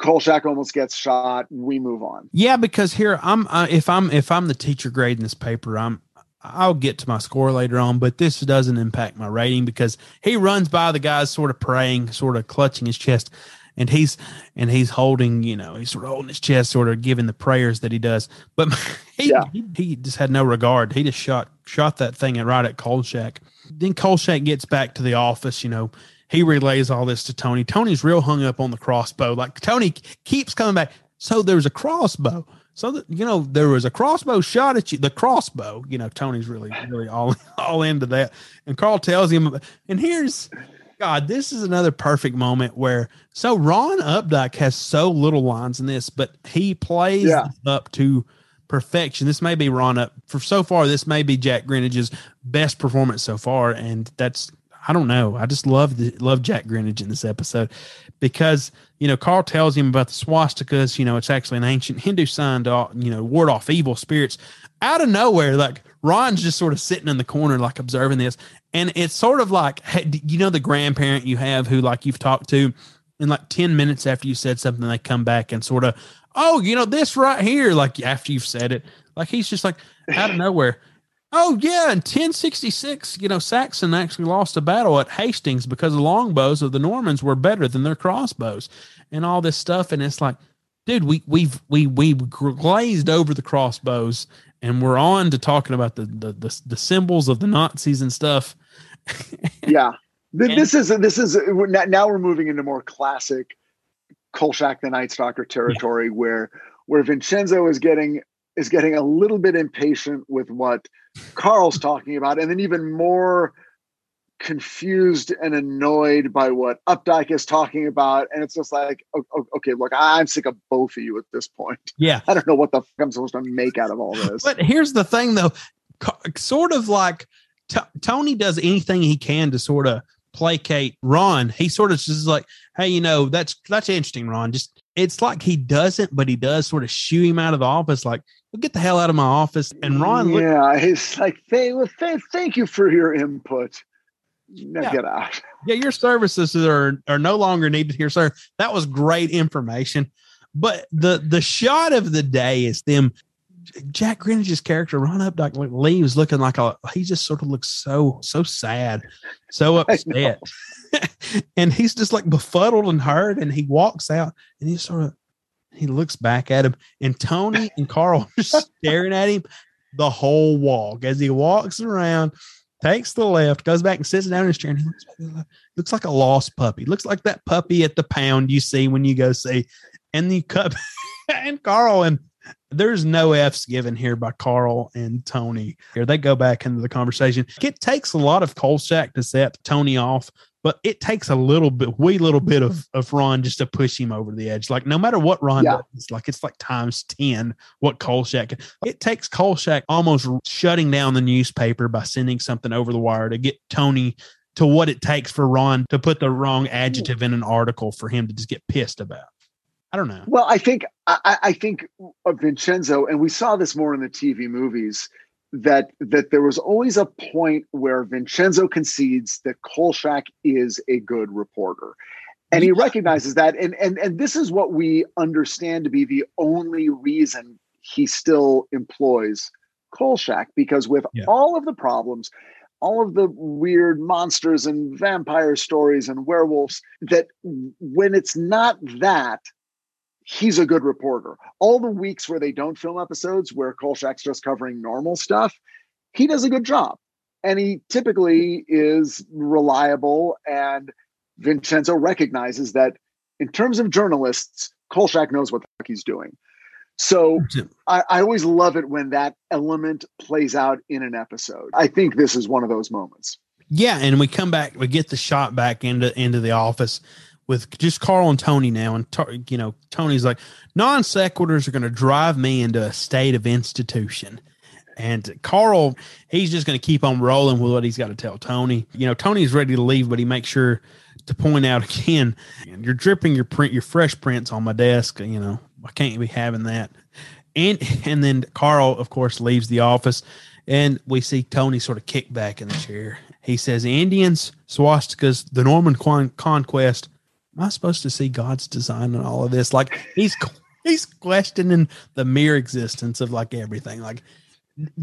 Kolchak almost gets shot. We move on. Yeah, because here I'm uh, if I'm if I'm the teacher grading this paper, I'm I'll get to my score later on, but this doesn't impact my rating because he runs by the guys sort of praying, sort of clutching his chest, and he's and he's holding, you know, he's sort of holding his chest, sort of giving the prayers that he does. But he he, he just had no regard. He just shot shot that thing right at Kolchak. Then Kolchak gets back to the office, you know. He relays all this to Tony. Tony's real hung up on the crossbow. Like Tony keeps coming back. So there's a crossbow. So that you know there was a crossbow shot at you. The crossbow, you know, Tony's really, really all all into that. And Carl tells him, and here's God, this is another perfect moment where so Ron Updyke has so little lines in this, but he plays Yeah. up to perfection. This may be Ron up for so far. This may be Jack Grinnage's best performance so far, and that's I don't know. I just love the love Jack Grinnage in this episode because you know Carl tells him about the swastikas. You know, it's actually an ancient Hindu sign to you know ward off evil spirits. Out of nowhere, like Ron's just sort of sitting in the corner, like observing this, and it's sort of like you know the grandparent you have who like you've talked to, in like 10 minutes after you said something, they come back and sort of, oh, you know, this right here, like after you've said it, like he's just like out of nowhere. Oh yeah, in 1066, you know, Saxon actually lost a battle at Hastings because the longbows of the Normans were better than their crossbows, and all this stuff. And it's like, dude, we we've we we glazed over the crossbows, and we're on to talking about the the the, the symbols of the Nazis and stuff. yeah, Th- this is this is now- we're moving into more classic Kolchak the Night Stalker territory where where Vincenzo is getting is getting a little bit impatient with what Carl's talking about, and then even more confused and annoyed by what Updyke is talking about. And it's just like, okay, look, I'm sick of both of you at this point. Yeah. I don't know what the fuck I'm supposed to make out of all this. But here's the thing, though, sort of like T- Tony does anything he can to sort of placate Ron. He sort of just like, hey, you know, that's that's interesting, Ron. Just it's like he doesn't, but he does sort of shoo him out of the office, like, well, get the hell out of my office. And Ron, yeah, it's like, thank, well, thank, thank you for your input. Now Yeah. get out. yeah, your services are are no longer needed here, sir. That was great information. But the the shot of the day is them Jack Grinnage's character Ron Updyke like leaves looking like a he just sort of looks so so sad, so upset. and he's just like befuddled and hurt and he walks out and he sort of he looks back at him and Tony and Carl are staring at him the whole walk as he walks around, takes the left, goes back and sits down in his chair and he looks, looks like a lost puppy. Looks like that puppy at the pound you see when you go see. And the cup and Carl and there's no F's given here by Carl and Tony. Here they go back into the conversation. It takes a lot of Kolchak to set Tony off, but it takes a little bit, wee little bit of, of Ron just to push him over the edge. Like no matter what Ron Yeah. does, like it's like times 10 what Kolchak. It takes Kolchak almost shutting down the newspaper by sending something over the wire to get Tony to what it takes for Ron to put the wrong adjective in an article for him to just get pissed about. I don't know. Well, I think I, I- I think of Vincenzo, and we saw this more in the TV movies. That that there was always a point where Vincenzo concedes that Kolchak is a good reporter, and he recognizes that, and and and this is what we understand to be the only reason he still employs Kolchak, because with all of the problems, all of the weird monsters and vampire stories and werewolves, that when it's not that, he's a good reporter. All the weeks where they don't film episodes where Kolchak's just covering normal stuff, he does a good job. And he typically is reliable. And Vincenzo recognizes that in terms of journalists, Kolchak knows what the fuck he's doing. So I, I always love it when that element plays out in an episode. I think this is one of those moments. Yeah, and we come back, we get the shot back into into the office with just Carl and Tony now, and you know Tony's like non sequiturs are going to drive me into a state of institution, and Carl he's just going to keep on rolling with what he's got to tell Tony. You know Tony's ready to leave, but he makes sure to point out again, you're dripping your print, your fresh prints on my desk. You know I can't be having that, and and then Carl of course leaves the office. And we see Tony sort of kick back in the chair. He says, Indians, swastikas, the Norman con- conquest. Am I supposed to see God's design in all of this? Like he's he's questioning the mere existence of like everything. Like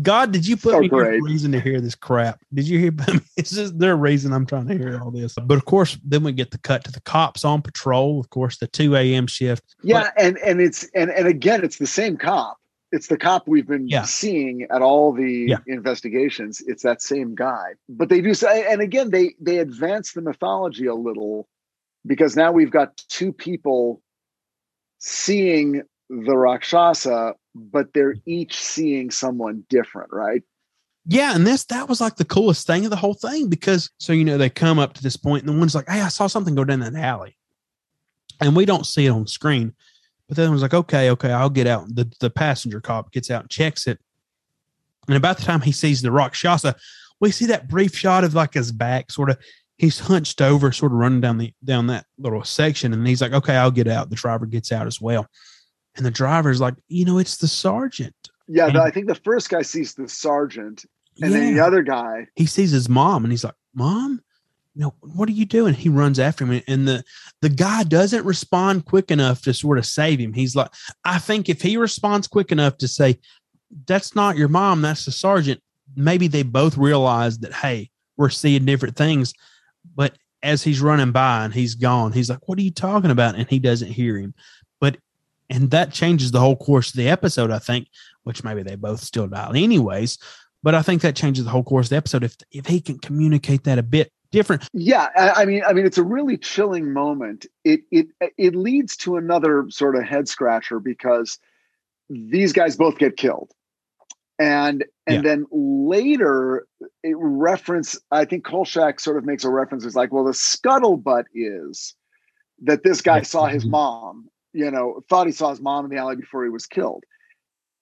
God, did you put So me great. for a reason to hear this crap? Did you hear? Is this there a reason I'm trying to hear all this? But of course, then we get the cut to the cops on patrol. Of course, the two a.m. shift. Yeah, and and it's and and again, it's the same cop. It's the cop we've been Yeah. seeing at all the Yeah. investigations. It's that same guy. But they do say, and again, they they advance the mythology a little because now we've got two people seeing the Rakshasa, but they're each seeing someone different, right? Yeah, and this that was like the coolest thing of the whole thing because so you know they come up to this point and the one's like, "Hey, I saw something go down that alley," and we don't see it on screen, but then it was like, "Okay, okay, I'll get out." The the passenger cop gets out and checks it, and about the time he sees the Rakshasa, we see that brief shot of like his back, sort of. He's hunched over, sort of running down the down that little section, and he's like, "Okay, I'll get out." The driver gets out as well, and the driver's like, "You know, it's the sergeant." Yeah, the, I think the first guy sees the sergeant, and then the other guy he sees his mom and he's like, Mom, you know, what are you doing? He runs after him, and the the guy doesn't respond quick enough to sort of save him. He's like, I think if he responds quick enough to say, "That's not your mom, that's the sergeant," maybe they both realize that, hey, we're seeing different things. But as he's running by and he's gone, he's like, "What are you talking about?" And he doesn't hear him. But and that changes the whole course of the episode, I think. Which maybe they both still die anyways. But I think that changes the whole course of the episode if if he can communicate that a bit different. Yeah, I, I mean, I mean, it's a really chilling moment. It it it leads to another sort of head scratcher because these guys both get killed, and and Yeah. then later it reference. I think Kolchak sort of makes a reference. It's like, well, the scuttlebutt is that this guy saw his mm-hmm. mom. You know, thought he saw his mom in the alley before he was killed,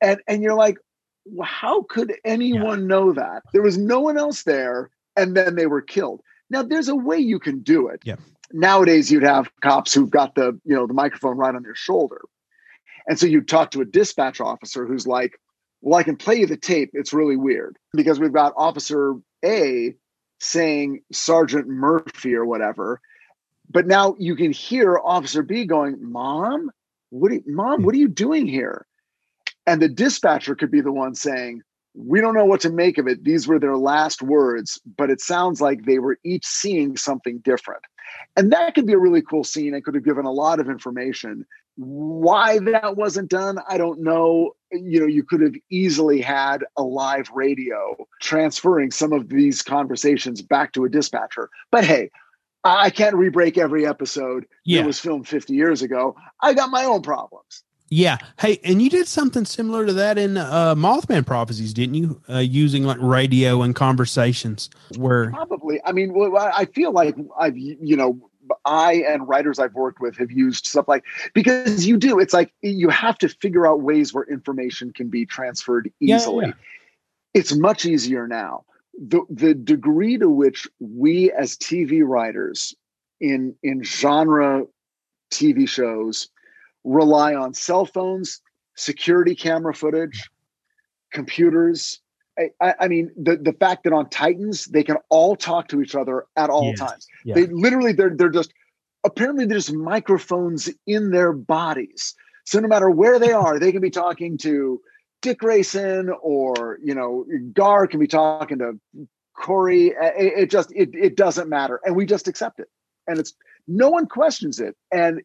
and and you're like, well, how could anyone know that? There was no one else there, and then they were killed. Now, there's a way you can do it. Yeah. Nowadays, you'd have cops who've got the you know the microphone right on their shoulder, and so you'd talk to a dispatch officer who's like, "Well, I can play you the tape. It's really weird because we've got Officer A saying Sergeant Murphy or whatever, but now you can hear Officer B going, "Mom, what? Are you, Mom, what are you doing here?" And the dispatcher could be the one saying, We don't know what to make of it. These were their last words, but it sounds like they were each seeing something different. And that could be a really cool scene. It could have given a lot of information. Why that wasn't done, I don't know. You know, you could have easily had a live radio transferring some of these conversations back to a dispatcher. But hey, I can't re-break every episode Yeah. that was filmed 50 years ago. I got my own problems. Yeah. Hey, and you did something similar to that in uh, Mothman Prophecies, didn't you? Uh, using like radio and conversations where Probably. I mean, well, I feel like I've, you know, I and writers I've worked with have used stuff like because you do. It's like you have to figure out ways where information can be transferred Yeah, easily. yeah. It's much easier now. The the degree to which we as TV writers in in genre TV shows rely on cell phones, security camera footage, computers. I, I mean, the the fact that on Titans they can all talk to each other at all Yes, times. yeah. They literally they're they're just apparently there's microphones in their bodies. So no matter where they are, they can be talking to Dick Grayson or you know Gar can be talking to Corey. It, it just it it doesn't matter, and we just accept it, and it's no one questions it, and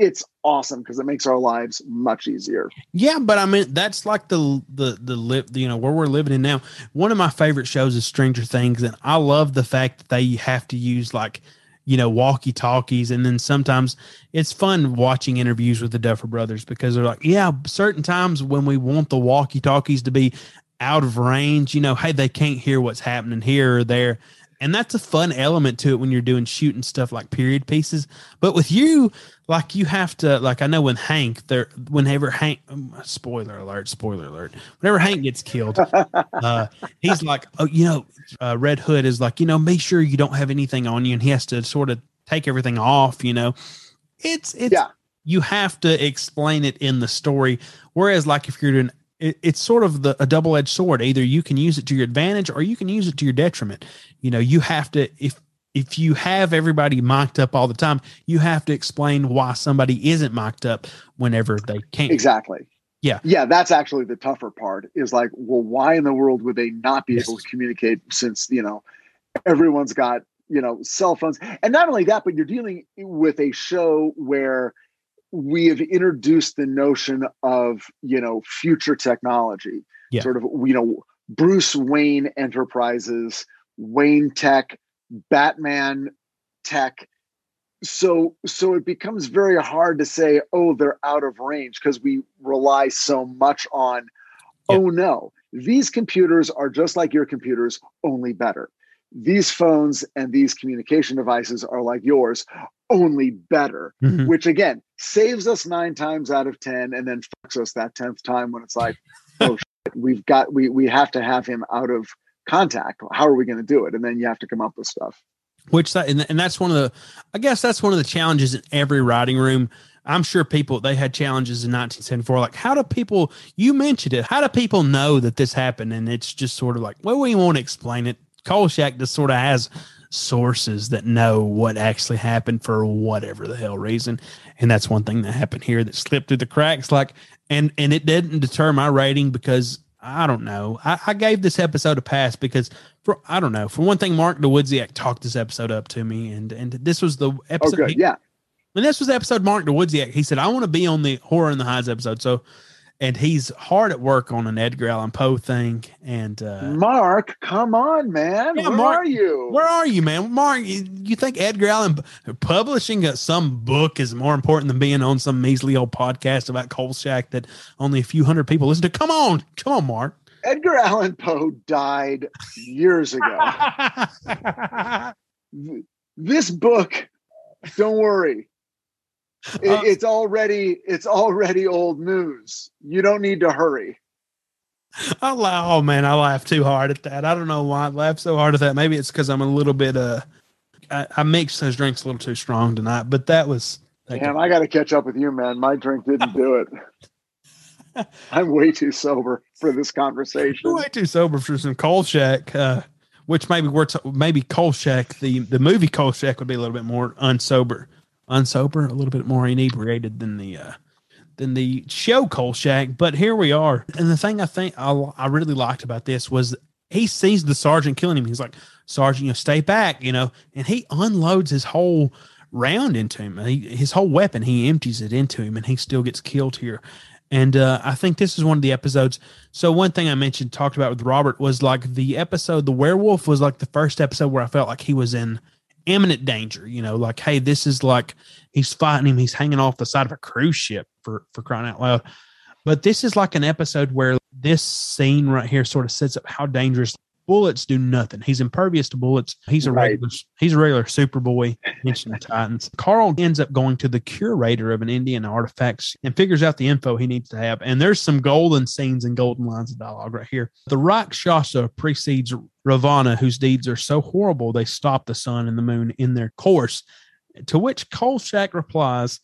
it's awesome because it makes our lives much easier. Yeah, but I mean that's like the the the live you know where we're living in now. One of my favorite shows is Stranger Things, and I love the fact that they have to use like you know walkie talkies, and then sometimes it's fun watching interviews with the Duffer Brothers because they're like, yeah, certain times when we want the walkie talkies to be out of range, you know, hey, they can't hear what's happening here or there. And that's a fun element to it when you're doing shooting stuff like period pieces. But with you, like you have to, like I know when Hank, there, whenever Hank, um, spoiler alert, spoiler alert, whenever Hank gets killed, uh, he's like, oh, you know, uh, Red Hood is like, you know, make sure you don't have anything on you, and he has to sort of take everything off. You know, it's it's you have to explain it in the story. Whereas, like if you're doing it, it's sort of the a double edged sword. Either you can use it to your advantage or you can use it to your detriment. You know, you have to if if you have everybody mic'd up all the time, you have to explain why somebody isn't mic'd up whenever they can't. Exactly. Yeah. Yeah, that's actually the tougher part. Is like, well, why in the world would they not be able to communicate since you know everyone's got you know cell phones, and not only that, but you're dealing with a show where we have introduced the notion of you know future technology, Yeah. sort of you know Bruce Wayne Enterprises, Wayne Tech, Batman Tech. So so it becomes very hard to say oh they're out of range because we rely so much on oh no. These computers are just like your computers only better these phones and these communication devices are like yours only better Mhm. which again saves us nine times out of ten and then fucks us that 10th time when it's like oh shit, we've got we we have to have him out of contact. How are we going to do it? And then you have to come up with stuff. Which that and, and that's one of the i guess that's one of the challenges in every writing room. I'm sure people they had challenges in 1974 like how do people you mentioned it how do people know that this happened? And it's just sort of like well we won't explain it Kolchak just sort of has sources that know what actually happened for whatever the hell reason. And that's one thing that happened here that slipped through the cracks. Like, and and it didn't deter my rating because I don't know. I, I gave this episode a pass because for I don't know. For one thing, Mark Dawidziak talked this episode up to me, and and this was the episode. Oh, good, yeah. And this was the episode Mark Dawidziak. He said, I want to be on the Horror in the Heights episode. So and he's hard at work on an Edgar Allan Poe thing. And uh, Mark, come on, man. Yeah, Where Mark- are you? where are you, man? Mark, you, you think Edgar Allan publishing a, some book is more important than being on some measly old podcast about Kolchak that only a few hundred people listen to? Come on, come on, Mark. Edgar Allan Poe died years ago. This book, don't worry. It- Uh, it's already it's already old news. You don't need to hurry. I laugh. Oh man, I laugh too hard at that. I don't know why I laugh so hard at that. Maybe it's because I'm a little bit uh, I, I mixed those drinks a little too strong tonight. But that was Damn, I got to catch up with you, man. My drink didn't do it. I'm way too sober for this conversation. way too sober for some Kolchak. Uh, which maybe we're t- maybe Kolchak the the movie Kolchak would be a little bit more unsober, unsober, a little bit more inebriated than the uh, than the show Kolchak. But here we are, and the thing I think I, I really liked about this was he sees the sergeant killing him. He's like, Sergeant, you know, stay back, you know, and he unloads his whole round into him. He, his whole weapon, he empties it into him, and he still gets killed here. And uh, I think this is one of the episodes. So one thing I mentioned, talked about with Robert, was like the episode, the werewolf was like the first episode where I felt like he was in imminent danger. You know, like hey, this is like he's fighting him. He's hanging off the side of a cruise ship for for crying out loud. But this is like an episode where this scene right here sort of sets up how dangerous bullets do nothing. He's impervious to bullets. He's a Right. regular he's a regular Superboy mentioned the Titans. Carl ends up going to the curator of an Indian artifacts and figures out the info he needs to have. And there's some golden scenes and golden lines of dialogue right here. The Rakshasa precedes Ravana, whose deeds are so horrible they stop the sun and the moon in their course. To which Kolchak replies,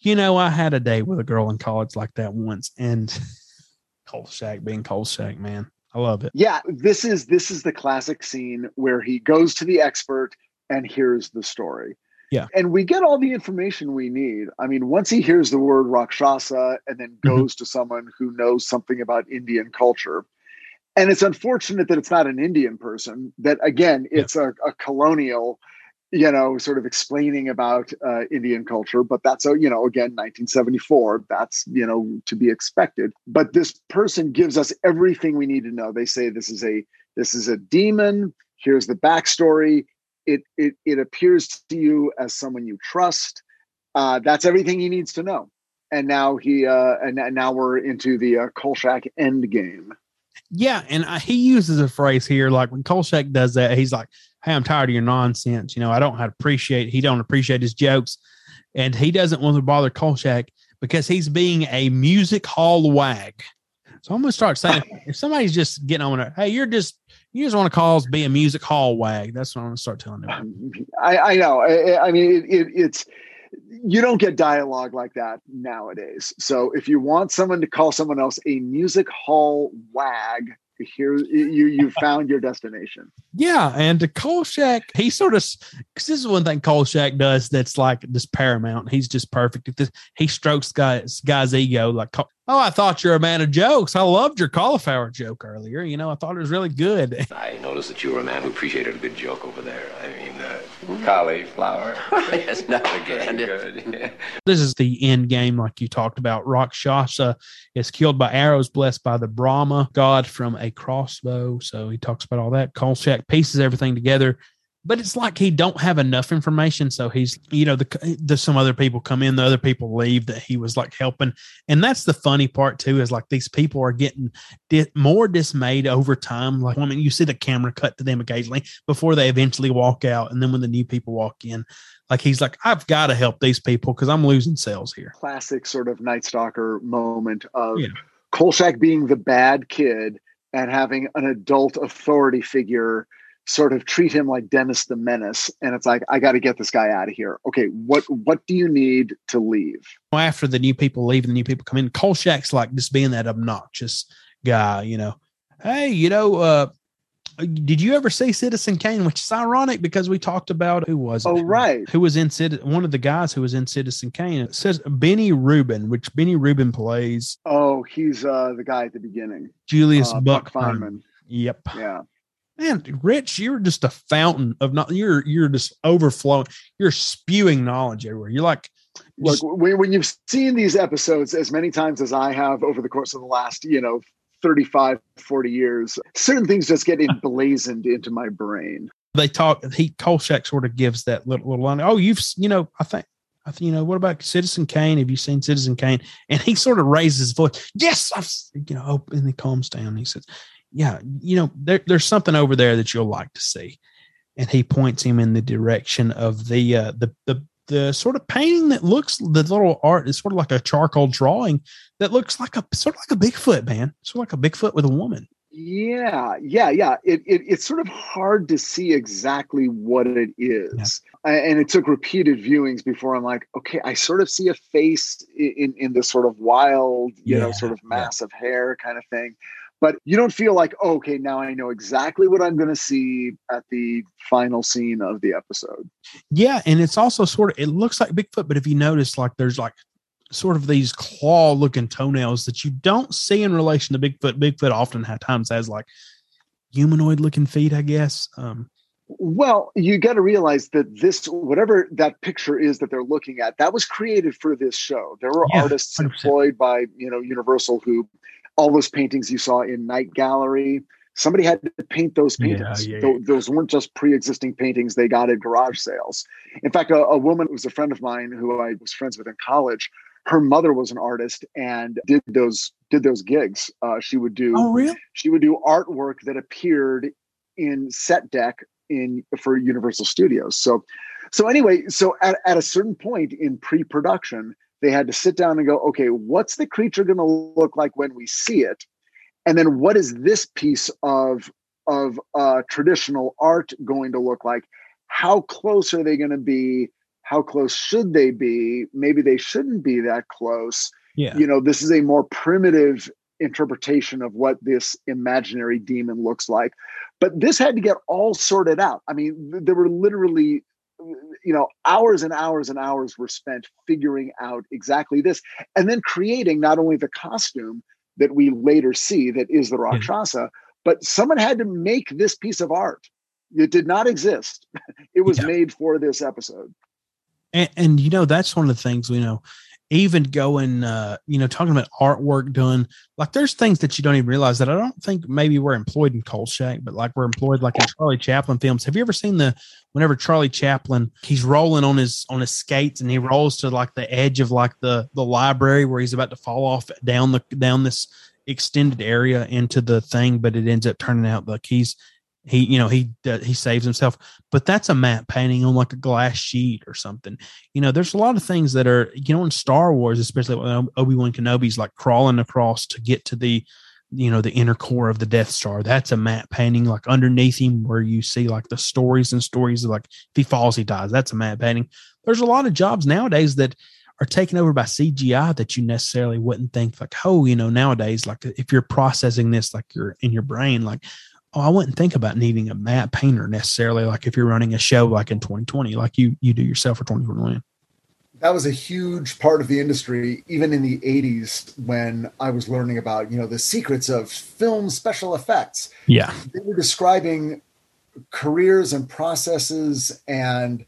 You know, I had a date with a girl in college like that once. And Kolchak being Kolchak, man. I love it. Yeah, this is this is the classic scene where he goes to the expert and hears the story. Yeah. And we get all the information we need. I mean, once he hears the word Rakshasa and then Mm-hmm. goes to someone who knows something about Indian culture. And it's unfortunate that it's not an Indian person, that again, it's a, a colonial, you know, sort of explaining about uh, Indian culture. But that's, a, you know, again, 1974, that's, you know, to be expected. But this person gives us everything we need to know. They say this is a, this is a demon. Here's the backstory. It, it, it appears to you as someone you trust. Uh, that's everything he needs to know. And now he, uh, and, and now we're into the uh, Kolchak end game. Yeah, and I, he uses a phrase here like when Kolchak does that, he's like, "Hey, I'm tired of your nonsense. You know, I don't appreciate. He don't appreciate his jokes, and he doesn't want to bother Kolchak because he's being a music hall wag. So I'm gonna start saying if somebody's just getting on there, hey, you're just you just want to call us be a music hall wag. That's what I'm gonna start telling them. I, I know. I, I mean, it, it, it's you don't get dialogue like that nowadays. So if you want someone to call someone else a music hall wag, here you you found your destination. Yeah, and to Kolchak, he sort of because this is one thing Kolchak does that's like just paramount. He's just perfect at this. He strokes guys guy's ego like, oh, I thought you're a man of jokes. I loved your cauliflower joke earlier. You know, I thought it was really good. I noticed that you were a man who appreciated a good joke over there. I mean, cauliflower. Oh, yes, not again. Good. Yeah. This is the end game, like you talked about. Rakshasa is killed by arrows, blessed by the Brahma god from a crossbow. So he talks about all that. Kolchak pieces everything together, but it's like he don't have enough information. So he's, you know, the, the some other people come in, the other people leave that he was like helping, and that's the funny part too. Is like these people are getting di- more dismayed over time. Like I mean, you see the camera cut to them occasionally before they eventually walk out, and then when the new people walk in, like he's like, I've got to help these people because I'm losing sales here. Classic sort of Night Stalker moment of Yeah. Kolchak being the bad kid and having an adult authority figure sort of treat him like Dennis the Menace. And it's like, I got to get this guy out of here. Okay, what what do you need to leave? after the new people leave and the new people come in, Kolchak's like just being that obnoxious guy, you know. Hey, you know, uh, Did you ever see Citizen Kane? Which is ironic because we talked about who was it? Oh, right. Who was in Citizen? One of the guys who was in Citizen Kane. It says Benny Rubin, which Benny Rubin plays Oh, he's uh, the guy at the beginning. Julius Uh, Buck, Buck Feynman. Yep. Yeah. Man, Rich, you're just a fountain of not. You're you're just overflowing. You're spewing knowledge everywhere. You're like, Look, when, when you've seen these episodes as many times as I have over the course of the last, you know, 35, 40 years, certain things just get emblazoned into my brain. they talk. He Kolchak sort of gives that little little line. Oh, you've you know, I think. I think you know what about Citizen Kane? Have you seen Citizen Kane? And he sort of raises his voice. Yes, I've you know, oh, and he calms down. He says, "Yeah, you know, there, there's something over there that you'll like to see." And he points him in the direction of the uh, the the the sort of painting that looks the little art is sort of like a charcoal drawing that looks like a sort of like a Bigfoot man, sort of like a Bigfoot with a woman. Yeah, yeah, yeah. It, it it's sort of hard to see exactly what it is, A- and it took repeated viewings before I'm like, okay, I sort of see a face in in this sort of wild, you know, sort of mass of hair kind of thing. But you don't feel like, oh, okay, now I know exactly what I'm going to see at the final scene of the episode. Yeah, and it's also sort of it looks like Bigfoot, but if you notice, like there's like sort of these claw looking toenails that you don't see in relation to Bigfoot. Bigfoot often at times has like humanoid looking feet, I guess. Um, Well, you got to realize that this, whatever that picture is that they're looking at, that was created for this show. There were Yeah, artists employed by, you know, Universal who all those paintings you saw in Night Gallery, somebody had to paint those Yeah, paintings. yeah, Those weren't just pre-existing paintings they got at garage sales. In fact, a, a woman who was a friend of mine who I was friends with in college, her mother was an artist and did those did those gigs. Uh, she would do oh, really? she would do artwork that appeared in set deck in for Universal Studios. So so anyway, so at, at a certain point in pre-production, they had to sit down and go, okay, what's the creature going to look like when we see it? And then what is this piece of of uh, traditional art going to look like? How close are they going to be? How close should they be? Maybe they shouldn't be that close Yeah. you know this is a more primitive interpretation of what this imaginary demon looks like but this had to get all sorted out i mean th- there were literally you know hours and hours and hours were spent figuring out exactly this and then creating not only the costume that we later see that is the rakshasa but someone had to make this piece of art. It did not exist. It was made for this episode. And, and you know that's one of the things you know even going uh you know talking about artwork done like there's things that you don't even realize that i don't think maybe we're employed in Kolchak, but like we're employed like in charlie chaplin films. Have you ever seen the whenever charlie chaplin he's rolling on his on his skates and he rolls to like the edge of like the the library where he's about to fall off down the down this extended area into the thing but it ends up turning out like he's he you know he uh, he saves himself but that's a matte painting on like a glass sheet or something. You know there's a lot of things that are you know in star wars especially when obi-wan kenobi's like crawling across to get to the you know the inner core of the death star. That's a matte painting like underneath him where you see like the stories and stories of like if he falls he dies. That's a matte painting. There's a lot of jobs nowadays that are taken over by cgi that you necessarily wouldn't think like oh you know nowadays like if you're processing this like you're in your brain like oh, I wouldn't think about needing a matte painter necessarily. Like if you're running a show like in 2020, like you you do yourself for 2021. that was a huge part of the industry even in the 80s when i was learning about you know the secrets of film special effects Yeah. they were describing careers and processes and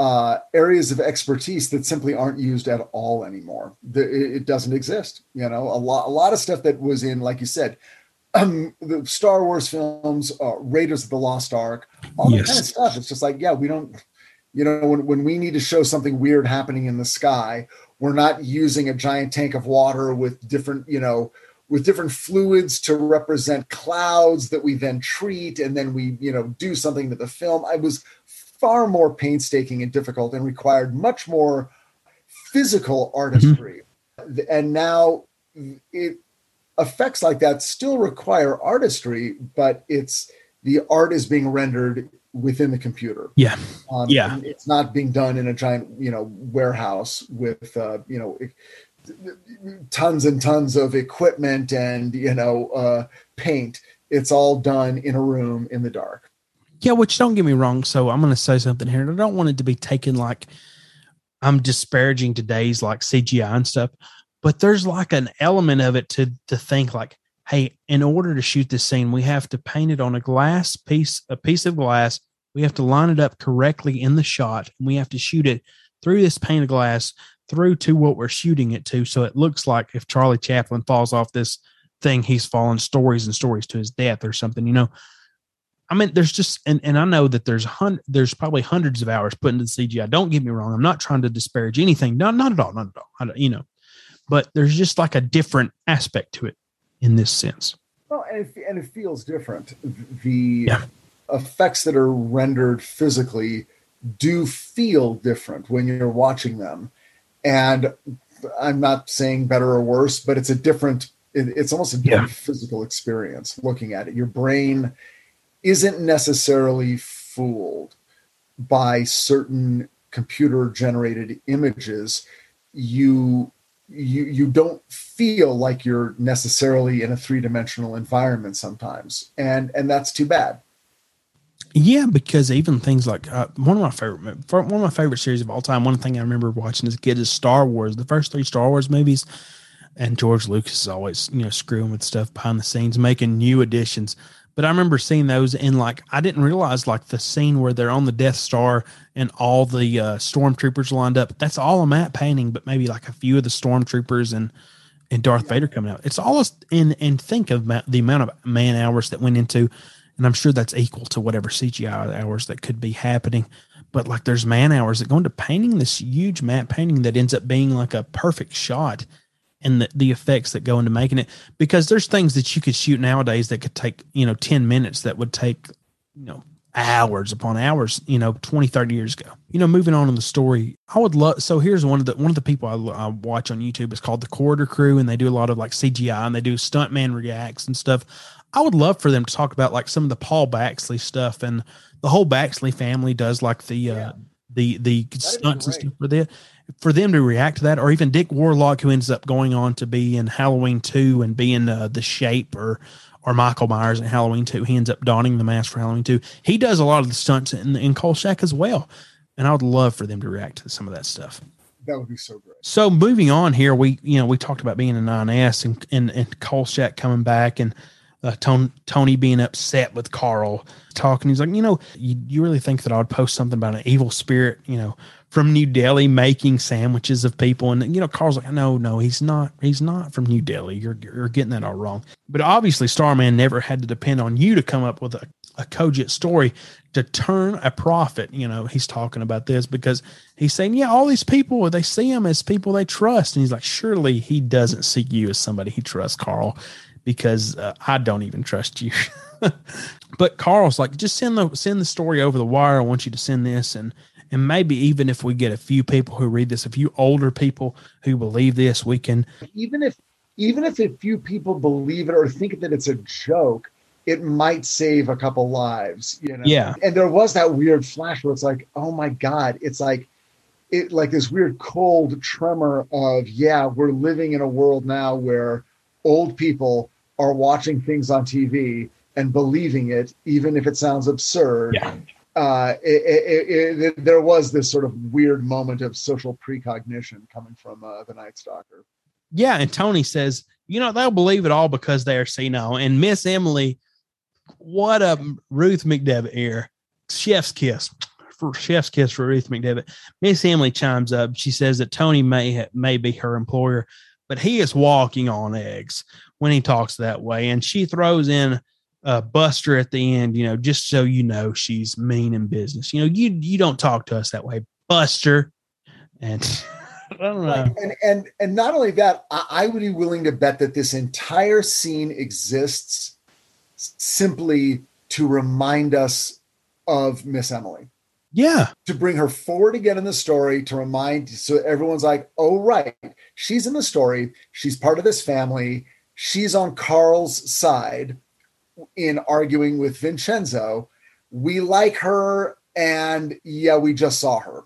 uh, areas of expertise that simply aren't used at all anymore. The, it, it doesn't exist. You know, a lot, a lot of stuff that was in, like you said, um, the Star Wars films, uh, Raiders of the Lost Ark, all that kind of stuff. It's just like, yeah, we don't, you know, when, when we need to show something weird happening in the sky, we're not using a giant tank of water with different, you know, with different fluids to represent clouds that we then treat and then we, you know, do something to the film. I was far more painstaking and difficult and required much more physical artistry. And now it effects like that still require artistry, but it's the art is being rendered within the computer. Yeah. Um, Yeah. It's not being done in a giant, you know, warehouse with, uh, you know, tons and tons of equipment and, you know, uh, paint. it's all done in a room in the dark. Yeah, which don't get me wrong. So I'm going to say something here. and I don't want it to be taken like I'm disparaging today's like CGI and stuff, but there's like an element of it to to think like, hey, in order to shoot this scene, we have to paint it on a glass piece, a piece of glass. We have to line it up correctly in the shot, and we have to shoot it through this pane of glass through to what we're shooting it to, so it looks like if Charlie Chaplin falls off this thing, he's fallen stories and stories to his death or something, you know. I mean, there's just and, and I know that there's hun- there's probably hundreds of hours put into the CGI. Don't get me wrong. I'm not trying to disparage anything. No, not at all. Not at all. I you know, but there's just like a different aspect to it in this sense. Well, and it, and it feels different. The effects that are rendered physically do feel different when you're watching them. And I'm not saying better or worse, but it's a different, it- it's almost a different physical experience looking at it. Your brain isn't necessarily fooled by certain computer generated images. You you you don't feel like you're necessarily in a three-dimensional environment sometimes and and that's too bad Yeah, because even things like uh, one of my favorite one of my favorite series of all time. One thing I remember watching as a kid is Star Wars. The first three Star Wars movies, and George Lucas is always you know screwing with stuff behind the scenes, making new additions. But I remember seeing those in like I didn't realize like the scene where they're on the Death Star and all the uh, stormtroopers lined up. That's all a matte painting, but maybe like a few of the stormtroopers and and Darth Vader coming out. It's all in and think of the amount of man hours that went into, and I'm sure that's equal to whatever CGI hours that could be happening. But like there's man hours that go into painting this huge matte painting that ends up being like a perfect shot and the, the effects that go into making it. Because there's things that you could shoot nowadays that could take you know 10 minutes that would take you know hours upon hours you know 20 30 years ago. You know moving on in the story i would love so here's one of the one of the people I, I watch on youtube is called the corridor crew and they do a lot of like cgi and they do stuntman reacts and stuff. I would love for them to talk about like some of the paul baxley stuff and the whole baxley family does like the uh the the stunts and stuff for that for them to react to that, or even Dick Warlock, who ends up going on to be in Halloween two and being uh, the Shape, or or Michael Myers in Halloween two, he ends up donning the mask for Halloween two. He does a lot of the stunts in in Kolchak as well, and I would love for them to react to some of that stuff. that would be so great So moving on here, we you know we talked about being a 9S and and, and Kolchak coming back and uh, Tony, Tony being upset with Carl talking. He's like, you know, you, you really think that I would post something about an evil spirit, you know, from New Delhi making sandwiches of people? And you know, Carl's like, no, no, he's not. He's not from New Delhi. You're you're getting that all wrong. But obviously, Starman never had to depend on you to come up with a, a cogent story to turn a profit. You know, he's talking about this because he's saying, yeah, all these people they see him as people they trust, and he's like, surely he doesn't see you as somebody he trusts, Carl, because uh, I don't even trust you. but Carl's like, just send the send the story over the wire. I want you to send this, and and maybe even if we get a few people who read this, a few older people who believe this, we can. even if even if a few people believe it or think that it's a joke it might save a couple lives you know Yeah. and there was that weird flash where it's like oh my god it's like it like this weird cold tremor of yeah we're living in a world now where old people are watching things on tv and believing it even if it sounds absurd Yeah. Uh, it, it, it, there was this sort of weird moment of social precognition coming from uh, the Night Stalker. Yeah, and Tony says, you know, they'll believe it all because they are senile. And Miss Emily, what a Ruth McDevitt here. Chef's kiss. For chef's kiss for Ruth McDevitt. Miss Emily chimes up. She says that Tony may ha- may be her employer, but he is walking on eggs when he talks that way. And she throws in uh, Buster at the end, you know, just so you know she's mean in business. You know, you you don't talk to us that way, Buster. And I don't know. And and and not only that, I, I would be willing to bet that this entire scene exists simply to remind us of Miss Emily. Yeah. To bring her forward again in the story, to remind so everyone's like, oh right, she's in the story, she's part of this family, she's on Carl's side in arguing with Vincenzo. We like her, and yeah, we just saw her.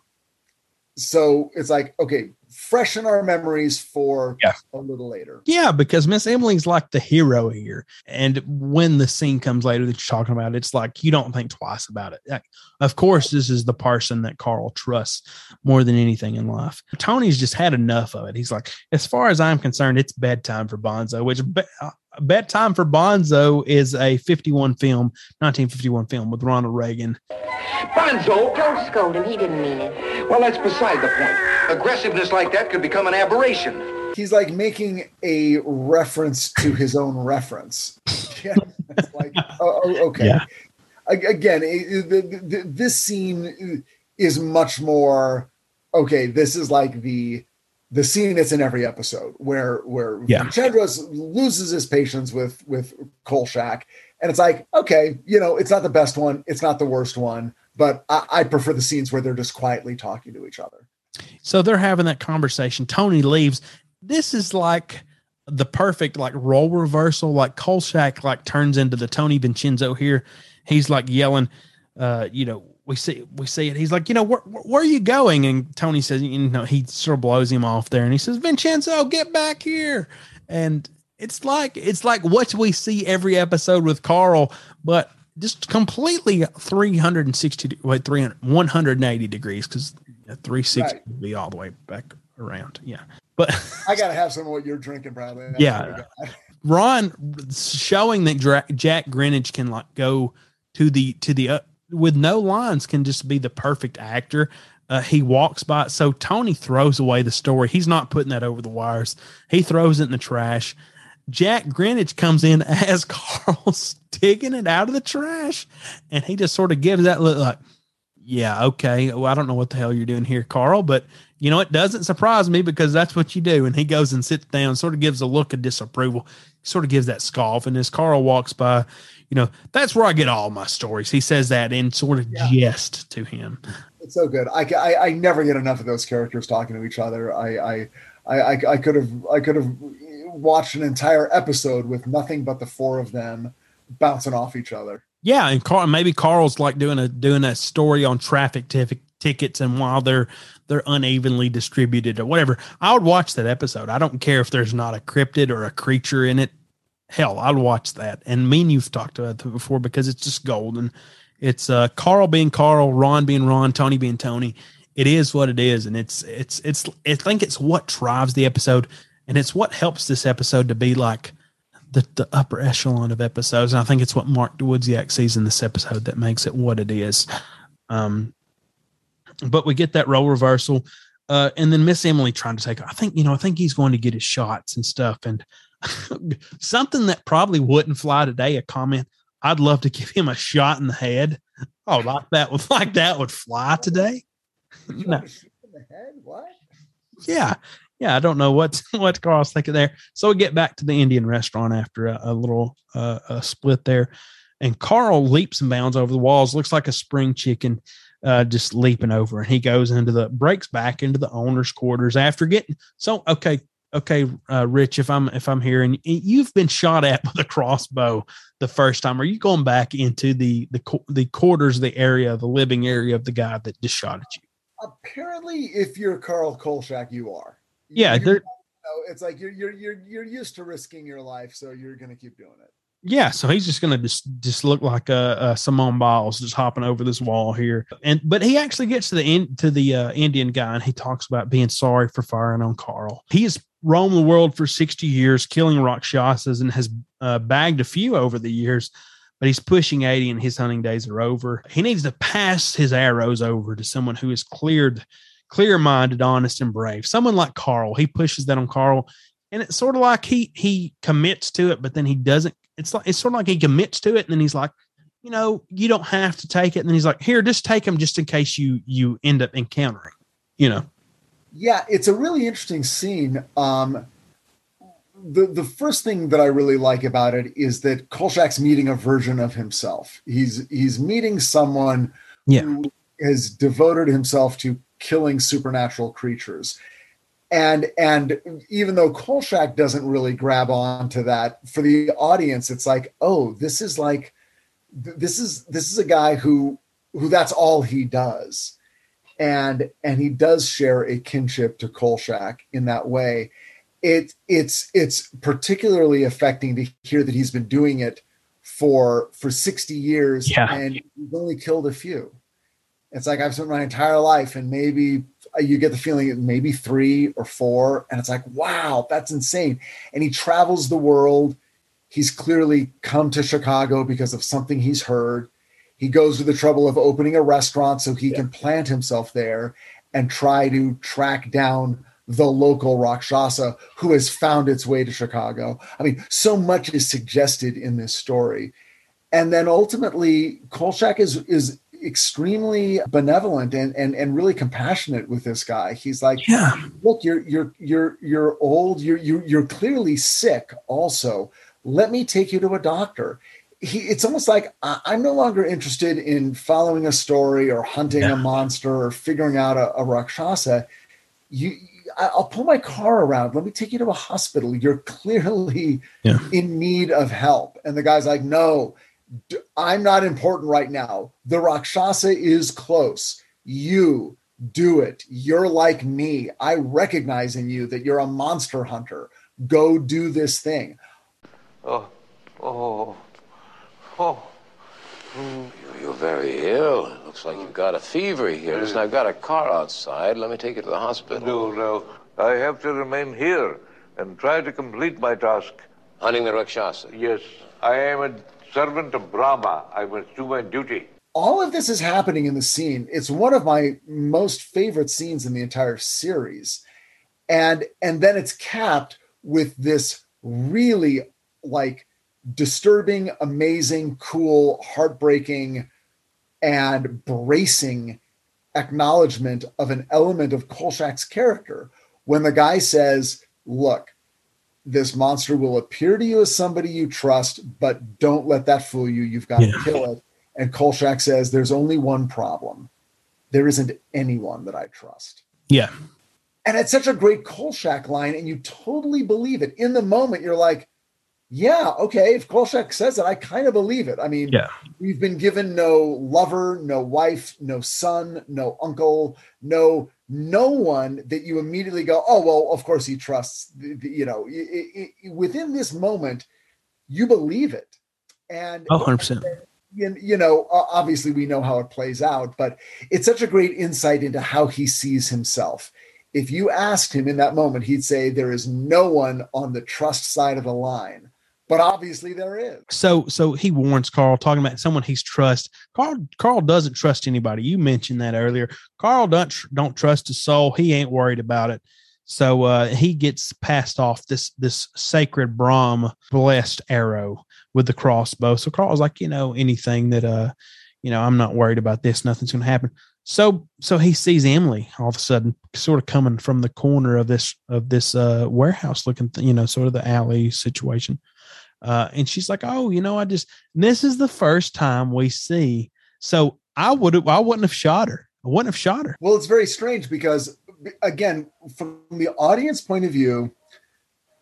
so it's like okay, freshen our memories for Yeah. a little later. Yeah, because Miss Emily's like the hero here. And when the scene comes later that you're talking about, it's like you don't think twice about it. Like, of course, this is the person that Carl trusts more than anything in life. Tony's just had enough of it. He's like, as far as I'm concerned, it's bedtime for Bonzo, which bedtime for Bonzo is a 51 film, 1951 film with Ronald Reagan. Bonzo! Don't scold him. He didn't mean it. Well, that's beside the point. Aggressiveness like that could become an aberration. He's like making a reference to his own reference. Yeah, it's like oh, oh, okay. Yeah. Again, this scene is much more okay. This is like the the scene that's in every episode where where Yeah. Chandras loses his patience with with Kolchak, and it's like okay, you know, it's not the best one, it's not the worst one, but I, I prefer the scenes where they're just quietly talking to each other. So they're having that conversation. Tony leaves. This is like the perfect like role reversal. Like Kolchak like turns into the Tony Vincenzo here. He's like yelling, uh, you know, we see we see it. He's like, you know, where, where are you going? And Tony says, you know, he sort of blows him off there, and he says, Vincenzo, get back here. And it's like it's like what we see every episode with Carl, but just completely 360 wait 300 180 degrees because 360 Right. would be all the way back around yeah but I gotta have some of what you're drinking, Bradley. That's Yeah. what we got. Ron showing that Jack Grinnage can like go to the to the uh, with no lines can just be the perfect actor. Uh, he walks by, so Tony throws away the story. He's not putting that over the wires. He throws it in the trash. Jack Grinnage comes in as Carl's digging it out of the trash, and he just sort of gives that look like, "Yeah, okay. Well, I don't know what the hell you're doing here, Carl, but you know it doesn't surprise me because that's what you do." And he goes and sits down, sort of gives a look of disapproval, sort of gives that scoff, and as Carl walks by, you know that's where I get all my stories. He says that in sort of jest to him. It's so good. I, I I never get enough of those characters talking to each other. I I I I- could have I could have watched an entire episode with nothing but the four of them bouncing off each other. Yeah, and Carl, maybe Carl's like doing a doing a story on traffic tickets, and while they're they're unevenly distributed or whatever, I would watch that episode. I don't care if there's not a cryptid or a creature in it. Hell, I'd watch that. And me and you've talked about it before because it's just golden. It's uh Carl being Carl, Ron being Ron, Tony being Tony. It is what it is, and it's it's it's I think it's what drives the episode, and it's what helps this episode to be like the, the upper echelon of episodes. And I think it's what Mark Dawidziak sees in this episode that makes it what it is. Um, but we get that role reversal. Uh, and then Miss Emily trying to take, I think, you know, I think he's going to get his shots and stuff. And something that probably wouldn't fly today, a comment, I'd love to give him a shot in the head. Oh, like that would like that would fly today. No. In the head? What? Yeah. Yeah. I don't know what's what Carl's thinking there. So we get back to the Indian restaurant after a, a little uh, a split there. And Carl leaps and bounds over the walls, looks like a spring chicken, uh, just leaping over. And he goes into the breaks back into the owner's quarters after getting so okay, okay, uh, Rich, if I'm if I'm here and you've been shot at with a crossbow the first time, are you going back into the the the quarters, the area, the living area of the guy that just shot at you? Apparently, if you're Carl Kolchak, you are. Yeah, you know, it's like you're you're you're you're used to risking your life, so you're gonna keep doing it. Yeah, so he's just gonna just just look like a, a Simone Biles just hopping over this wall here, and but he actually gets to the to the uh, Indian guy and he talks about being sorry for firing on Carl. He has roamed the world for sixty years, killing rakshasas, and has uh, bagged a few over the years, but he's pushing eighty and his hunting days are over. He needs to pass his arrows over to someone who is cleared, clear minded, honest, and brave. Someone like Carl. He pushes that on Carl, and it's sort of like he he commits to it, but then he doesn't. It's like it's sort of like he commits to it, and then he's like, you know, you don't have to take it. And then he's like, here, just take them, just in case you you end up encountering, you know. Yeah, it's a really interesting scene. Um, the the first thing that I really like about it is that Kolchak's meeting a version of himself. He's he's meeting someone Yeah. who has devoted himself to killing supernatural creatures. And and even though Kolchak doesn't really grab on to that, for the audience, it's like, oh, this is like this is this is a guy who who that's all he does. and and he does share a kinship to Kolchak in that way. It it's it's particularly affecting to hear that he's been doing it for for 60 years Yeah. and he's only killed a few. It's like I've spent my entire life and maybe Uh, you get the feeling maybe three or four, and it's like, wow, that's insane. And he travels the world. He's clearly come to Chicago because of something he's heard. He goes to the trouble of opening a restaurant so he can plant himself there and try to track down the local Rakshasa who has found its way to Chicago. I mean, so much is suggested in this story. And then ultimately, Kolchak is is extremely benevolent and, and and really compassionate with this guy. He's like, Yeah. look, you're you're you're you're old. You're you you're clearly sick. Also, let me take you to a doctor. He, it's almost like I, I'm no longer interested in following a story or hunting a monster or figuring out a, a rakshasa. You, I'll pull my car around. Let me take you to a hospital. You're clearly Yeah. in need of help. And the guy's like, no, I'm not important right now. The Rakshasa is close. You do it. You're like me. I recognize in you that you're a monster hunter. Go do this thing. Oh, oh, oh. Mm, you're very ill. It looks like you've got a fever here. Listen, I've got a car outside. Let me take you to the hospital. No, no. I have to remain here and try to complete my task. Hunting the Rakshasa. Yes, I am a servant of Brahma. I must do my duty. all of this is happening in the scene it's one of my most favorite scenes in the entire series and and then it's capped with this really like disturbing amazing cool heartbreaking and bracing acknowledgement of an element of kolchak's character when the guy says look this monster will appear to you as somebody you trust but don't let that fool you you've got Yeah. to kill it and Kolchak says, There's only one problem. There isn't anyone that I trust. Yeah. And it's such a great Kolchak line, and you totally believe it. In the moment, you're like, Yeah, okay, if Kolchak says it, I kind of believe it. I mean, Yeah. we've been given no lover, no wife, no son, no uncle, no no one that you immediately go, oh well, of course he trusts. The, the- you know, i- i- within this moment, you believe it, and Oh, 100%. you, you know, obviously we know how it plays out, but it's such a great insight into how he sees himself. If you asked him in that moment, he'd say there is no one on the trust side of the line, but obviously there is. So so he warns Carl talking about someone he's trust. Carl Carl doesn't trust anybody. You mentioned that earlier. Carl don't don't trust his soul. He ain't worried about it. So uh, he gets passed off this this sacred Brahm blessed arrow with the crossbow. So Carl's like, you know, anything that uh, you know, I'm not worried about this. Nothing's going to happen. So so he sees Emily all of a sudden, sort of coming from the corner of this of this uh, warehouse looking, th- you know, sort of the alley situation. Uh, and she's like, "Oh, you know, I just this is the first time we see." So I would have, I wouldn't have shot her. I wouldn't have shot her. Well, it's very strange because, again, from the audience point of view,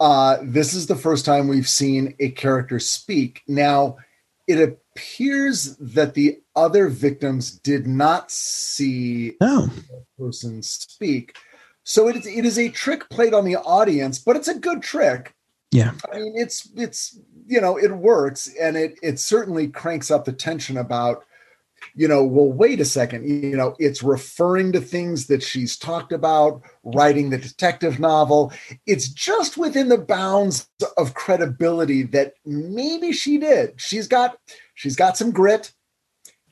uh, this is the first time we've seen a character speak. Now, it appears that the other victims did not see no. the person speak. So it is, it is a trick played on the audience, but it's a good trick. Yeah. I mean, it's it's you know it works, and it it certainly cranks up the tension about you know well wait a second you know it's referring to things that she's talked about writing the detective novel it's just within the bounds of credibility that maybe she did she's got she's got some grit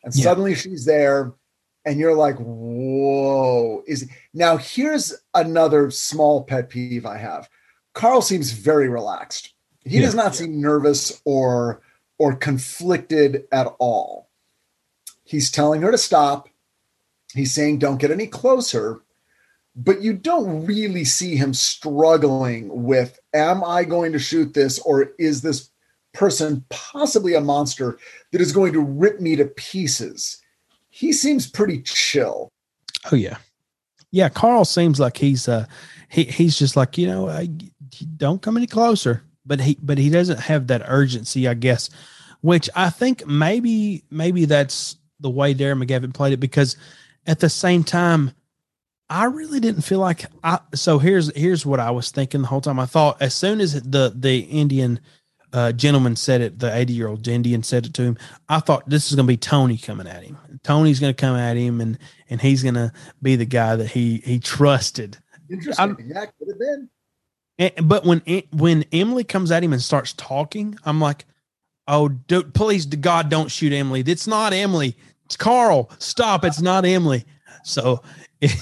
and Yeah. suddenly she's there and you're like whoa is now here's another small pet peeve i have carl seems very relaxed. He Yeah. does not seem nervous or or conflicted at all. He's telling her to stop. He's saying don't get any closer. But you don't really see him struggling with am i going to shoot this or is this person possibly a monster that is going to rip me to pieces? He seems pretty chill. Oh yeah, yeah. Carl seems like he's uh he he's just like you know I, don't come any closer, but he but he doesn't have that urgency, I guess, which I think maybe maybe that's the way Darren McGavin played it because at the same time, I really didn't feel like I. So here's here's what I was thinking the whole time. I thought as soon as the the Indian uh, gentleman said it, the 80 year old Indian said it to him. I thought this is going to be Tony coming at him. Tony's going to come at him, and and he's going to be the guy that he he trusted. Interesting. yeah, could have been. And, but when when Emily comes at him and starts talking, I'm like, "Oh, dude, please, God, don't shoot Emily. It's not Emily. It's Carl. Stop. It's not Emily." So, if,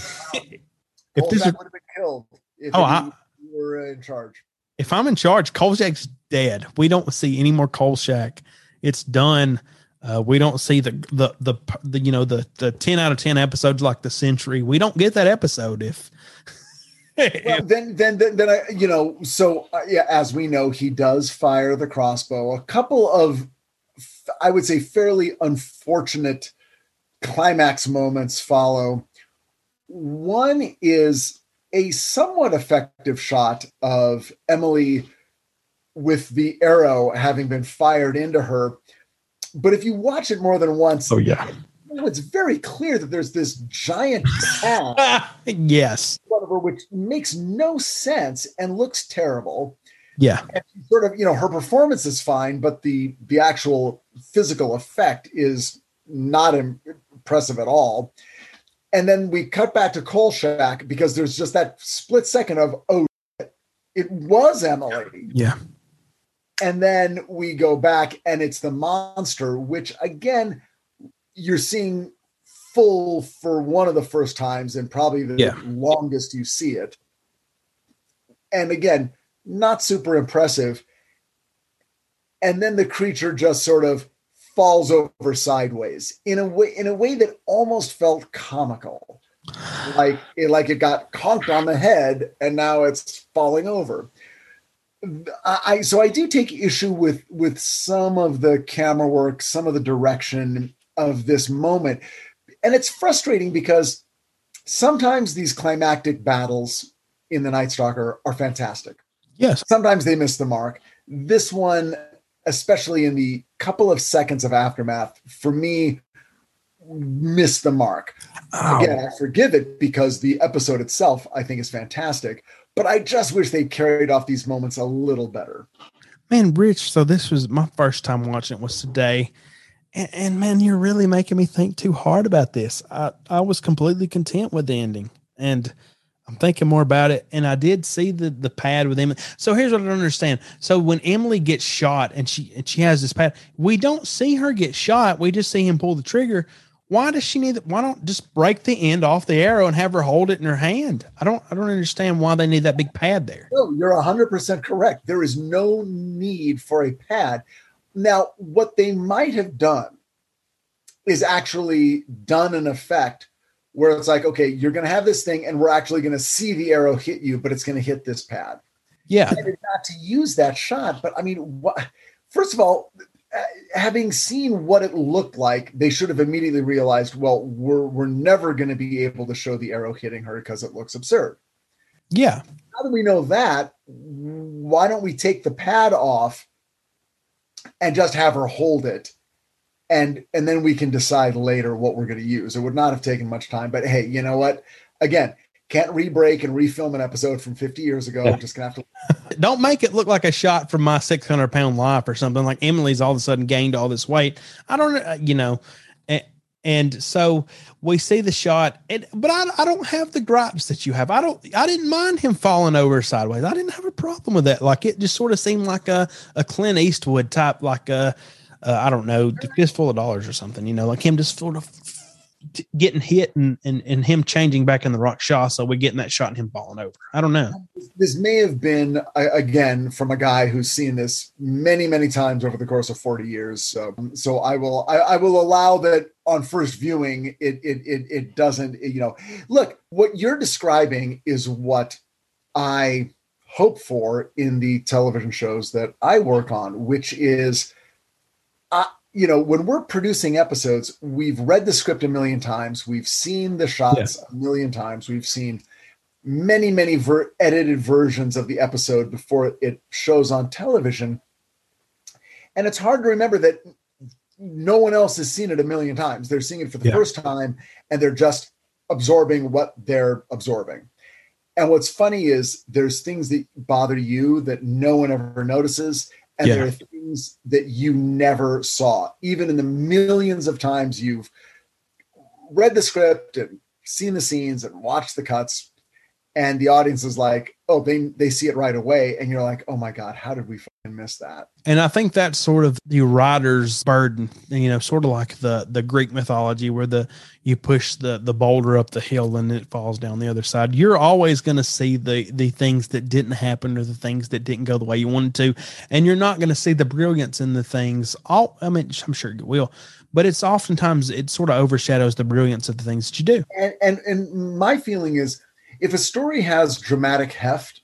if this would have been killed, if oh, I, were in charge. If I'm in charge, Kolchak's dead. We don't see any more Kolchak. It's done. Uh, we don't see the, the, the the you know the the ten out of ten episodes like the Sentry. We don't get that episode if. Well, then, then, then, then I, you know, so uh, yeah, as we know, he does fire the crossbow. A couple of, I would say, fairly unfortunate climax moments follow. One is a somewhat effective shot of Emily with the arrow having been fired into her. But if you watch it more than once, oh yeah, it's very clear that there's this giant yes, which makes no sense and looks terrible. Yeah, and sort of, you know, her performance is fine, but the the actual physical effect is not impressive at all. And then we cut back to Kolchak because there's just that split second of oh, it was Emily. Yeah and then we go back and it's the monster which again you're seeing full for one of the first times and probably the yeah. longest you see it. And again not super impressive. And then the creature just sort of falls over sideways in a way in a way that almost felt comical. Like it like it got conked on the head and now it's falling over. I so I do take issue with with some of the camera work, some of the direction of this moment, and it's frustrating because sometimes these climactic battles in the Night Stalker are fantastic. Yes. Sometimes they miss the mark. This one, especially in the couple of seconds of aftermath, for me, missed the mark. Again, I forgive it because the episode itself I think is fantastic but I just wish they carried off these moments a little better. Man, Rich, so this was my first time watching it was today. And, and, man, you're really making me think too hard about this. I, I was completely content with the ending. And I'm thinking more about it. And I did see the the pad with Emily. So here's what I don't understand. So when Emily gets shot and she and she has this pad, we don't see her get shot. We just see him pull the trigger why does she need that? Why don't just break the end off the arrow and have her hold it in her hand? I don't I don't understand why they need that big pad there. No, you're hundred percent correct. There is no need for a pad. Now, what they might have done is actually done an effect where it's like, okay, you're gonna have this thing, and we're actually gonna see the arrow hit you, but it's gonna hit this pad. Yeah. Not to use that shot, but I mean, what first of all, uh, having seen what it looked like, they should have immediately realized, well, we're we're never going to be able to show the arrow hitting her because it looks absurd. Yeah. How do we know that? Why don't we take the pad off and just have her hold it? And and then we can decide later what we're going to use. It would not have taken much time, but hey, you know what? Again, can't re-break and refilm an episode from 50 years ago. Yeah. Just gonna have to don't make it look like a shot from my 600 pound life or something like Emily's all of a sudden gained all this weight. I don't, uh, you know, and, so we see the shot, and, but I, I don't have the gripes that you have. I don't, I didn't mind him falling over sideways. I didn't have a problem with that. Like it just sort of seemed like a, a Clint Eastwood type, like a, uh, I don't know, fistful of dollars or something, you know, like him just sort of getting hit and, and and him changing back in the Rakshasa, so we're getting that shot and him falling over. I don't know. This may have been again from a guy who's seen this many many times over the course of forty years. So so I will I, I will allow that on first viewing it it it, it doesn't you know look what you're describing is what I hope for in the television shows that I work on, which is. I, you know, when we're producing episodes, we've read the script a million times, we've seen the shots yeah. a million times, we've seen many, many ver- edited versions of the episode before it shows on television. And it's hard to remember that no one else has seen it a million times. They're seeing it for the Yeah. first time and they're just absorbing what they're absorbing. And what's funny is there's things that bother you that no one ever notices. And Yeah. there are things that you never saw, even in the millions of times you've read the script and seen the scenes and watched the cuts. And the audience is like, oh, they they see it right away. And you're like, oh my God, how did we fucking miss that? And I think that's sort of the writer's burden, you know, sort of like the the Greek mythology where the you push the the boulder up the hill and it falls down the other side. You're always going to see the the things that didn't happen or the things that didn't go the way you wanted to, and you're not going to see the brilliance in the things. All I mean, I'm sure you will, but it's oftentimes it sort of overshadows the brilliance of the things that you do. and and and my feeling is if a story has dramatic heft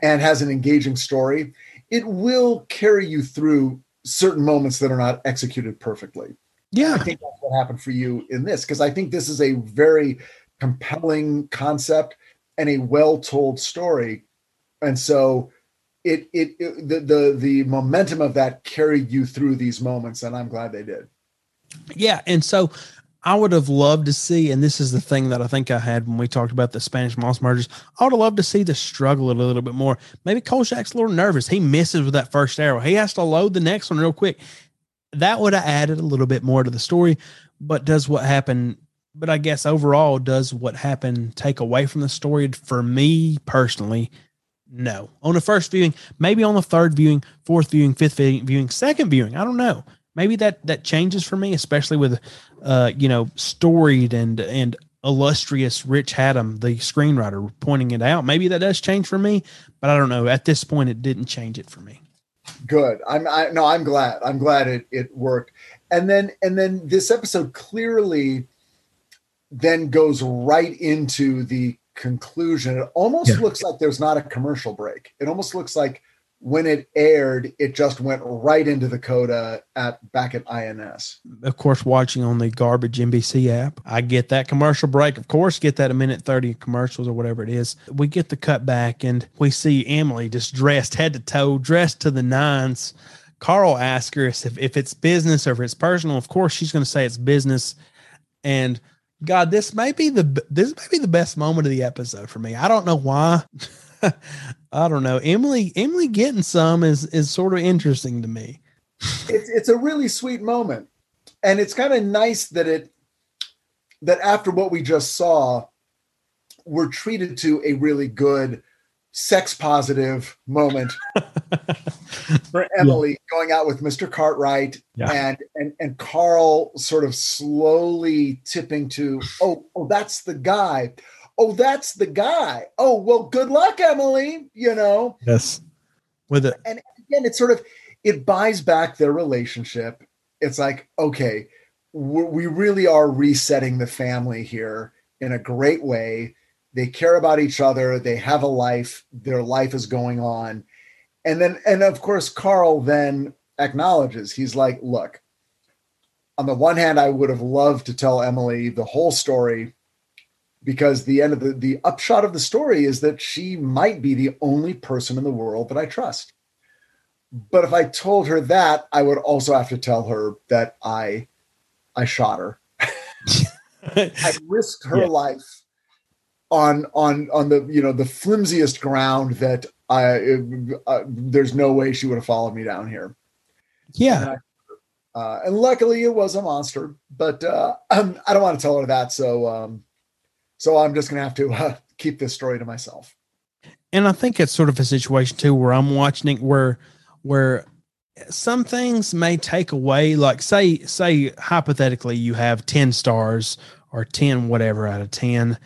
and has an engaging story it will carry you through certain moments that are not executed perfectly. Yeah. I think that's what happened for you in this because i think this is a very compelling concept and a well told story. And so it, it it the the the momentum of that carried you through these moments and i'm glad they did. Yeah, and so I would have loved to see, and this is the thing that I think I had when we talked about the Spanish Moss Murders. I would have loved to see the struggle a little bit more. Maybe Kolchak's a little nervous. He misses with that first arrow. He has to load the next one real quick. That would have added a little bit more to the story. But does what happened? But I guess overall, does what happened take away from the story? For me personally, no. On the first viewing, maybe on the third viewing, fourth viewing, fifth viewing, viewing, second viewing. I don't know. Maybe that that changes for me, especially with, uh, you know, storied and and illustrious Rich Hatem, the screenwriter, pointing it out. Maybe that does change for me, but I don't know. At this point, it didn't change it for me. good i'm i no i'm glad i'm glad it it worked and then and then this episode clearly then goes right into the conclusion it almost Yeah. looks like there's not a commercial break it almost looks like when it aired it just went right into the coda at back at ins Of course, watching on the garbage NBC app, I get that commercial break. Of course, get that a minute thirty commercials or whatever it is. We get the cut back, and we see Emily just dressed head to toe, dressed to the nines. Carl asks her if, if it's business or if it's personal. Of course, she's going to say it's business. And God, this may be the this may be the best moment of the episode for me. I don't know why. I don't know. Emily Emily getting some is is sort of interesting to me. it's it's a really sweet moment and it's kind of nice that it that after what we just saw we're treated to a really good sex positive moment for Emily going out with Mr. Cartwright Yeah. and and and Carl sort of slowly tipping to oh oh that's the guy oh that's the guy. Oh well good luck Emily you know? Yes. With it. and again it's sort of it buys back their relationship. It's like okay we we really are resetting the family here in a great way. They care about each other. They have a life. Their life is going on. And then and of course carl then acknowledges. He's like look on the one hand i would have loved to tell emily the whole story because the end of the the upshot of the story is that she might be the only person in the world that i trust but if I told her that, I would also have to tell her that I I shot her. I risked her Yeah. life on on on the you know the flimsiest ground that I uh, there's no way she would have followed me down here. Yeah. Uh, and luckily it was a monster, but uh, um, I don't want to tell her that. So um, so I'm just gonna have to uh, keep this story to myself. and I think it's sort of a situation too where I'm watching it where where some things may take away like say say hypothetically you have 10 stars or 10 whatever out of 10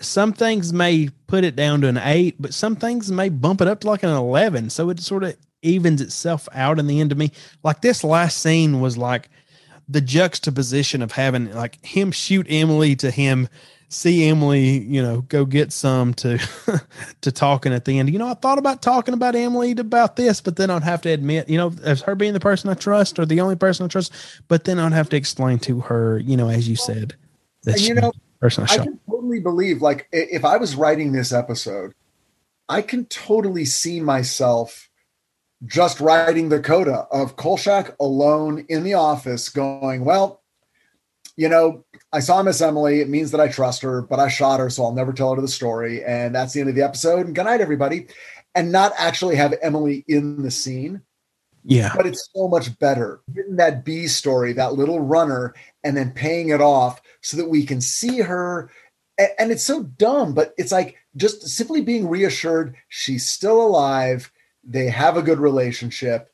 some things may put it down to an 8 but some things may bump it up to like an 11 so it sort of evens itself out in the end to me. Like this last scene was like the juxtaposition of having like him shoot Emily to him see Emily, you know, go get some to to talking at the end. You know, I thought about talking about Emily about this, but then I'd have to admit, you know, as her being the person I trust or the only person I trust, but then I'd have to explain to her, you know, as you said, uh, that you know, person I I can totally believe, like, if I was writing this episode, I can totally see myself just writing the coda of Kolchak alone in the office going, well, you know, I saw Miss Emily. It means that I trust her, but I shot her, so I'll never tell her the story. And that's the end of the episode. And good night, everybody. And not actually have Emily in the scene. Yeah. But it's so much better getting that B story, that little runner, and then paying it off so that we can see her. And it's so dumb, but it's like just simply being reassured she's still alive. They have a good relationship.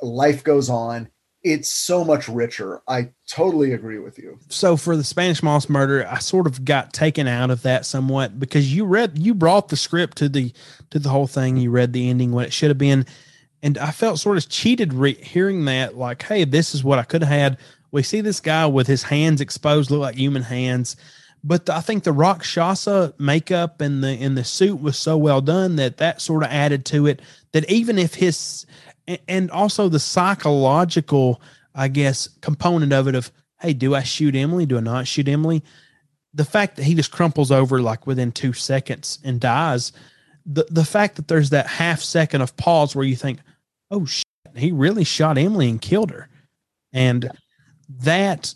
Life goes on. It's so much richer. I totally agree with you. so for the Spanish Moss murder, I sort of got taken out of that somewhat because you read you brought the script to the to the whole thing. You read the ending what it should have been, and I felt sort of cheated re- hearing that. Like, hey, this is what I could have had. We see this guy with his hands exposed, look like human hands. But the- I think the Rock Rakshasa makeup and the and the suit was so well done that that sort of added to it. That even if his and also the psychological, I guess, component of it of, hey, do I shoot Emily? Do I not shoot Emily? The fact that he just crumples over like within two seconds and dies, the the fact that there's that half second of pause where you think, oh shit, he really shot Emily and killed her. And that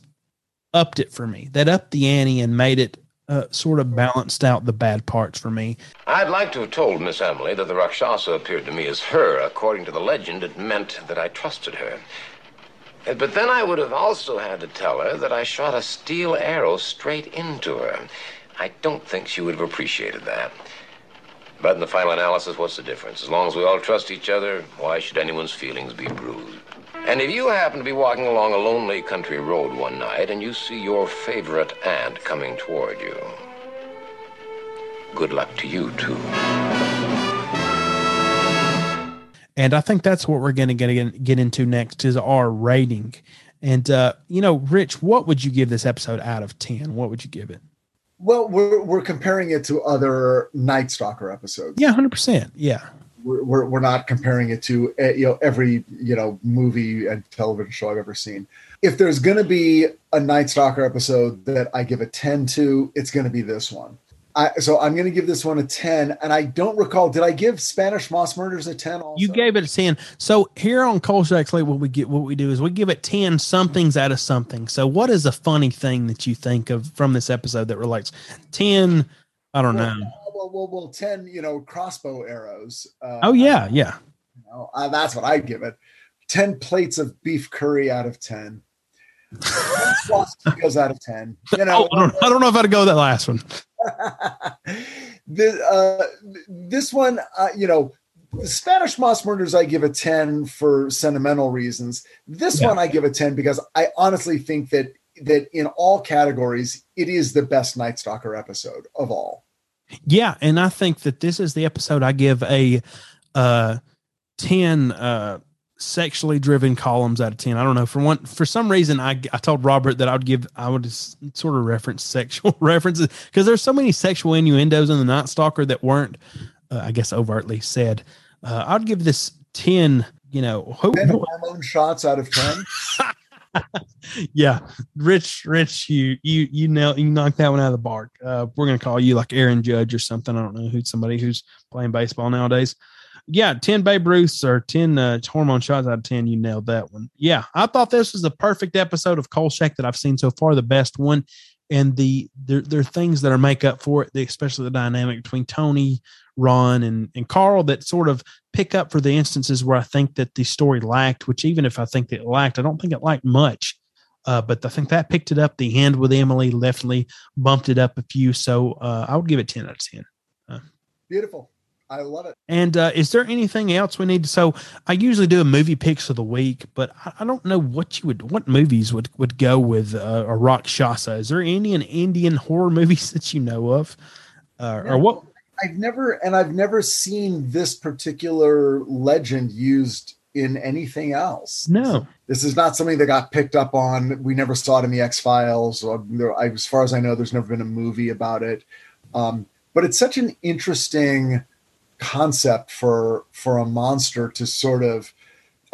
upped it for me. That upped the ante and made it uh, sort of balanced out the bad parts for me. I'd like to have told Miss Emily that the Rakshasa appeared to me as her. According to the legend, it meant that I trusted her. Uh, But then I would have also had to tell her that I shot a steel arrow straight into her. I don't think she would have appreciated that. But in the final analysis, what's the difference? As long as we all trust each other, why should anyone's feelings be bruised? And if you happen to be walking along a lonely country road one night and you see your favorite aunt coming toward you, good luck to you, too. and I think that's what we're going to get get into next is our rating. And uh, you know, Rich, what would you give this episode out of ten? What would you give it? Well, we're, we're comparing it to other Night Stalker episodes. Yeah, hundred percent. Yeah, We're, we're, not comparing it to uh, you know every you know movie and television show I've ever seen. If there's going to be a Night Stalker episode that I give a 10 to, it's going to be this one. I, so I'm going to give this one a 10. And I don't recall, did I give Spanish Moss Murders a 10 also? you gave it a ten. So here on Kolchak Slate, what we get, what we do is we give it ten somethings out of something. So what is a funny thing that you think of from this episode that relates? Ten, I don't know. Well, well, well, 10, you know, crossbow arrows. Uh, Oh yeah, yeah. you know, uh, that's what I'd give it. 10 plates of beef curry out of 10. goes out of 10. You know, Oh, I, don't, I don't know if I'd go that last one. the, uh, this one, uh, you know, the Spanish Moss Murders, I give a 10 for sentimental reasons. This Yeah. one, I give a 10 because I honestly think that that in all categories, it is the best Night Stalker episode of all. Yeah, and I think that this is the episode I give a uh 10 uh sexually driven columns out of 10. I don't know. For one for some reason I I told Robert that I would give I would sort of reference sexual references because there's so many sexual innuendos in the Night Stalker that weren't uh, I guess overtly said. Uh I'd give this 10, you know, who, 10 hormone shots out of 10. yeah, Rich, Rich, you you you know you knocked that one out of the park. Uh, we're gonna call you like Aaron Judge or something. I don't know who's somebody who's playing baseball nowadays. Yeah, ten Babe Ruths or ten uh, hormone shots out of ten. You nailed that one. Yeah, I thought this was the perfect episode of Kolchak that I've seen so far, the best one. And the there there are things that are make up for it, especially the dynamic between Tony, Ron, and and Carl that sort of pick up for the instances where I think that the story lacked. Which even if I think that it lacked, I don't think it lacked much. Uh, but I think that picked it up. The end with Emily definitely bumped it up a few. So uh, I would give it ten out of ten. Beautiful. I love it. And uh, is there anything else we need? to So I usually do a movie picks of the week, but I, I don't know what you would, what movies would would go with uh, a Rakshasa. Is there any an Indian horror movies that you know of, uh, or what? I've never and I've never seen this particular legend used in anything else. No. This is not something that got picked up on. We never saw it in the X Files. I, as far as I know, there's never been a movie about it. Um, but it's such an interesting concept for for a monster to sort of.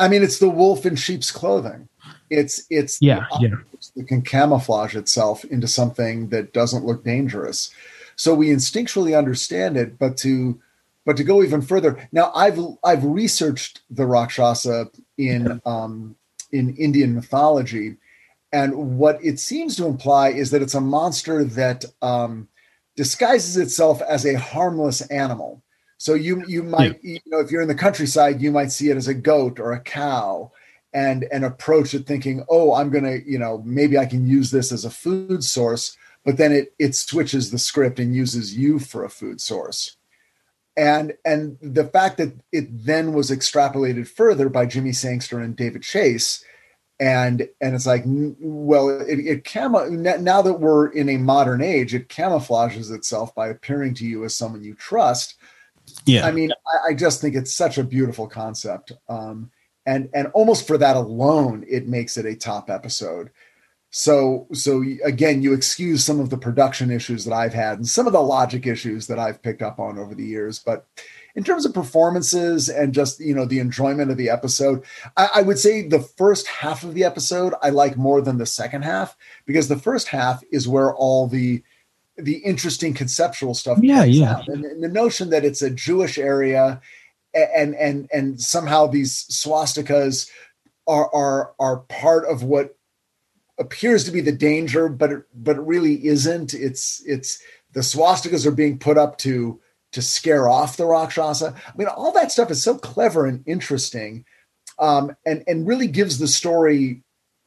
I mean, it's the wolf in sheep's clothing. It's it's Yeah, yeah. that can camouflage itself into something that doesn't look dangerous. So we instinctually understand it, but to but to go even further, now I've I've researched the Rakshasa in um, in Indian mythology, and what it seems to imply is that it's a monster that um, disguises itself as a harmless animal. So you you might you know if you're in the countryside, you might see it as a goat or a cow, and and approach it thinking, oh, I'm gonna you know maybe I can use this as a food source, but then it it switches the script and uses you for a food source. And and the fact that it then was extrapolated further by Jimmy Sangster and David Chase, and and it's like well it, it camo now that we're in a modern age it camouflages itself by appearing to you as someone you trust. Yeah. I mean I, I just think it's such a beautiful concept um and and almost for that alone it makes it a top episode so so again you excuse some of the production issues that i've had and some of the logic issues that i've picked up on over the years but in terms of performances and just you know the enjoyment of the episode I, I, would say the first half of the episode i like more than the second half because the first half is where all the the interesting conceptual stuff yeah yeah. and, and, the notion that it's a jewish area and and and somehow these swastikas are are are part of what appears to be the danger but it, but it really isn't it's it's the swastikas are being put up to to scare off the Rakshasa. I mean, all that stuff is so clever and interesting, um, and and really gives the story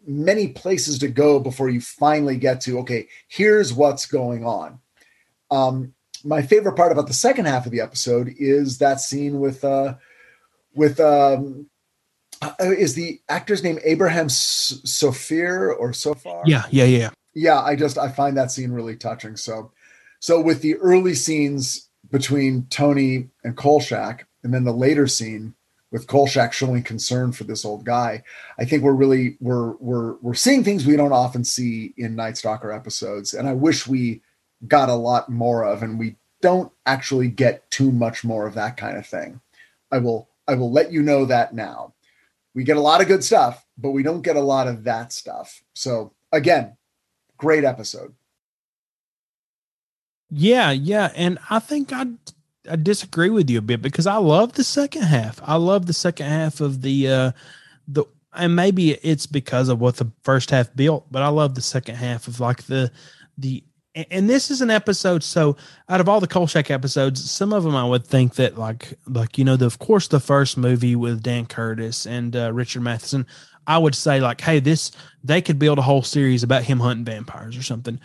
many places to go before you finally get to okay, here's what's going on. Um, my favorite part about the second half of the episode is that scene with uh, with um, uh, is the actor's name Abraham Sophir or Sofar? Yeah, yeah, yeah. Yeah, I just I find that scene really touching. So, so with the early scenes between Tony and Kolchak, and then the later scene with Kolchak showing concern for this old guy. I think we're really we're we're we're seeing things we don't often see in Night Stalker episodes, and I wish we got a lot more of, and we don't actually get too much more of that kind of thing. I will I will let you know that now. We get a lot of good stuff, but we don't get a lot of that stuff. So again, great episode. Yeah, yeah, and I think I I disagree with you a bit because I love the second half. I love the second half of the uh the and maybe it's because of what the first half built, but I love the second half of like the the and this is an episode so out of all the Kolchak episodes some of them i would think that like like you know the, of course the first movie with dan curtis and uh, richard matheson i would say like hey this they could build a whole series about him hunting vampires or something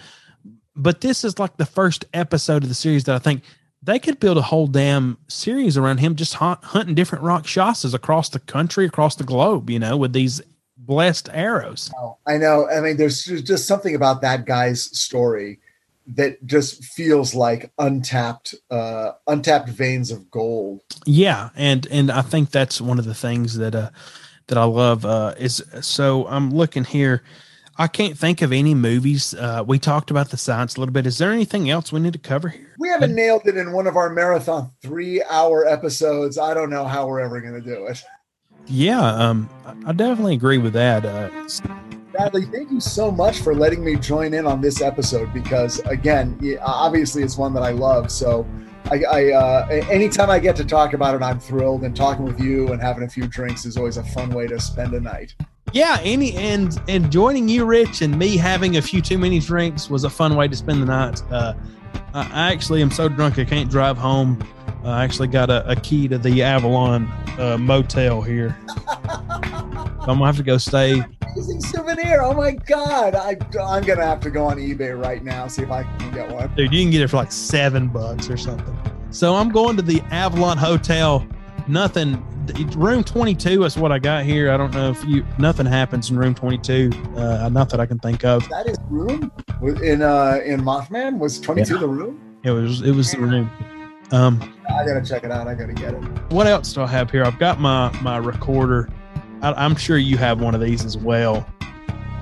but this is like the first episode of the series that I think they could build a whole damn series around him just hunt, hunting different rakshasas across the country, across the globe, you know, with these blessed arrows. I know. I mean, there's just something about that guy's story that just feels like untapped uh untapped veins of gold. Yeah, and and I think that's one of the things that uh that I love uh is so I'm looking here I can't think of any movies. Uh, we talked about the science a little bit. Is there anything else we need to cover here? We haven't nailed it in one of our marathon three hour episodes. I don't know how we're ever going to do it. Yeah, um, I definitely agree with that. Uh, Bradley, thank you so much for letting me join in on this episode because, again, obviously it's one that I love. So, I, I uh, anytime I get to talk about it, I'm thrilled. And talking with you and having a few drinks is always a fun way to spend a night yeah, any and and joining you, Rich, and me having a few too many drinks was a fun way to spend the night. Uh, I actually am so drunk I can't drive home. I actually got a, a key to the Avalon uh, motel here. I'm gonna have to go stay. Amazing souvenir! Oh my god! I I'm gonna have to go on eBay right now see if I can get one. Dude, you can get it for like seven bucks or something. So I'm going to the Avalon Hotel. Nothing room 22 is what I got here. I don't know if you nothing happens in room 22. Uh, not that I can think of. That is room in uh in Mothman was 22 yeah. the room. It was it was the room. Um, I gotta check it out. I gotta get it. What else do I have here? I've got my my recorder. I, am sure you have one of these as well.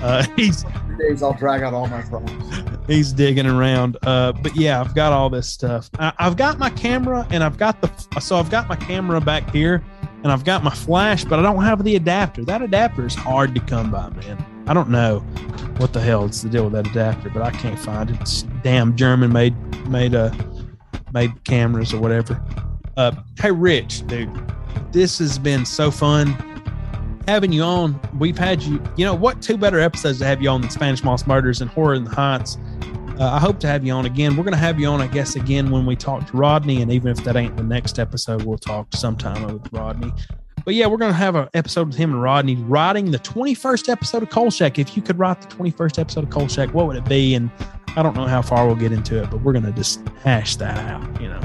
Uh, he's days I'll drag out all my problems. He's digging around. Uh, but yeah, I've got all this stuff. I, I've got my camera and I've got the so I've got my camera back here and I've got my flash, but I don't have the adapter. That adapter is hard to come by, man. I don't know what the hell is the deal with that adapter, but I can't find it. It's damn German made made a uh, made cameras or whatever. Uh, hey, Rich, dude, this has been so fun having you on. We've had you, you know, what two better episodes to have you on than Spanish Moss Murders and Horror in the Heights? Uh, I hope to have you on again. We're going to have you on, I guess, again when we talk to Rodney. And even if that ain't the next episode, we'll talk sometime with Rodney. But yeah, we're going to have an episode with him and Rodney writing the 21st episode of Kolchak. If you could write the 21st episode of Kolchak, what would it be? And I don't know how far we'll get into it, but we're going to just hash that out, you know.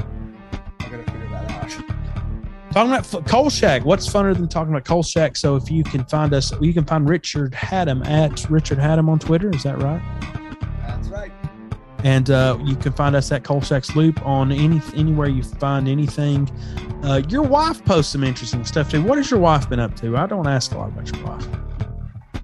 I'm gonna figure that out. Talking about F- Kolchak, what's funner than talking about Kolchak? So if you can find us, you can find Richard Hatem at Richard Hatem on Twitter. Is that right? And uh, you can find us at Kolchak's Loop on any anywhere you find anything. Uh, your wife posts some interesting stuff too. What has your wife been up to? I don't ask a lot about your wife.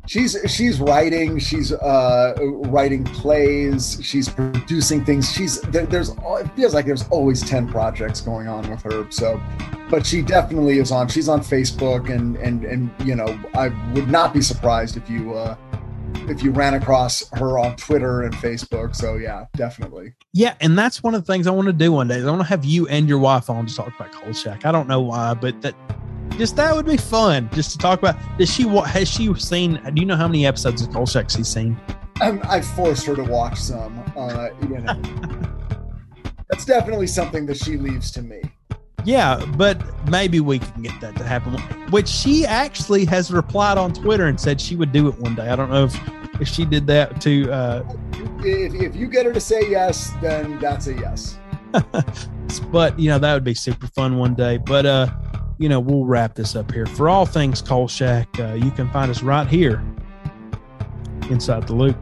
She's she's writing. She's uh, writing plays. She's producing things. She's there, there's it feels like there's always ten projects going on with her. So, but she definitely is on. She's on Facebook and and and you know I would not be surprised if you uh, if you ran across her on Twitter and Facebook. So yeah, definitely. Yeah, and that's one of the things I want to do one day. I want to have you and your wife on to talk about Kolchak. I don't know why, but that just that would be fun just to talk about. Does she what has she seen? Do you know how many episodes of Kolchak she's seen? I'm, I forced her to watch some. Uh, you know, that's definitely something that she leaves to me. Yeah, but maybe we can get that to happen. Which she actually has replied on Twitter and said she would do it one day. I don't know if if she did that to. Uh, If, if you get her to say yes, then that's a yes. but you know that would be super fun one day. But uh, you know we'll wrap this up here. For all things Kolchak, uh, you can find us right here inside the loop.